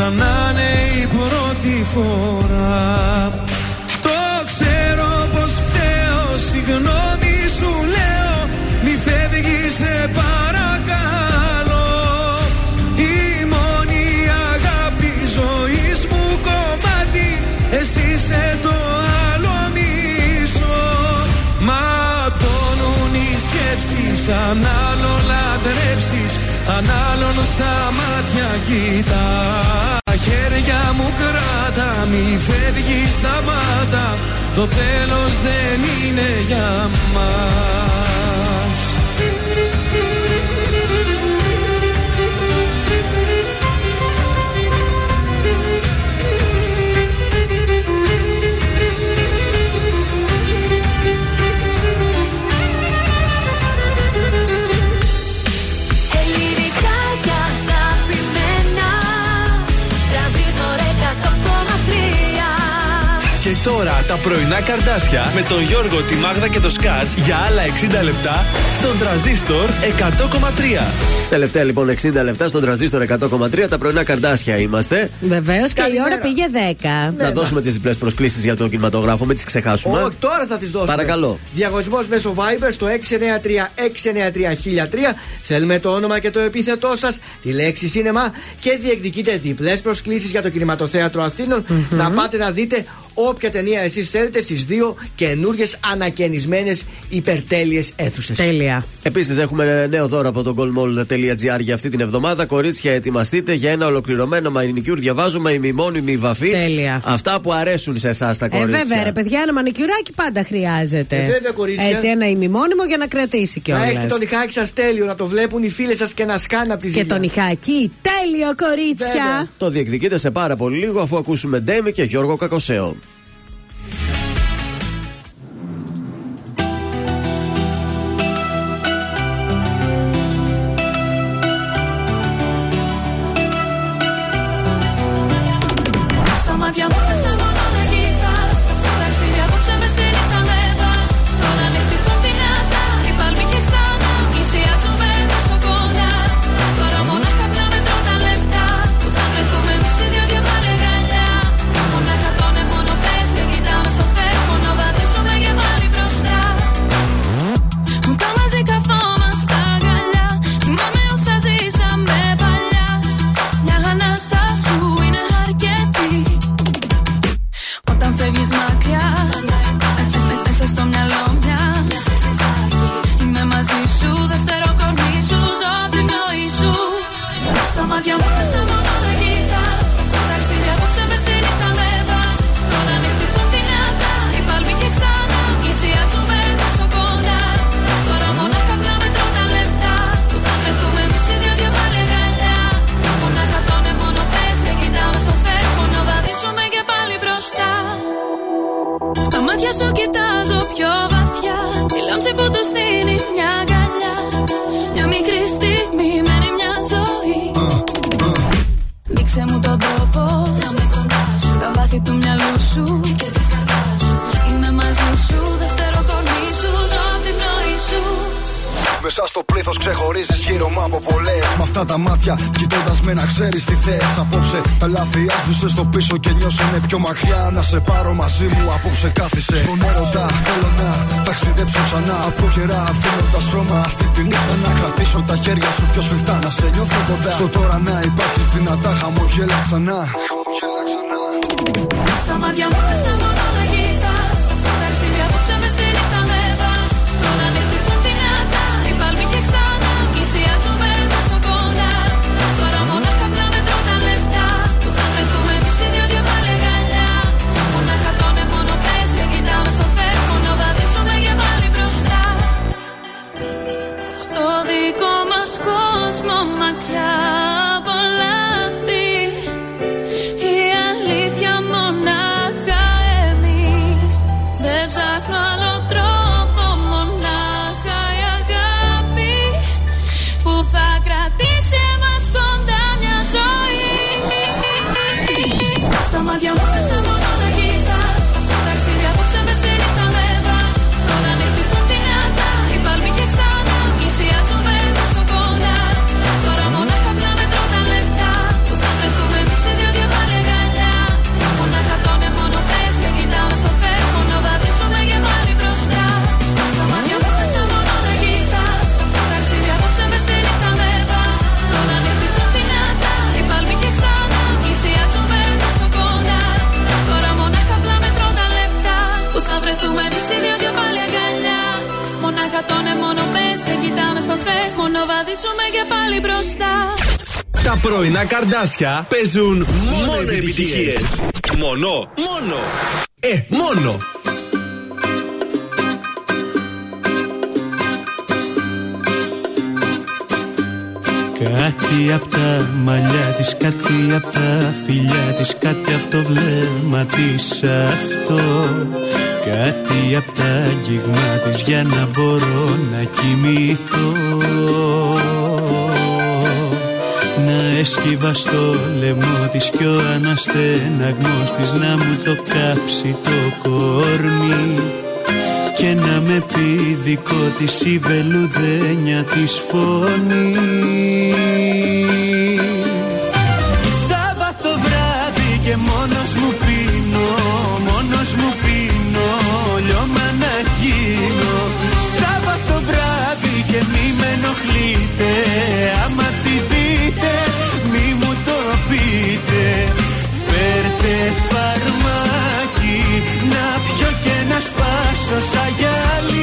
Σαν να είναι η πρώτη φορά. Το ξέρω πως φταίω Συγγνώμη σκέψεις Αν άλλο λατρέψεις Αν άλλον στα μάτια κοιτάς. Τα χέρια μου κράτα Μη φεύγεις σταμάτα. Το τέλος δεν είναι για μας πρωινά καρδάσια με τον Γιώργο, τη Μάγδα και το Σκάτς για άλλα 60 λεπτά στον τραζίστορ 100,3. Τελευταία λοιπόν 60 λεπτά στον τραζίστορ 100,3. Τα πρωινά καρδάσια είμαστε. Βεβαίως και η Καλημέρα. ώρα πήγε 10. να δώσουμε τις διπλές προσκλήσεις για τον κινηματογράφο, μην τις ξεχάσουμε. Όχι, τώρα θα τις δώσουμε. Παρακαλώ. Διαγωνισμός μέσω Viber στο 693-693-1003. Θέλουμε το όνομα και το επίθετό σας, τη λέξη σίνεμα και διεκδικείτε διπλές προσκλήσεις για το κινηματοθέατρο Αθήνων. Να πάτε να δείτε όποια ταινία εσείς θέλετε στις δύο καινούριε ανακαινισμένες υπερτέλειες αίθουσες. Τέλεια. Επίσης, έχουμε νέο δώρο από το goldmall.gr για αυτή την εβδομάδα. Κορίτσια, ετοιμαστείτε για ένα ολοκληρωμένο μανικιούρ. Διαβάζουμε ημιμόνιμη βαφή. Τέλεια. Αυτά που αρέσουν σε εσάς τα Ε, κορίτσια. βέβαια, ρε παιδιά, ένα μανικιουράκι πάντα χρειάζεται. Ε, βέβαια, κορίτσια. Έτσι, ένα ημιμόνιμο για να κρατήσει Να έχετε κιόλας. τον ηχάκι σας τέλειο, να το βλέπουν οι φίλες σας και να σκάνε από τη Και ζήλια. τον ηχάκι, τέλειο κορίτσια. Βέβαια. Το διεκδικείτε σε πάρα πολύ λίγο αφού ακούσουμε Ντέμι και Γιώργο Κακοσέο. Και νιώσανε πιο μακριά. Να σε πάρω μαζί μου, απόψε κάθισε. Στον έρωτα θέλω να ταξιδέψω ξανά. Από καιρά αφήνοντας χρώμα αυτή τη νύχτα να κρατήσω τα χέρια σου πιο σφιχτά. Να σε νιώθω κοντά. Στο τώρα να υπάρχει δυνατά χαμογέλα ξανά. Στα μάτια μου Τα πρωινά καρδάσια παίζουν μόνο επιτυχίες. Μόνο, μόνο. Ε, μόνο. Κάτι απ' τα μαλλιά της, κάτι απ' τα φιλιά της Κάτι απ' το βλέμμα της αυτό Κάτι απ' τα αγγίγμα της για να μπορώ να κοιμηθώ Να έσκυβα στο λαιμό της κι ο αναστεναγμός της Να μου το κάψει το κορμί και να με πει δικό της η βελουδένια της φωνή σπάσω σαν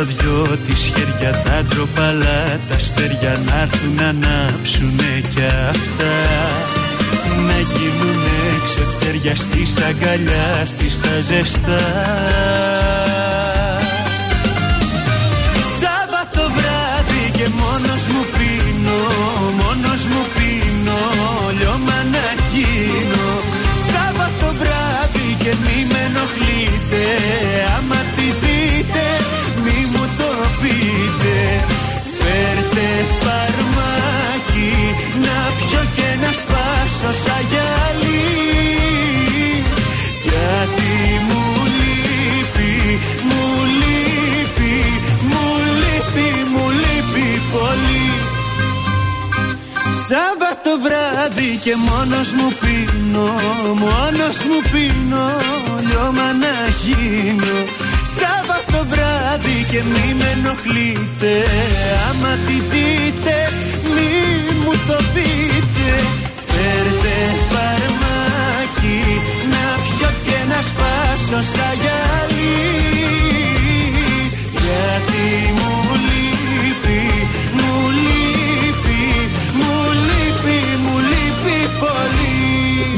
τα δυο της χέρια τα ντροπαλά τα αστέρια να έρθουν να ανάψουνε κι αυτά. Να γίνουνε ξεφτέρια στις αγκαλιά στις τα ζεστά σπάσω σαν γυαλί. Γιατί μου λείπει, μου λείπει, μου λείπει, μου λείπει πολύ. Σάββατο βράδυ και μόνος μου πίνω, μόνος μου πίνω, λιώμα να γίνω. Σάββατο βράδυ και μη με ενοχλείτε, άμα τη δείτε σπάσω σαν γυαλί. Γιατί μου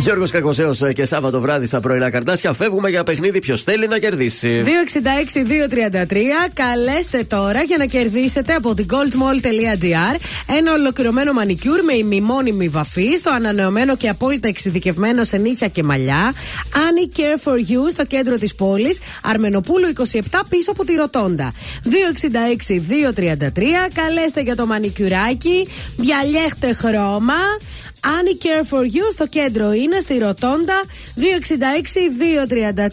Γιώργος Κακοσέος και Σάββατο βράδυ στα πρωινά καρτάσια. Φεύγουμε για παιχνίδι. Ποιος θέλει να κερδίσει. 266-233. Καλέστε τώρα για να κερδίσετε από την goldmall.gr ένα ολοκληρωμένο μανικιούρ με ημιμόνιμη βαφή στο ανανεωμένο και απόλυτα εξειδικευμένο σε νύχια και μαλλιά. Annie Care for You στο κέντρο της πόλης. Αρμενοπούλου 27 πίσω από τη Ροτόντα. 266-233. Καλέστε για το μανικιουράκι. Διαλέχτε χρώμα. Annie Care for You στο κέντρο είναι στη Ροτόντα 266-233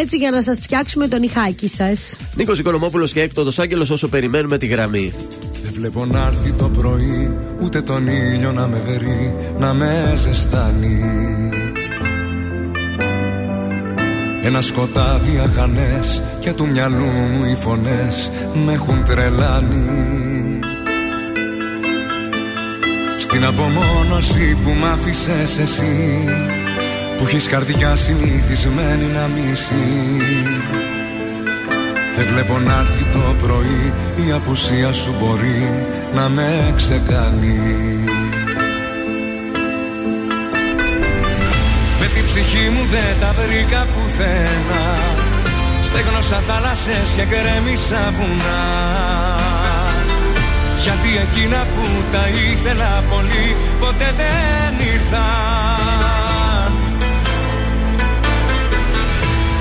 έτσι για να σας φτιάξουμε τον ηχάκι σας. Νίκος Οικονομόπουλος και έκτοτος Άγγελος όσο περιμένουμε τη γραμμή. Δεν βλέπω να έρθει το πρωί ούτε τον ήλιο να με βερεί να με ζεστάνει. Ένα σκοτάδι αχανές και του μυαλού μου οι φωνές με έχουν τρελάνει Στην απομόνωση που μ' άφησες εσύ Που έχεις καρδιά συνηθισμένη να μισεί Δεν βλέπω να έρθει το πρωί Η απουσία σου μπορεί να με ξεκάνει. Με την ψυχή μου δεν τα βρήκα πουθένα Στέγνωσα θάλασσες και γκρέμισα βουνά γιατί εκείνα που τα ήθελα πολύ ποτέ δεν ήρθαν.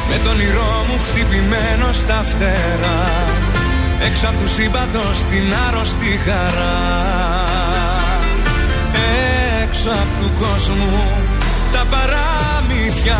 Με τον όνειρό μου χτυπημένο στα φτερά Έξω από τους σύμπαντος την άρρωστη χαρά. Έξω από του κόσμου τα παραμύθια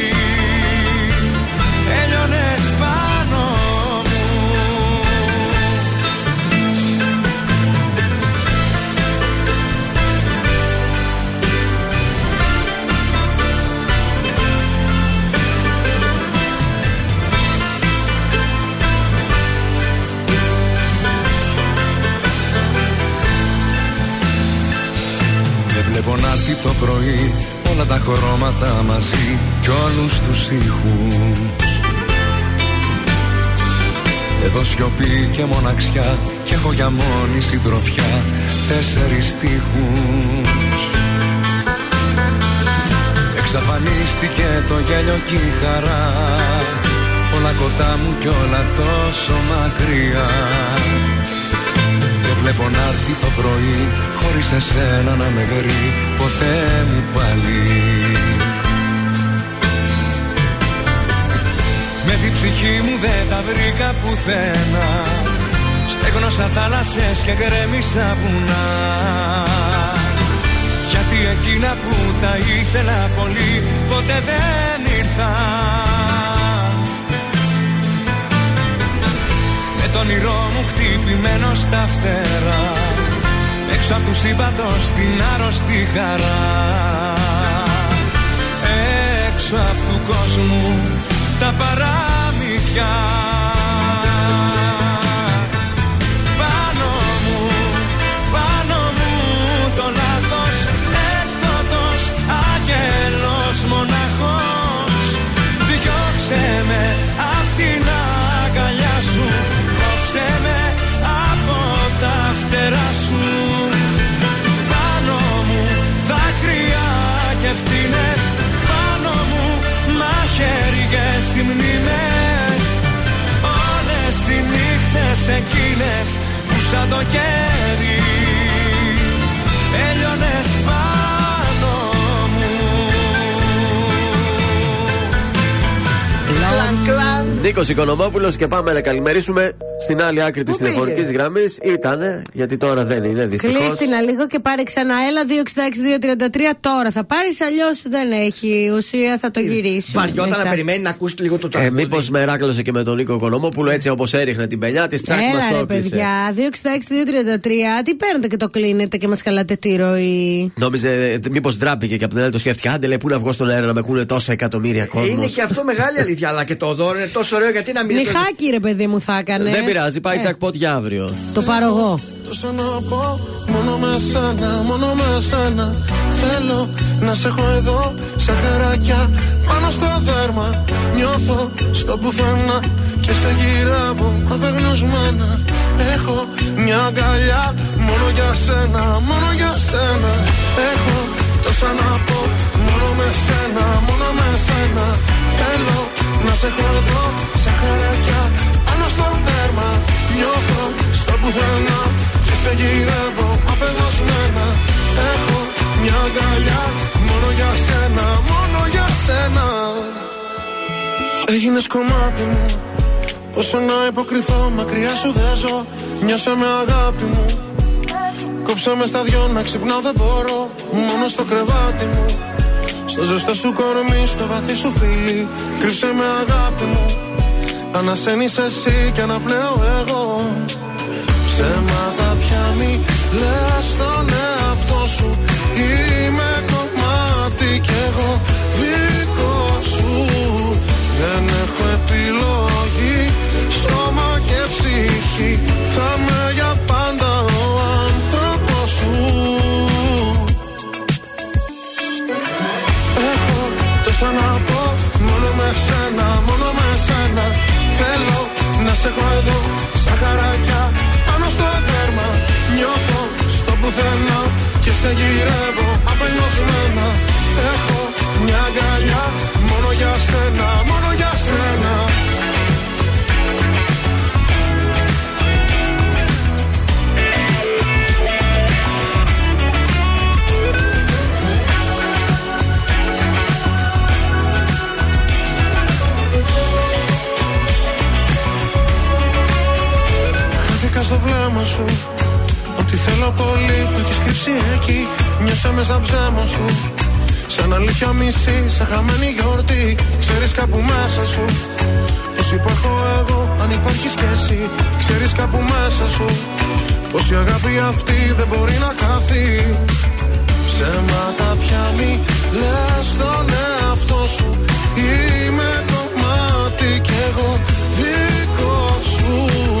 πρωί όλα τα χρώματα μαζί κι όλους τους ήχους. Εδώ σιωπή και μοναξιά και έχω για μόνη συντροφιά τέσσερις στίχους. Εξαφανίστηκε το γέλιο και η χαρά Όλα κοντά μου κι όλα τόσο μακριά. Δεν βλέπω να έρθει το πρωί Χωρίς εσένα να με βρει ποτέ μου πάλι. Με την ψυχή μου δεν τα βρήκα πουθένα. Στέγνωσα θάλασσες και γκρέμισα βουνά. Γιατί εκείνα που τα ήθελα πολύ ποτέ δεν ήρθαν Με τον όνειρό μου χτυπημένο στα φτερά έξω από του σύμπαντος την άρρωστη χαρά. Έξω από του κόσμου τα παραμύθια οι μνήμες Όλες οι νύχτες εκείνες που σαν το κέρι έλειωνες πάνω μου. Κλαν κλαν. Νίκος Οικονομόπουλος και πάμε να καλημερίσουμε στην άλλη άκρη της τηλεφωνική γραμμής. Ήτανε, γιατί τώρα δεν είναι, δυστυχώς. Κλείστηνα λίγο και πάρε ξανά. Έλα 266-233 τώρα θα πάρεις, αλλιώς δεν έχει ουσία, θα το γυρίσει. Βαριόταν να περιμένει να ακούσει λίγο το Ε, τραγούδι; Μήπως μεράκλωσε και με τον Νίκο Οικονομόπουλο έτσι όπως έριχνε την πενιά της, τσάκ μας Έλα το ρε έκλεισε. παιδιά, 266-233, τι παίρνετε και το κλείνετε και μας καλάτε τη ροή; Νόμιζε, μήπως ντράπηκε και από την άλλη το σκέφτηκε. Άντε λέει, πού να βγω στον αέρα να με ακούνε τόσα εκατομμύρια κόσμος. Είναι και αυτό μεγάλη αλήθεια, αλλά και το δώρο είναι τόσο ωραίο γιατί να μην <laughs> είναι. Νιχάκι ρε παιδί μου θα έκανε. Δεν πειράζει, πάει τσακπότ για αύριο. Το πάρω εγώ. Τόσο να πω μόνο με σένα, μόνο με σένα. Θέλω να σε έχω εδώ σε χαράκια πάνω στο δέρμα. Νιώθω στο πουθενά και σε γυρεύω απεγνωσμένα. Έχω μια αγκαλιά μόνο για σένα, μόνο για σένα. Έχω τόσα να πω μόνο με σένα, μόνο με σένα. Θέλω να σε έχω εδώ σε χαράκια πάνω στο δέρμα Νιώθω στο πουθενά και σε γυρεύω απεγνωσμένα. Έχω μια αγκαλιά μόνο για σένα, μόνο για σένα. Έγινες κομμάτι μου. Πόσο να υποκριθώ, μακριά σου δεν ζω. Νιώσε με αγάπη μου. Κόψε με στα δυο να ξυπνάω δεν μπορώ. Μόνο στο κρεβάτι μου. Στο ζεστό σου κορμί, στο βαθύ σου φίλι. Κρύψε με αγάπη μου Ανασένεις εσύ και αναπνέω εγώ. Ψέματα πια μη λες στον εαυτό σου να σε έχω εδώ Σαν χαράκια. Πάνω στο δέρμα Νιώθω στο πουθενά Και σε γυρεύω απελπισμένα. Έχω μια αγκαλιά Μόνο για σένα, μόνο για σένα στο βλέμμα σου. Ότι θέλω πολύ το έχεις κρύψει εκεί. Νιώσα με σαν ψέμα σου. Σαν αλήθεια μισή, σαν χαμένη γιορτή. Ξέρεις κάπου μέσα σου. Πως υπάρχω εγώ, αν υπάρχεις κι εσύ Ξέρεις κάπου μέσα σου. Πως η αγάπη αυτή δεν μπορεί να χαθεί. Ψέματα πια μη λες στον εαυτό σου. Είμαι κομμάτι κι εγώ δικό σου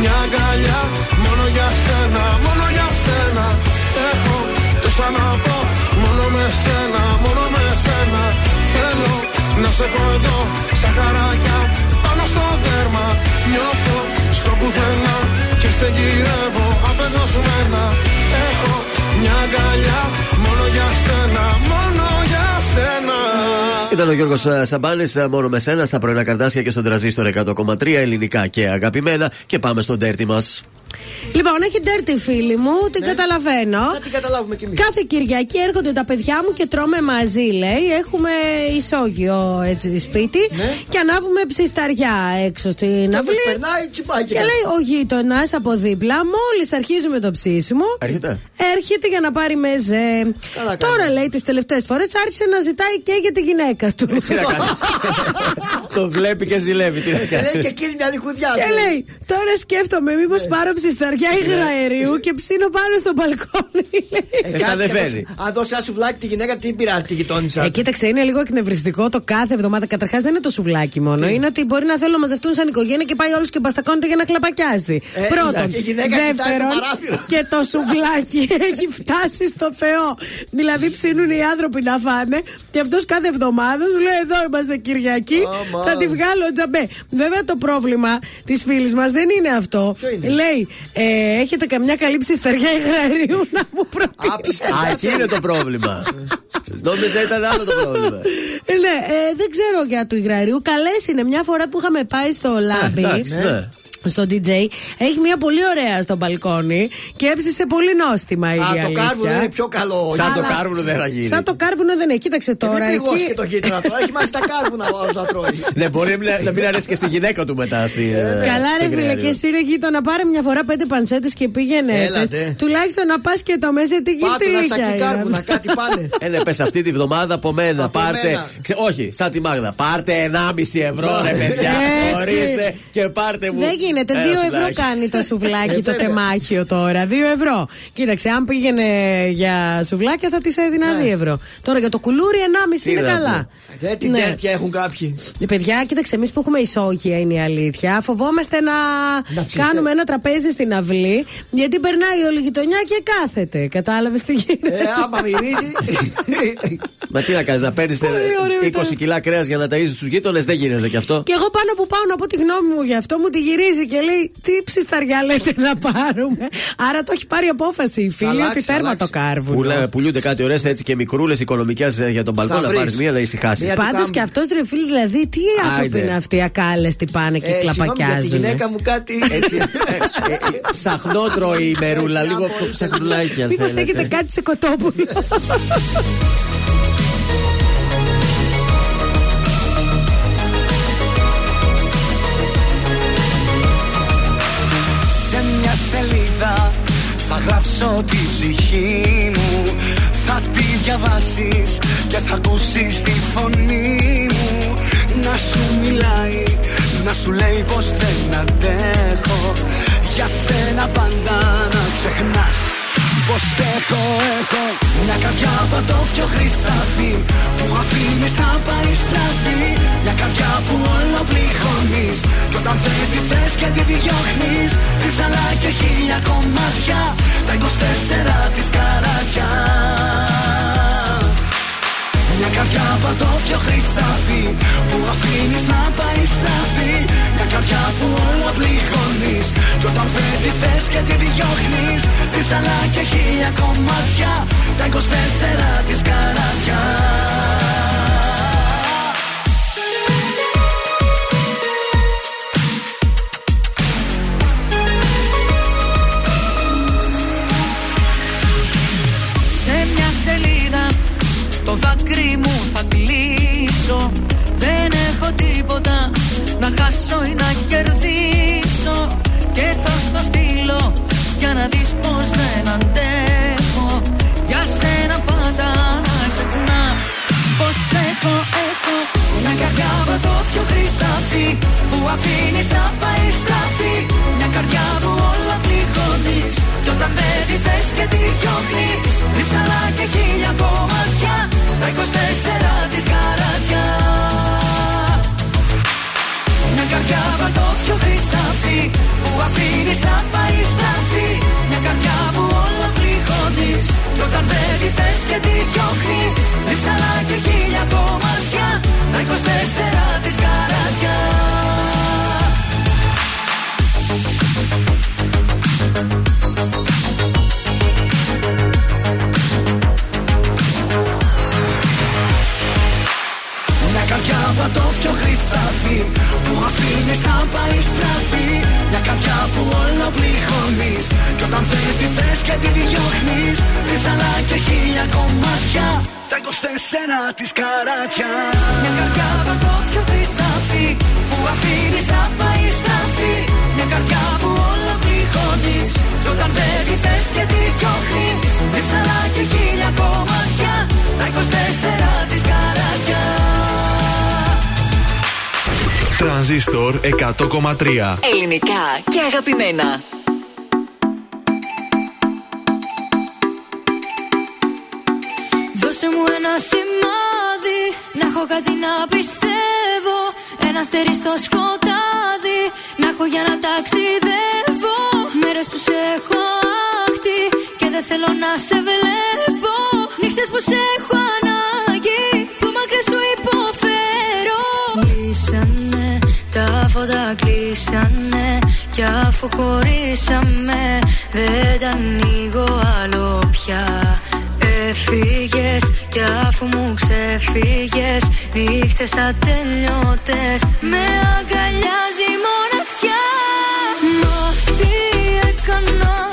μια αγκαλιά. Μόνο για σένα, μόνο για σένα. Έχω τόσα να πω Μόνο με σένα, μόνο με σένα. Θέλω να σε έχω εδώ Σαν χαράκια πάνω στο δέρμα. Νιώθω στο πουθενά Και σε γυρεύω απεγνωσμένα Έχω μια αγκαλιά Μόνο για σένα, μόνο για σένα Ήταν ο Γιώργος Σαμπάνης, μόνο με σένα, στα πρωινά καρτάσια και στον τραζίστορ 100,3 ελληνικά και αγαπημένα. Και πάμε στον τέρτη μας. Λοιπόν, έχει ντέρτη φίλη μου, την καταλαβαίνω. Θα την καταλάβουμε κι εμείς. Κάθε Κυριακή έρχονται τα παιδιά μου και τρώμε μαζί, λέει. Έχουμε ισόγειο έτσι σπίτι και ανάβουμε ψισταριά έξω στην Και αυλή. όπως περνάει, τσιπάκι. Και λέει ο γείτονας από δίπλα, μόλις αρχίζουμε το ψήσιμο, Έρχεται. έρχεται για να πάρει μεζέ. Τώρα λέει τις τελευταίες φορές άρχισε να ζητάει και για τη γυναίκα του. <laughs> Το βλέπει και ζηλεύει. Τι να Και κάνει. λέει και εκείνη μια λιχουδιά. Και λέει, τώρα σκέφτομαι, μήπως πάρω ψισταριά υγραερίου και ψήνω πάνω στο μπαλκόνι. Ε, τα δεν φέρει. Αν δώσει ένα σουβλάκι τη γυναίκα, τι πειράζει τη γειτόνισσα. Ε, κοίταξε, είναι λίγο εκνευριστικό το κάθε εβδομάδα. Καταρχάς δεν είναι το σουβλάκι μόνο. Είναι ότι μπορεί να θέλουν να μαζευτούν σαν οικογένεια και πάει όλος και μπαστακώνεται για να κλαπακιάζει. Ε, Πρώτον. και η γυναίκα κοιτάει το Δεύτερον, παράθυρο. και το σουβλάκι <laughs> έχει φτάσει στο Θεό. Δηλαδή ψήνουν οι άνθρωποι να φάνε και αυτός κάθε εβδομάδα σου λέει: Εδώ είμαστε Κυριακή, Άμα. θα τη βγάλω τζαμπέ. Βέβαια το πρόβλημα της φίλης μας δεν είναι αυτό. Λέει: ε, Έχετε καμιά καλή ψιστεριά υγραερίου να μου προτείνετε. Α, εκεί είναι το πρόβλημα. Νόμιζα ήταν άλλο το πρόβλημα. Ε, ναι, ε, δεν ξέρω για του υγραερίου. Καλές είναι. Μια φορά που είχαμε πάει στο λάμπι. εντάξει, ναι. Στο DJ έχει μια πολύ ωραία στο μπαλκόνι και έψησε πολύ νόστιμα η Α, το αλήθεια. κάρβουνο είναι πιο καλό. Σαν το Αλλά- κάρβουνο δεν θα γίνει. Σαν το κάρβουνο δεν είναι. Κοίταξε τώρα. Δεν πληγώσει εκεί- και το γείτονα τώρα. Έχει μάθει τα κάρβουνα ο άλλος να τρώει. Ναι, μπορεί να μην- να μην αρέσει και στη γυναίκα του μετά. Στη, ε, Καλά, ρε στην φίλε, κρέαριο. και εσύ ρε γείτονα, πάρε μια φορά πέντε πανσέτες και πήγαινε. Έλατε. Τουλάχιστον να πας και το μέσα τι Πάτε ένα γύφτη σακί κάρβουνα, κάτι πάνε. Ε, ναι, πες αυτή τη βδομάδα από μένα. Από πάρτε. μένα. Ξε, όχι, σαν τη Μάγδα. Πάρτε 1,5 ευρώ, ρε παιδιά. Έτσι. Ορίστε και πάρτε μου. Δεν γίνεται. ένα 2 ευρώ σουβλάκι. κάνει το σουβλάκι Ε, το βέβαια. τεμάχιο τώρα. 2 ευρώ. Κοίταξε, αν πήγαινε για σουβλάκια θα τη έδινα 2 ευρώ. Τώρα για το κουλούρι 1,5 Τι είναι να καλά. Ε, τι Ναι. τέτοια έχουν κάποιοι. Ε, Παιδιά, κοίταξε, εμείς που έχουμε ισόγεια είναι η αλήθεια. Φοβόμαστε να, Να ψηστε. κάνουμε ένα τραπέζι στην αυλή, γιατί περνάει όλη η γειτονιά και κάθεται. Κατάλαβες τι γίνεται; Ε, άμα μυρίζει. <laughs> Μα τι να κάνεις, να παίρνεις ωραίο 20 ήταν. κιλά κρέας για να ταΐζεις τους γείτονες, δεν γίνεται κι αυτό. Και εγώ πάνω που πάω να πω τη γνώμη μου γι' αυτό, μου τη γυρίζει και λέει Τι ψισταριά λέτε να πάρουμε; Άρα το έχει πάρει απόφαση η φίλη αλλάξει, ότι τέρμα αλλάξει. το κάρβουνο. Πουλα- Πουλούνται κάτι ωραίες έτσι και μικρούλες οικονομικές για τον μπαλκόν Θα να βρεις. πάρεις μία να ησυχάσεις. Μία του Πάντως κάμπου. και αυτός ρε φίλοι, δηλαδή, τι άνθρωποι Άιντε. είναι αυτοί ακάλεστοι πάνε και Ε, συγγνώμη, για τη κλαπακιάζουν. γυναίκα μου κάτι. Έτσι. ε, ε, ε, Ψαχνότρο η μερούλα, λίγο από το ψαχνουλάκι αν Μήπως θέλετε. έχετε κάτι σε κοτόπουλο. Σε μια σελίδα θα γράψω τη ψυχή μου Θα τη διαβάσεις και θα ακούσεις τη φωνή μου. Να σου μιλάει, να σου λέει πως δεν αντέχω. Για σένα πάντα να ξεχνάς Πως έχω, έχω Μια καρδιά από το πιο χρυσάφι Που αφήνεις να πάει στραφή. Μια καρδιά που όλο πληγώνεις Κι όταν δεν τη θες και τη διώχνεις Ρίψαλα και χίλια κομμάτια Τα 24 της καράτια μια καρδιά από το πιο χρυσάφι Που αφήνεις να πάει στραφή Μια καρδιά που όλο πληγώνεις Κι όταν δεν τη θες και τη διώχνεις. Ρίψαλα και χίλια κομμάτια Τα 24 της καράτια χάσω ή να κερδίσω Και θα στο στείλω για να δεις πως δεν αντέχω. Για σένα πάντα να ξεχνάς πως έχω, έχω. Μια καρδιά από το πιο χρυσάφι που αφήνεις να πάει στραφή. Μια καρδιά που όλα πληγώνεις κι όταν δεν τη θες και τη διώχνεις. Ρίψαλα και χίλια κομμάτια τα 24 της καράτια Μια καρδιά από το πιο χρυσάφι που αφήνεις να πάεις στραφή Μια καρδιά που όλα πληγώνεις κι όταν δεν τη θες και τη διώχνεις Ρίψαλα και χίλια κομμάτια τα 24 της καράτια από το πιο χρυσάφι Που αφήνεις να πάει στραφή. Μια καρδιά που όλο πληγώνεις. Κι όταν δεν τη θες και τη διώχνεις Ρίψαλα και χίλια κομμάτια. Τα 24 της καράτια. Μια καρδιά από το πιο χρυσάφι Που αφήνεις να πάει στραφή. Μια καρδιά που όλο πληγώνεις. Κι όταν δεν τη θες και τη διώχνεις Ρίψαλα και χίλια κομμάτια. Τα 24 της καράτια Τρανζίστορ 100,3 Ελληνικά και αγαπημένα. Δώσε μου ένα σημάδι Να έχω κάτι να πιστεύω. Ένα αστέρι στο σκοτάδι Να έχω για να ταξιδεύω. Μέρες που σε έχω άχτι Και δεν θέλω να σε βλέπω. Νύχτες που σε έχω ανάγκη Που μακριά σου υποφέρω. Λύσα φώτα κλείσανε Κι αφού χωρίσαμε Δεν τα ανοίγω άλλο πια. Έφυγες κι αφού μου ξεφύγες Νύχτες ατελειώτες Με αγκαλιάζει η μοναξιά. Μα τι έκανα;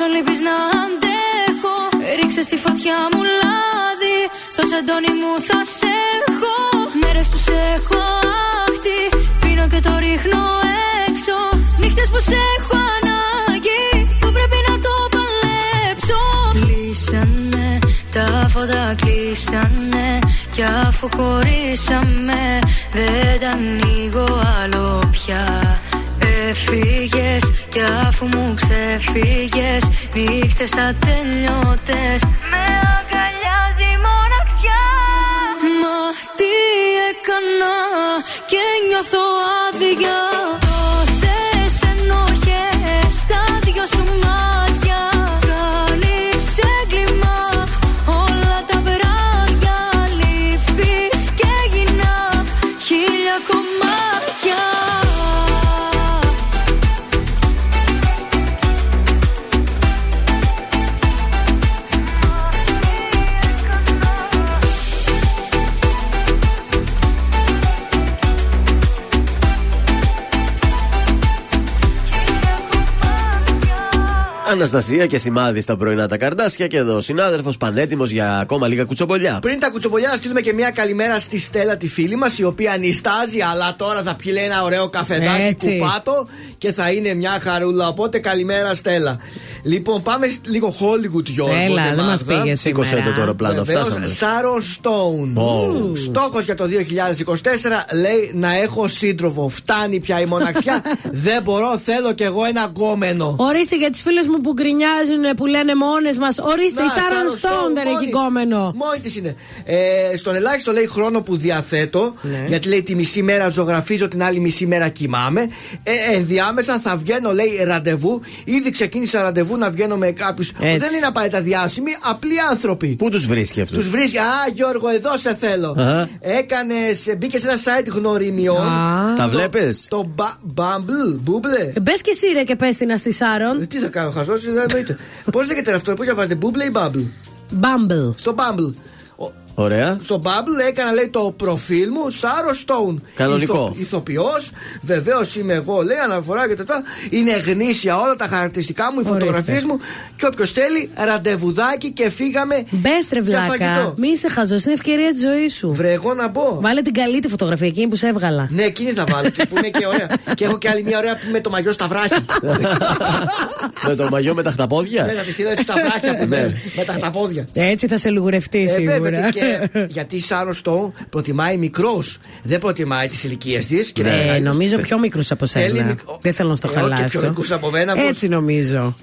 Όσο λείπεις να αντέχω. Ρίξε στη φωτιά μου λάδι. Στο σεντόνι μου θα σε έχω. Μέρες που σε έχω άχτη. Πίνω και το ρίχνω έξω. Νύχτες που σε έχω ανάγκη Που πρέπει να το παλέψω. Κλείσανε τα φώτα κλείσανε. Κι αφού χωρίσαμε Δεν τα ανοίγω άλλο πια Έφυγες κι αφού μου ξεφύγες Νύχτες ατελειώτες. Με αγκαλιάζει η μοναξιά. Μα τι έκανα και νιώθω άδεια Αναστασία και σημάδι στα πρωινά τα καρδάσια και εδώ ο συνάδελφος πανέτοιμος για ακόμα λίγα κουτσομπολιά. Πριν τα κουτσομπολιά, να στείλουμε και μια καλημέρα στη Στέλλα, τη φίλη μας, η οποία νιστάζει, αλλά τώρα θα πιει λέει, ένα ωραίο καφεδάκι Έτσι. κουπάτο και θα είναι μια χαρούλα. Οπότε καλημέρα, Στέλλα. Λοιπόν, πάμε σ- λίγο Hollywood, Γιώργο. Έλα, και δεν μας Μάγδα. πήγε Σήκωσε σήμερα. το το αεροπλάνο, Βεβαίως, φτάσαμε. Σάρον Στόουν. Ω. Στόχος για το 2024 λέει να έχω σύντροφο. Φτάνει πια η μοναξιά. <laughs> Δεν μπορώ, θέλω κι εγώ ένα γκόμενο. Ορίστε για τις φίλες μου που γκρινιάζουν, που λένε μόνες μας. Ορίστε, η Να, Σάρων Sharon Στόουν Stone, δεν έχει μόνη- κόμενο. Μόνη της είναι. Ε, στον ελάχιστο λέει χρόνο που διαθέτω, Ναι. γιατί λέει τη μισή μέρα ζωγραφίζω, την άλλη μισή μέρα κοιμάμαι. Ε, ενδιάμεσα θα βγαίνω, λέει, ραντεβού. Ήδη ξεκίνησα ραντεβού να βγαίνω με κάποιους που Έτσι. δεν είναι απαραίτητα διάσημοι, απλοί άνθρωποι. Πού τους βρίσκει αυτούς; Τους βρίσκει. Α, Γιώργο, εδώ σε θέλω. Α. Έκανες, μπήκες σε ένα site γνωριμιών. Τα Το- βλέπεις; Το Ba- Bumble, Bumble. Μπες και εσύ ρε και πες την στη Σάρων. Ε, Τι θα κάνω, χαζός, δεν εννοείται. <laughs> Πώς λέγεται αυτό, πώ διαβάζετε, Bumble ή Bumble. Bumble. Στο Bumble. Ο- Ωραία. Στο Bumble έκανα λέει το προφίλ μου Σάρο Στόουν. Κανονικό. Ηθοποιός, βεβαίως είμαι εγώ, λέει αναφορά και τέτοια. Είναι γνήσια όλα τα χαρακτηριστικά μου, οι Ορίστε. φωτογραφίες μου. Και όποιος θέλει, ραντεβουδάκι και φύγαμε. Μπες ρε για βλάκα. φαγητό. Μη είσαι χαζό, είναι ευκαιρία της ζωής σου. Βρε, εγώ να μπω. Βάλε την καλή τη φωτογραφία εκείνη που σε έβγαλα. Ναι, εκείνη θα βάλω και που είναι και ωραία. και έχω και άλλη μια ωραία που με το μαγιό στα βράχια. Με το μαγιό με τα χταπόδια. Ναι, να τη στείλω έτσι στα βράχια που Ναι. είναι με τα χταπόδια. Έτσι θα σε λουγουρευτεί Ε, βέβαια, σίγουρα. Και, γιατί η Σάρο Στόουν προτιμάει μικρός. Δεν προτιμάει τις ηλικίες της. Ε, νομίζω πιο μικρούς από Θέλει σένα. μικ- Δεν θέλω να στο Ε, όχι, χαλάσω. πιο μικρούς από μένα, πώς- Έτσι νομίζω.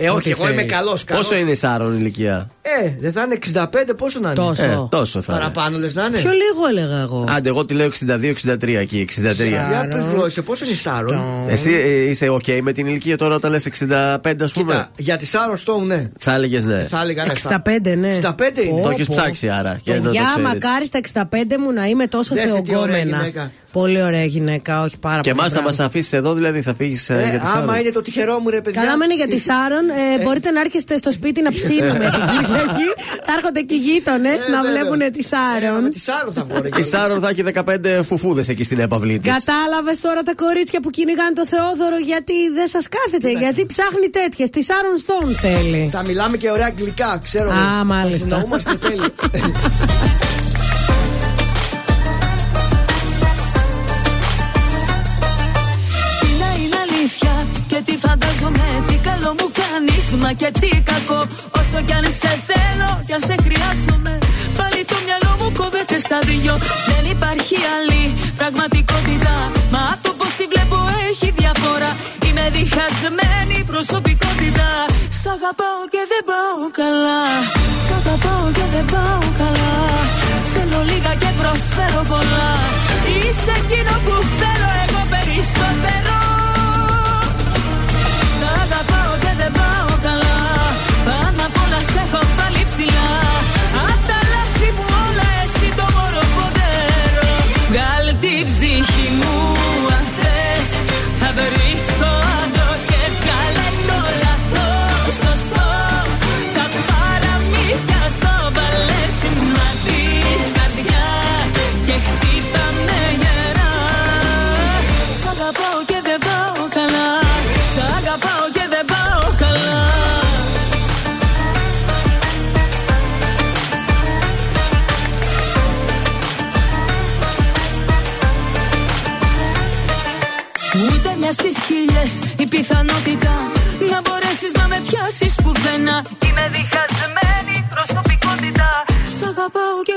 Ε, όχι, Ό,τι εγώ είμαι θέλει. καλός. Πόσο είναι η Σάρων η ηλικία; Ε, δεν θα είναι 65, πόσο να είναι; Τόσο. Ε, τόσο θα είναι. Παραπάνω λες να είναι; Πιο λίγο έλεγα εγώ. Άντε, εγώ τη λέω 62-63 εκεί. 63. Για πληρώσε, πόσο είναι η Σάρον. Εσύ ε, είσαι OK με την ηλικία τώρα όταν λες 65, ας πούμε; Κοίτα, για τη Σάρον Στόουν, ναι. Θα έλεγες ναι. Θα έλεγα ναι. 65, ναι. 65 είναι. Το έχεις ψάξει άρα. Και να το Παιδιά, ξέρεις. μακάρι στα 65 μου να είμαι τόσο Δέστε τι ωραία θεογκόμενα. Γυναίκα. Πολύ ωραία γυναίκα, όχι πάρα Και πολύ. εμάς θα μπράβο. μας αφήσεις εδώ, δηλαδή θα φύγεις Ε, για τη άμα Σάρα. είναι το τυχερό μου, ρε παιδιά. Καλά, μένει για τη Σάρων. Ε, μπορείτε να έρχεστε στο σπίτι να ψήνουμε <laughs> την Κυριακή. Θα έρχονται και οι γείτονες να βέβαια. βλέπουν τη Σάρων. Τη Σάρων θα βγω, ρε Η Σάρων θα έχει 15 φουφούδες εκεί στην έπαυλή της. Κατάλαβες τώρα τα κορίτσια που κυνηγάνε το Θεόδωρο γιατί δεν σας κάθεται, γιατί ψάχνει τέτοιες. Τη Σάρων Στόν θέλει. Θα μιλάμε και ωραία αγγλικά, ξέρω. Α, μάλιστα. <laughs> Τι καλό μου κάνεις μα και τι κακό. Όσο κι αν σε θέλω κι αν σε χρειάζομαι Πάλι το μυαλό μου κόβεται στα δυο. Δεν υπάρχει άλλη πραγματικότητα. Μα το πως τη βλέπω έχει διαφορά. Είμαι διχασμένη προσωπικότητα. Σ' αγαπάω και δεν πάω καλά. Σ' αγαπάω και δεν πάω καλά. Θέλω λίγα και προσφέρω πολλά. Είσαι εκείνο που θέλω εγώ περισσότερο Ούτε μια στις χίλιες η πιθανότητα Να μπορέσεις να με πιάσεις πουθενά. Είμαι διχασμένη προσωπικότητα Σ' αγαπάω και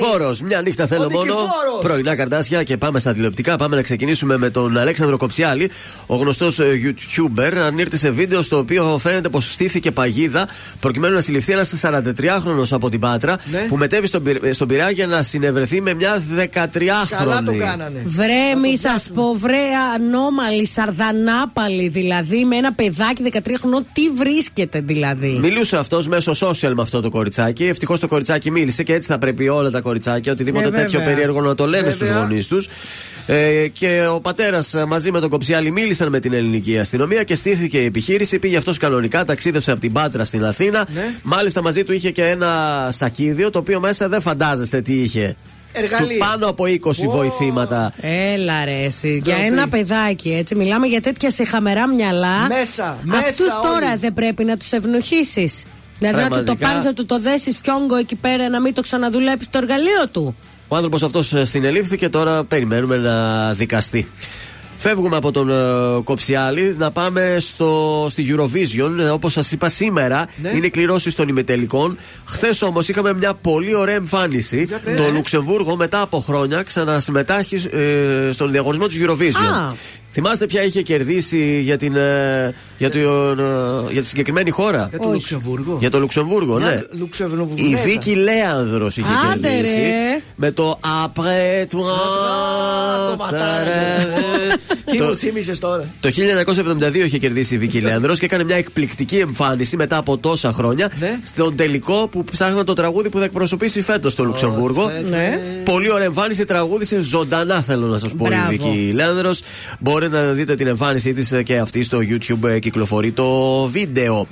Νικηφόρο, μια νύχτα θέλω Ο μόνο. Νικηφόρος. Πρωινά καρτάσια και πάμε στα τηλεοπτικά. Πάμε να ξεκινήσουμε με τον Αλέξανδρο Κοψιάλη, ο γνωστός YouTuber. Ανήρτησε βίντεο στο οποίο φαίνεται πως στήθηκε παγίδα προκειμένου να συλληφθεί ένας 43χρονο από την Πάτρα Ναι. που μετέβη στον, Πυ- στον Πειραιά για να συνευρεθεί με μια 13χρονη. Καλά το κάνανε. Βρέ, μη σας πω, βρέ, ανώμαλη, σαρδανάπαλη δηλαδή, με ένα παιδάκι 13 χρονών, τι βρίσκεται δηλαδή; Μιλούσε αυτός μέσω social με αυτό το κοριτσάκι. Ευτυχώς το κοριτσάκι μίλησε και έτσι θα πρέπει όλα τα κοριτσάκια, οτιδήποτε Ε, τέτοιο βέβαια. περίεργο να το λένε στους Βέβαια. γονείς τους. Ε, και ο πατέρας μαζί με τον Κοψιάλη μίλησαν με την ελληνική αστυνομία και στήθηκε η επιχείρηση. Πήγε αυτός κανονικά, ταξίδευσε από την Πάτρα στην Αθήνα. Ναι. Μάλιστα μαζί του είχε και ένα σακίδιο το οποίο μέσα δεν φαντάζεστε τι είχε. Εργαλεία. Του πάνω από 20 βοηθήματα. Έλα ρε εσύ, για Ντροπή. ένα παιδάκι έτσι, μιλάμε για τέτοια σε χαμερά μυαλά. Μέσα, μέσα Αυτούς τώρα όλοι. δεν πρέπει να τους ευνοχήσεις. Δηλαδή να του το Πραγματικά. πάρεις να του το δέσεις φιόγκο εκεί πέρα να μην το ξαναδουλέψει το εργαλείο του. Ο άνθρωπος αυτός συνελήφθη και τώρα περιμένουμε να δικαστεί. Φεύγουμε από τον ε, Κοψιάλη να πάμε στο, στη Eurovision. Όπως σας είπα, σήμερα Ναι. είναι οι κληρώσεις των ημιτελικών. Χθες όμως είχαμε μια πολύ ωραία εμφάνιση. Για πες. Το Λουξεμβούργο μετά από χρόνια ξανασυμμετάχει ε, στον διαγωνισμό του Eurovision. Α. Θυμάστε ποια είχε κερδίσει για, την, ε, για, το, ε, για τη συγκεκριμένη χώρα; Για το Όχι. Λουξεμβούργο. Για το Λουξεμβούργο, Μια ναι. Λουξεμβουργέζα. Η Βίκη Λέανδρος είχε Άντε, κερδίσει ρε. με το Après toi. το ματάρε. Τι Το- μου θύμισες τώρα. Το 1972 είχε κερδίσει η Βίκη Λέανδρος και έκανε μια εκπληκτική εμφάνιση μετά από τόσα χρόνια Ναι. στον τελικό που ψάχναν το τραγούδι που θα εκπροσωπήσει φέτος στο Λουξεμβούργο. Ναι. Πολύ ωραία εμφάνιση, τραγούδισε ζωντανά θέλω να σας πω Μπράβο. η Βίκη Λέανδρος. Μπορείτε να δείτε την εμφάνισή της και αυτή στο YouTube ε, κυκλοφορεί το βίντεο.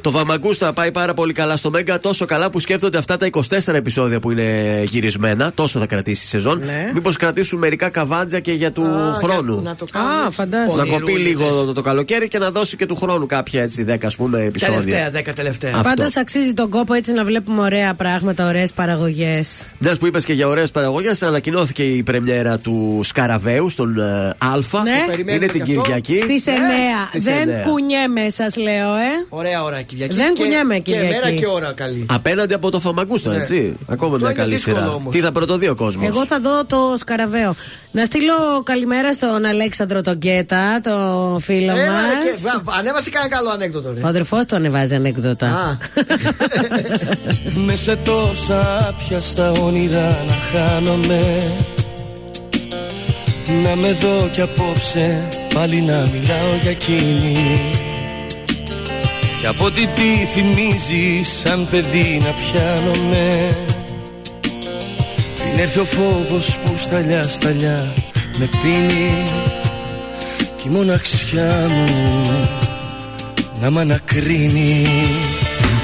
Το Βαμαγκούστα πάει πάρα πολύ καλά στο Μέγκα, τόσο καλά που σκέφτονται αυτά τα 24 επεισόδια που είναι γυρισμένα. Τόσο θα κρατήσει η σεζόν. Ναι. Μήπως κρατήσουν μερικά καβάντζα και για του Α, χρόνου. για Να το κάνουμε. Α, φαντάζομαι. Να κοπεί Ονειρούλιδες. λίγο το, το καλοκαίρι και να δώσει και του χρόνου κάποια έτσι 10 ας πούμε επεισόδια. Τελευταία, δέκα τελευταία. Αυτό. Πάντως αξίζει τον κόπο έτσι να βλέπουμε ωραία πράγματα, ωραίες παραγωγές. Μια που είπες και για ωραίες παραγωγές, ανακοινώθηκε η πρεμιέρα του Σκαραβαίου στον ε, Α. Ναι. Το περιμένετε Είναι την και αυτό. Κυριακή. Στις 9. στις Δεν εννέα. κουνιέμαι, σας λέω, ε. Ωραία ώρα Κυριακή. Δεν Και- κουνιέμαι, Κυριακή. Και μέρα και ώρα καλή. Απέναντι από το Φαμαγκούστο, Ναι. έτσι. Ακόμα Αυτό μια είναι καλή δύσκολο σειρά. όμως. Τι θα πρωτοδεί ο κόσμος; Εγώ θα δω το σκαραβαίο. Να στείλω καλημέρα στον Αλέξανδρο τον Γκέτα, το φίλο Έλα, ρε, και- μα. βα- Ανέβασε κανένα καλό ανέκδοτο. ρε. Ο αδερφός του ανεβάζει ανεκδότα. Α, <laughs> Με σε τόσα πιαστά όνειρα να χάνομαι Να με δω κι απόψε πάλι να μιλάω για εκείνη. Κι από τι τι θυμίζεις σαν παιδί να πιάνομαι. Πριν έρθει ο φόβος που σταλιά σταλιά με πίνει. Κι η μοναξιά μου να μ' ανακρίνει.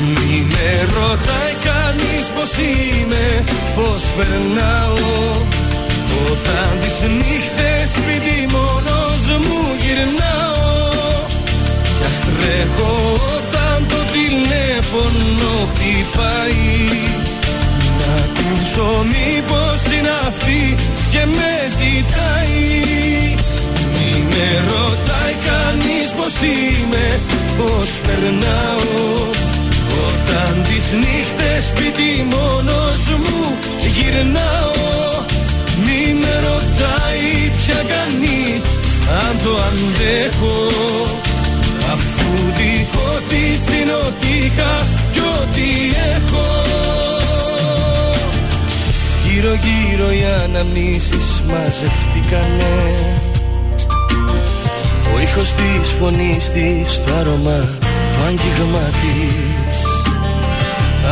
Μη με ρωτάει κανείς πως είμαι, πως περνάω Όταν τις νύχτες σπίτι μόνος μου γυρνάω Κι ας τρέχω όταν το τηλέφωνο χτυπάει. Να ακούσω μήπως είναι αυτή και με ζητάει. Μη με ρωτάει κανείς πως είμαι, πως περνάω. Όταν τις νύχτες σπίτι μόνος μου γυρνάω Μη με ρωτάει πια κανείς αν το αντέχω. Αφού δικό της είναι ό,τι είχα κι ό,τι έχω. Γύρω γύρω οι αναμνήσεις μαζευτήκανε. Ο ήχος της φωνής της, το άρωμα, το άγγιγμα της.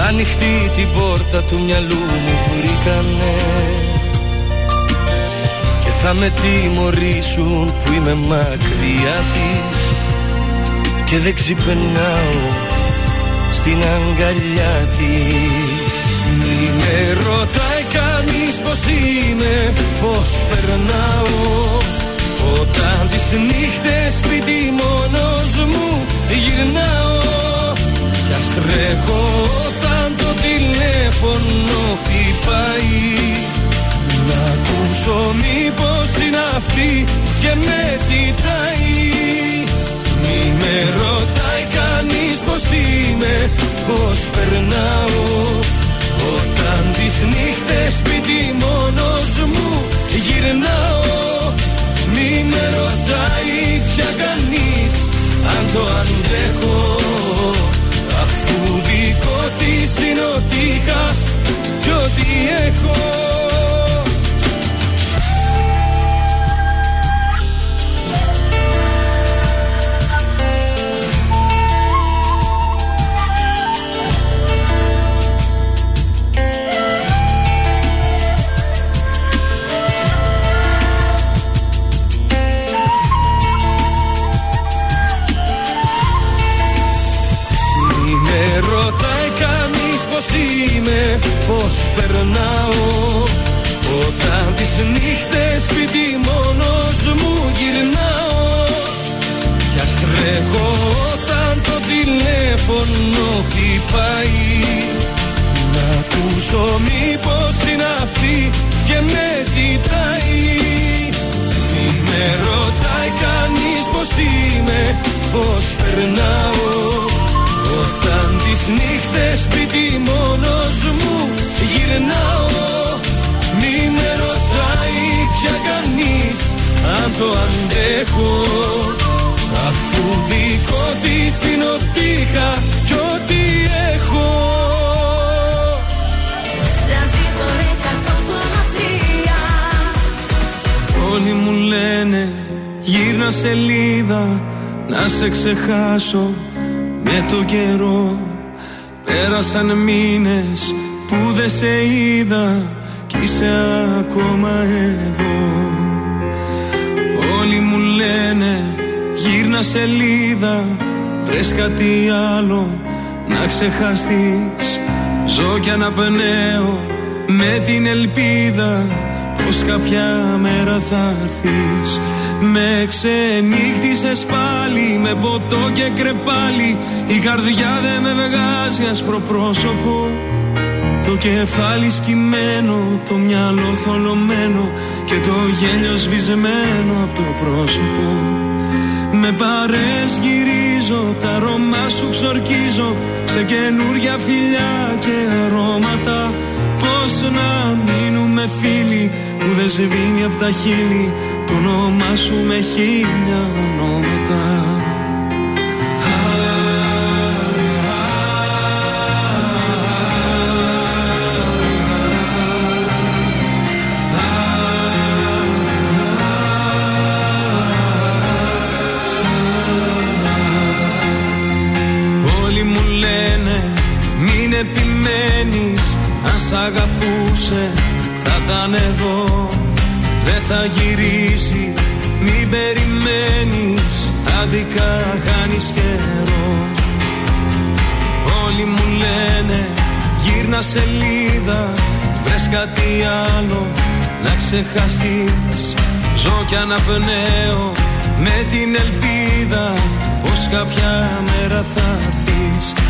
Ανοιχτή την πόρτα του μυαλού μου βρήκανε. Και θα με τιμωρήσουν που είμαι μακριά της Και δεν ξυπνάω στην αγκαλιά της. Μη με ρωτάει κανείς πως είμαι, πως περνάω. Νύχτες σπίτι μόνος μου γυρνάω Κι ας τρέχω όταν το τηλέφωνο χτυπάει Να ακούσω μήπως είναι αυτή και με ζητάει. Μη με ρωτάει κανείς πως είμαι, πως περνάω. Όταν τις νύχτες σπίτι μόνος μου γυρνάω Μη με ρωτάει πια κανείς αν το αντέχω. Αφού δικό της είναι ότι είχα κι ό,τι έχω είμαι, πως περνάω. Όταν τις νύχτες σπίτι μόνος μου γυρνάω Κι ας τρέχω όταν το τηλέφωνο χτυπάει. Να ακούσω μήπως είναι αυτή και με ζητάει. Μη με ρωτάει κανείς πως είμαι, πως περνάω. Όταν τις νύχτες σπίτι μόνος μου γυρνάω Μη με ρωτάει πια κανείς αν το αντέχω. Αφού δικό της είναι ότι είχα κι ό,τι έχω. Όλοι μου λένε γύρνα σελίδα να σε ξεχάσω. Με το καιρό Πέρασαν μήνες που δεν σε είδα κι είσαι ακόμα εδώ. Όλοι μου λένε γύρνα σελίδα βρες κάτι άλλο να ξεχαστείς. Ζω κι αναπνέω με την ελπίδα πως κάποια μέρα θα έρθεις. Με ξενύχτησες πάλι με ποτό και κρεπάλι. Η καρδιά δεν με βγάζει άσπρο πρόσωπο Το κεφάλι σκυμμένο, το μυαλό θολωμένο Και το γέλιο σβησμένο από το πρόσωπο. Με παρές γυρίζω, τα αρώμα σου ξορκίζω Σε καινούρια φιλιά και αρώματα. Πώς να μείνουμε φίλοι που δεν σβήνει από τα χείλη το όνομά σου με χίλια ονόματα σ' αγαπούσε θα ήταν εδώ. Δεν θα γυρίσει Μην περιμένεις. Άδικα χάνεις καιρό. Όλοι μου λένε Γύρνα σελίδα. Βρες κάτι άλλο Να ξεχαστείς. Ζω κι αναπνέω Με την ελπίδα Πως κάποια μέρα θα έρθεις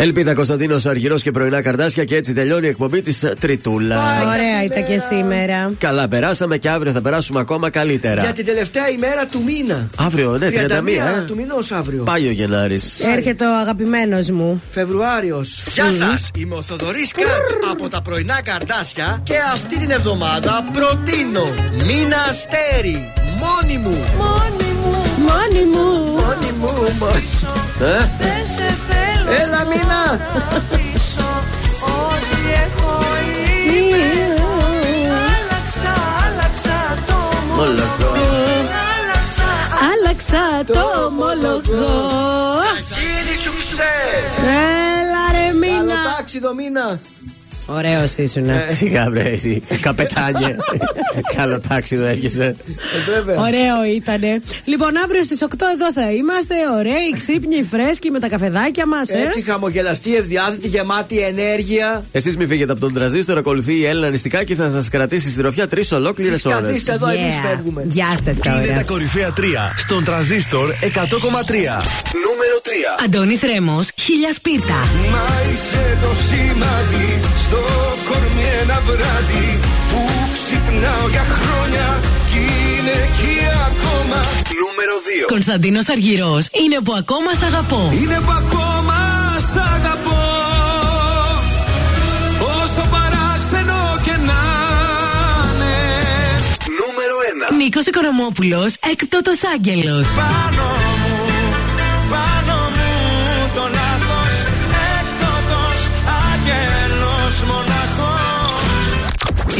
Ελπίδα Κωνσταντίνος Αργυρός και πρωινά καρδάσια και έτσι τελειώνει η εκπομπή της Τριτούλα. Ωραία ήταν και σήμερα. Καλά, περάσαμε και αύριο θα περάσουμε ακόμα καλύτερα. Για την τελευταία ημέρα του μήνα. Αύριο, ναι, 31, 31 ε. του μηνός αύριο. Πάει ο Γενάρης. Έρχεται ο αγαπημένος μου. Φεβρουάριος. Γεια σας, είμαι ο Θοδωρής Κάτς από τα πρωινά καρδάσια και αυτή την εβδομάδα προτείνω μήνα αστέρι. Μόνη μου. Μόνη μου. Μόνη μου. Μόνη μου. Ε; Δεν σε θέλω Έλα, μήνα. πίσω Ό,τι έχω είμαι Άλλαξα, άλλαξα το Μολοκό. Άλλαξα, Άλλαξα το ομολογώ. Γίνει σου ξέ. Έλα ρε Καλό μήνα. τάξιδο μήνα. Ωραίος ήσουν. Ε, Σιγά βρε εσύ. Καπετάνιε. <laughs> Καλό τάξιδο έρχεσαι. Ε, βέβαια. Ωραίο ήτανε. Λοιπόν, αύριο στις 8 εδώ θα είμαστε. Ωραίοι, ξύπνοι, φρέσκοι με τα καφεδάκια μας. Ε; Έτσι χαμογελαστή, ευδιάθετη, γεμάτη ενέργεια. Εσείς μην φύγετε από τον τραζίστρο, ακολουθεί η Έλληνα νηστικά και θα σας κρατήσει στη ροφιά τρεις ολόκληρες Εσείς ώρες. καθίστε εδώ, εμείς φεύγουμε. Γεια σας Είναι τα τώρα. κορυφαία 3 στον τραζίστορ 100,3. Νούμερο 3. Αντώνης Ρέμος, χίλια σπίρτα. Μα είσαι το σημάδι στο κορμί ένα βράδυ που ξυπνάω για χρόνια κι είναι εκεί ακόμα. Νούμερο 2. Κωνσταντίνος Αργυρός, είναι που ακόμα σ' αγαπώ. Είναι που ακόμα σ' αγαπώ όσο παράξενο και να είναι. Νούμερο 1. Νίκος Οικονομόπουλος, έκπτωτος άγγελος. Πάνω μου, πάνω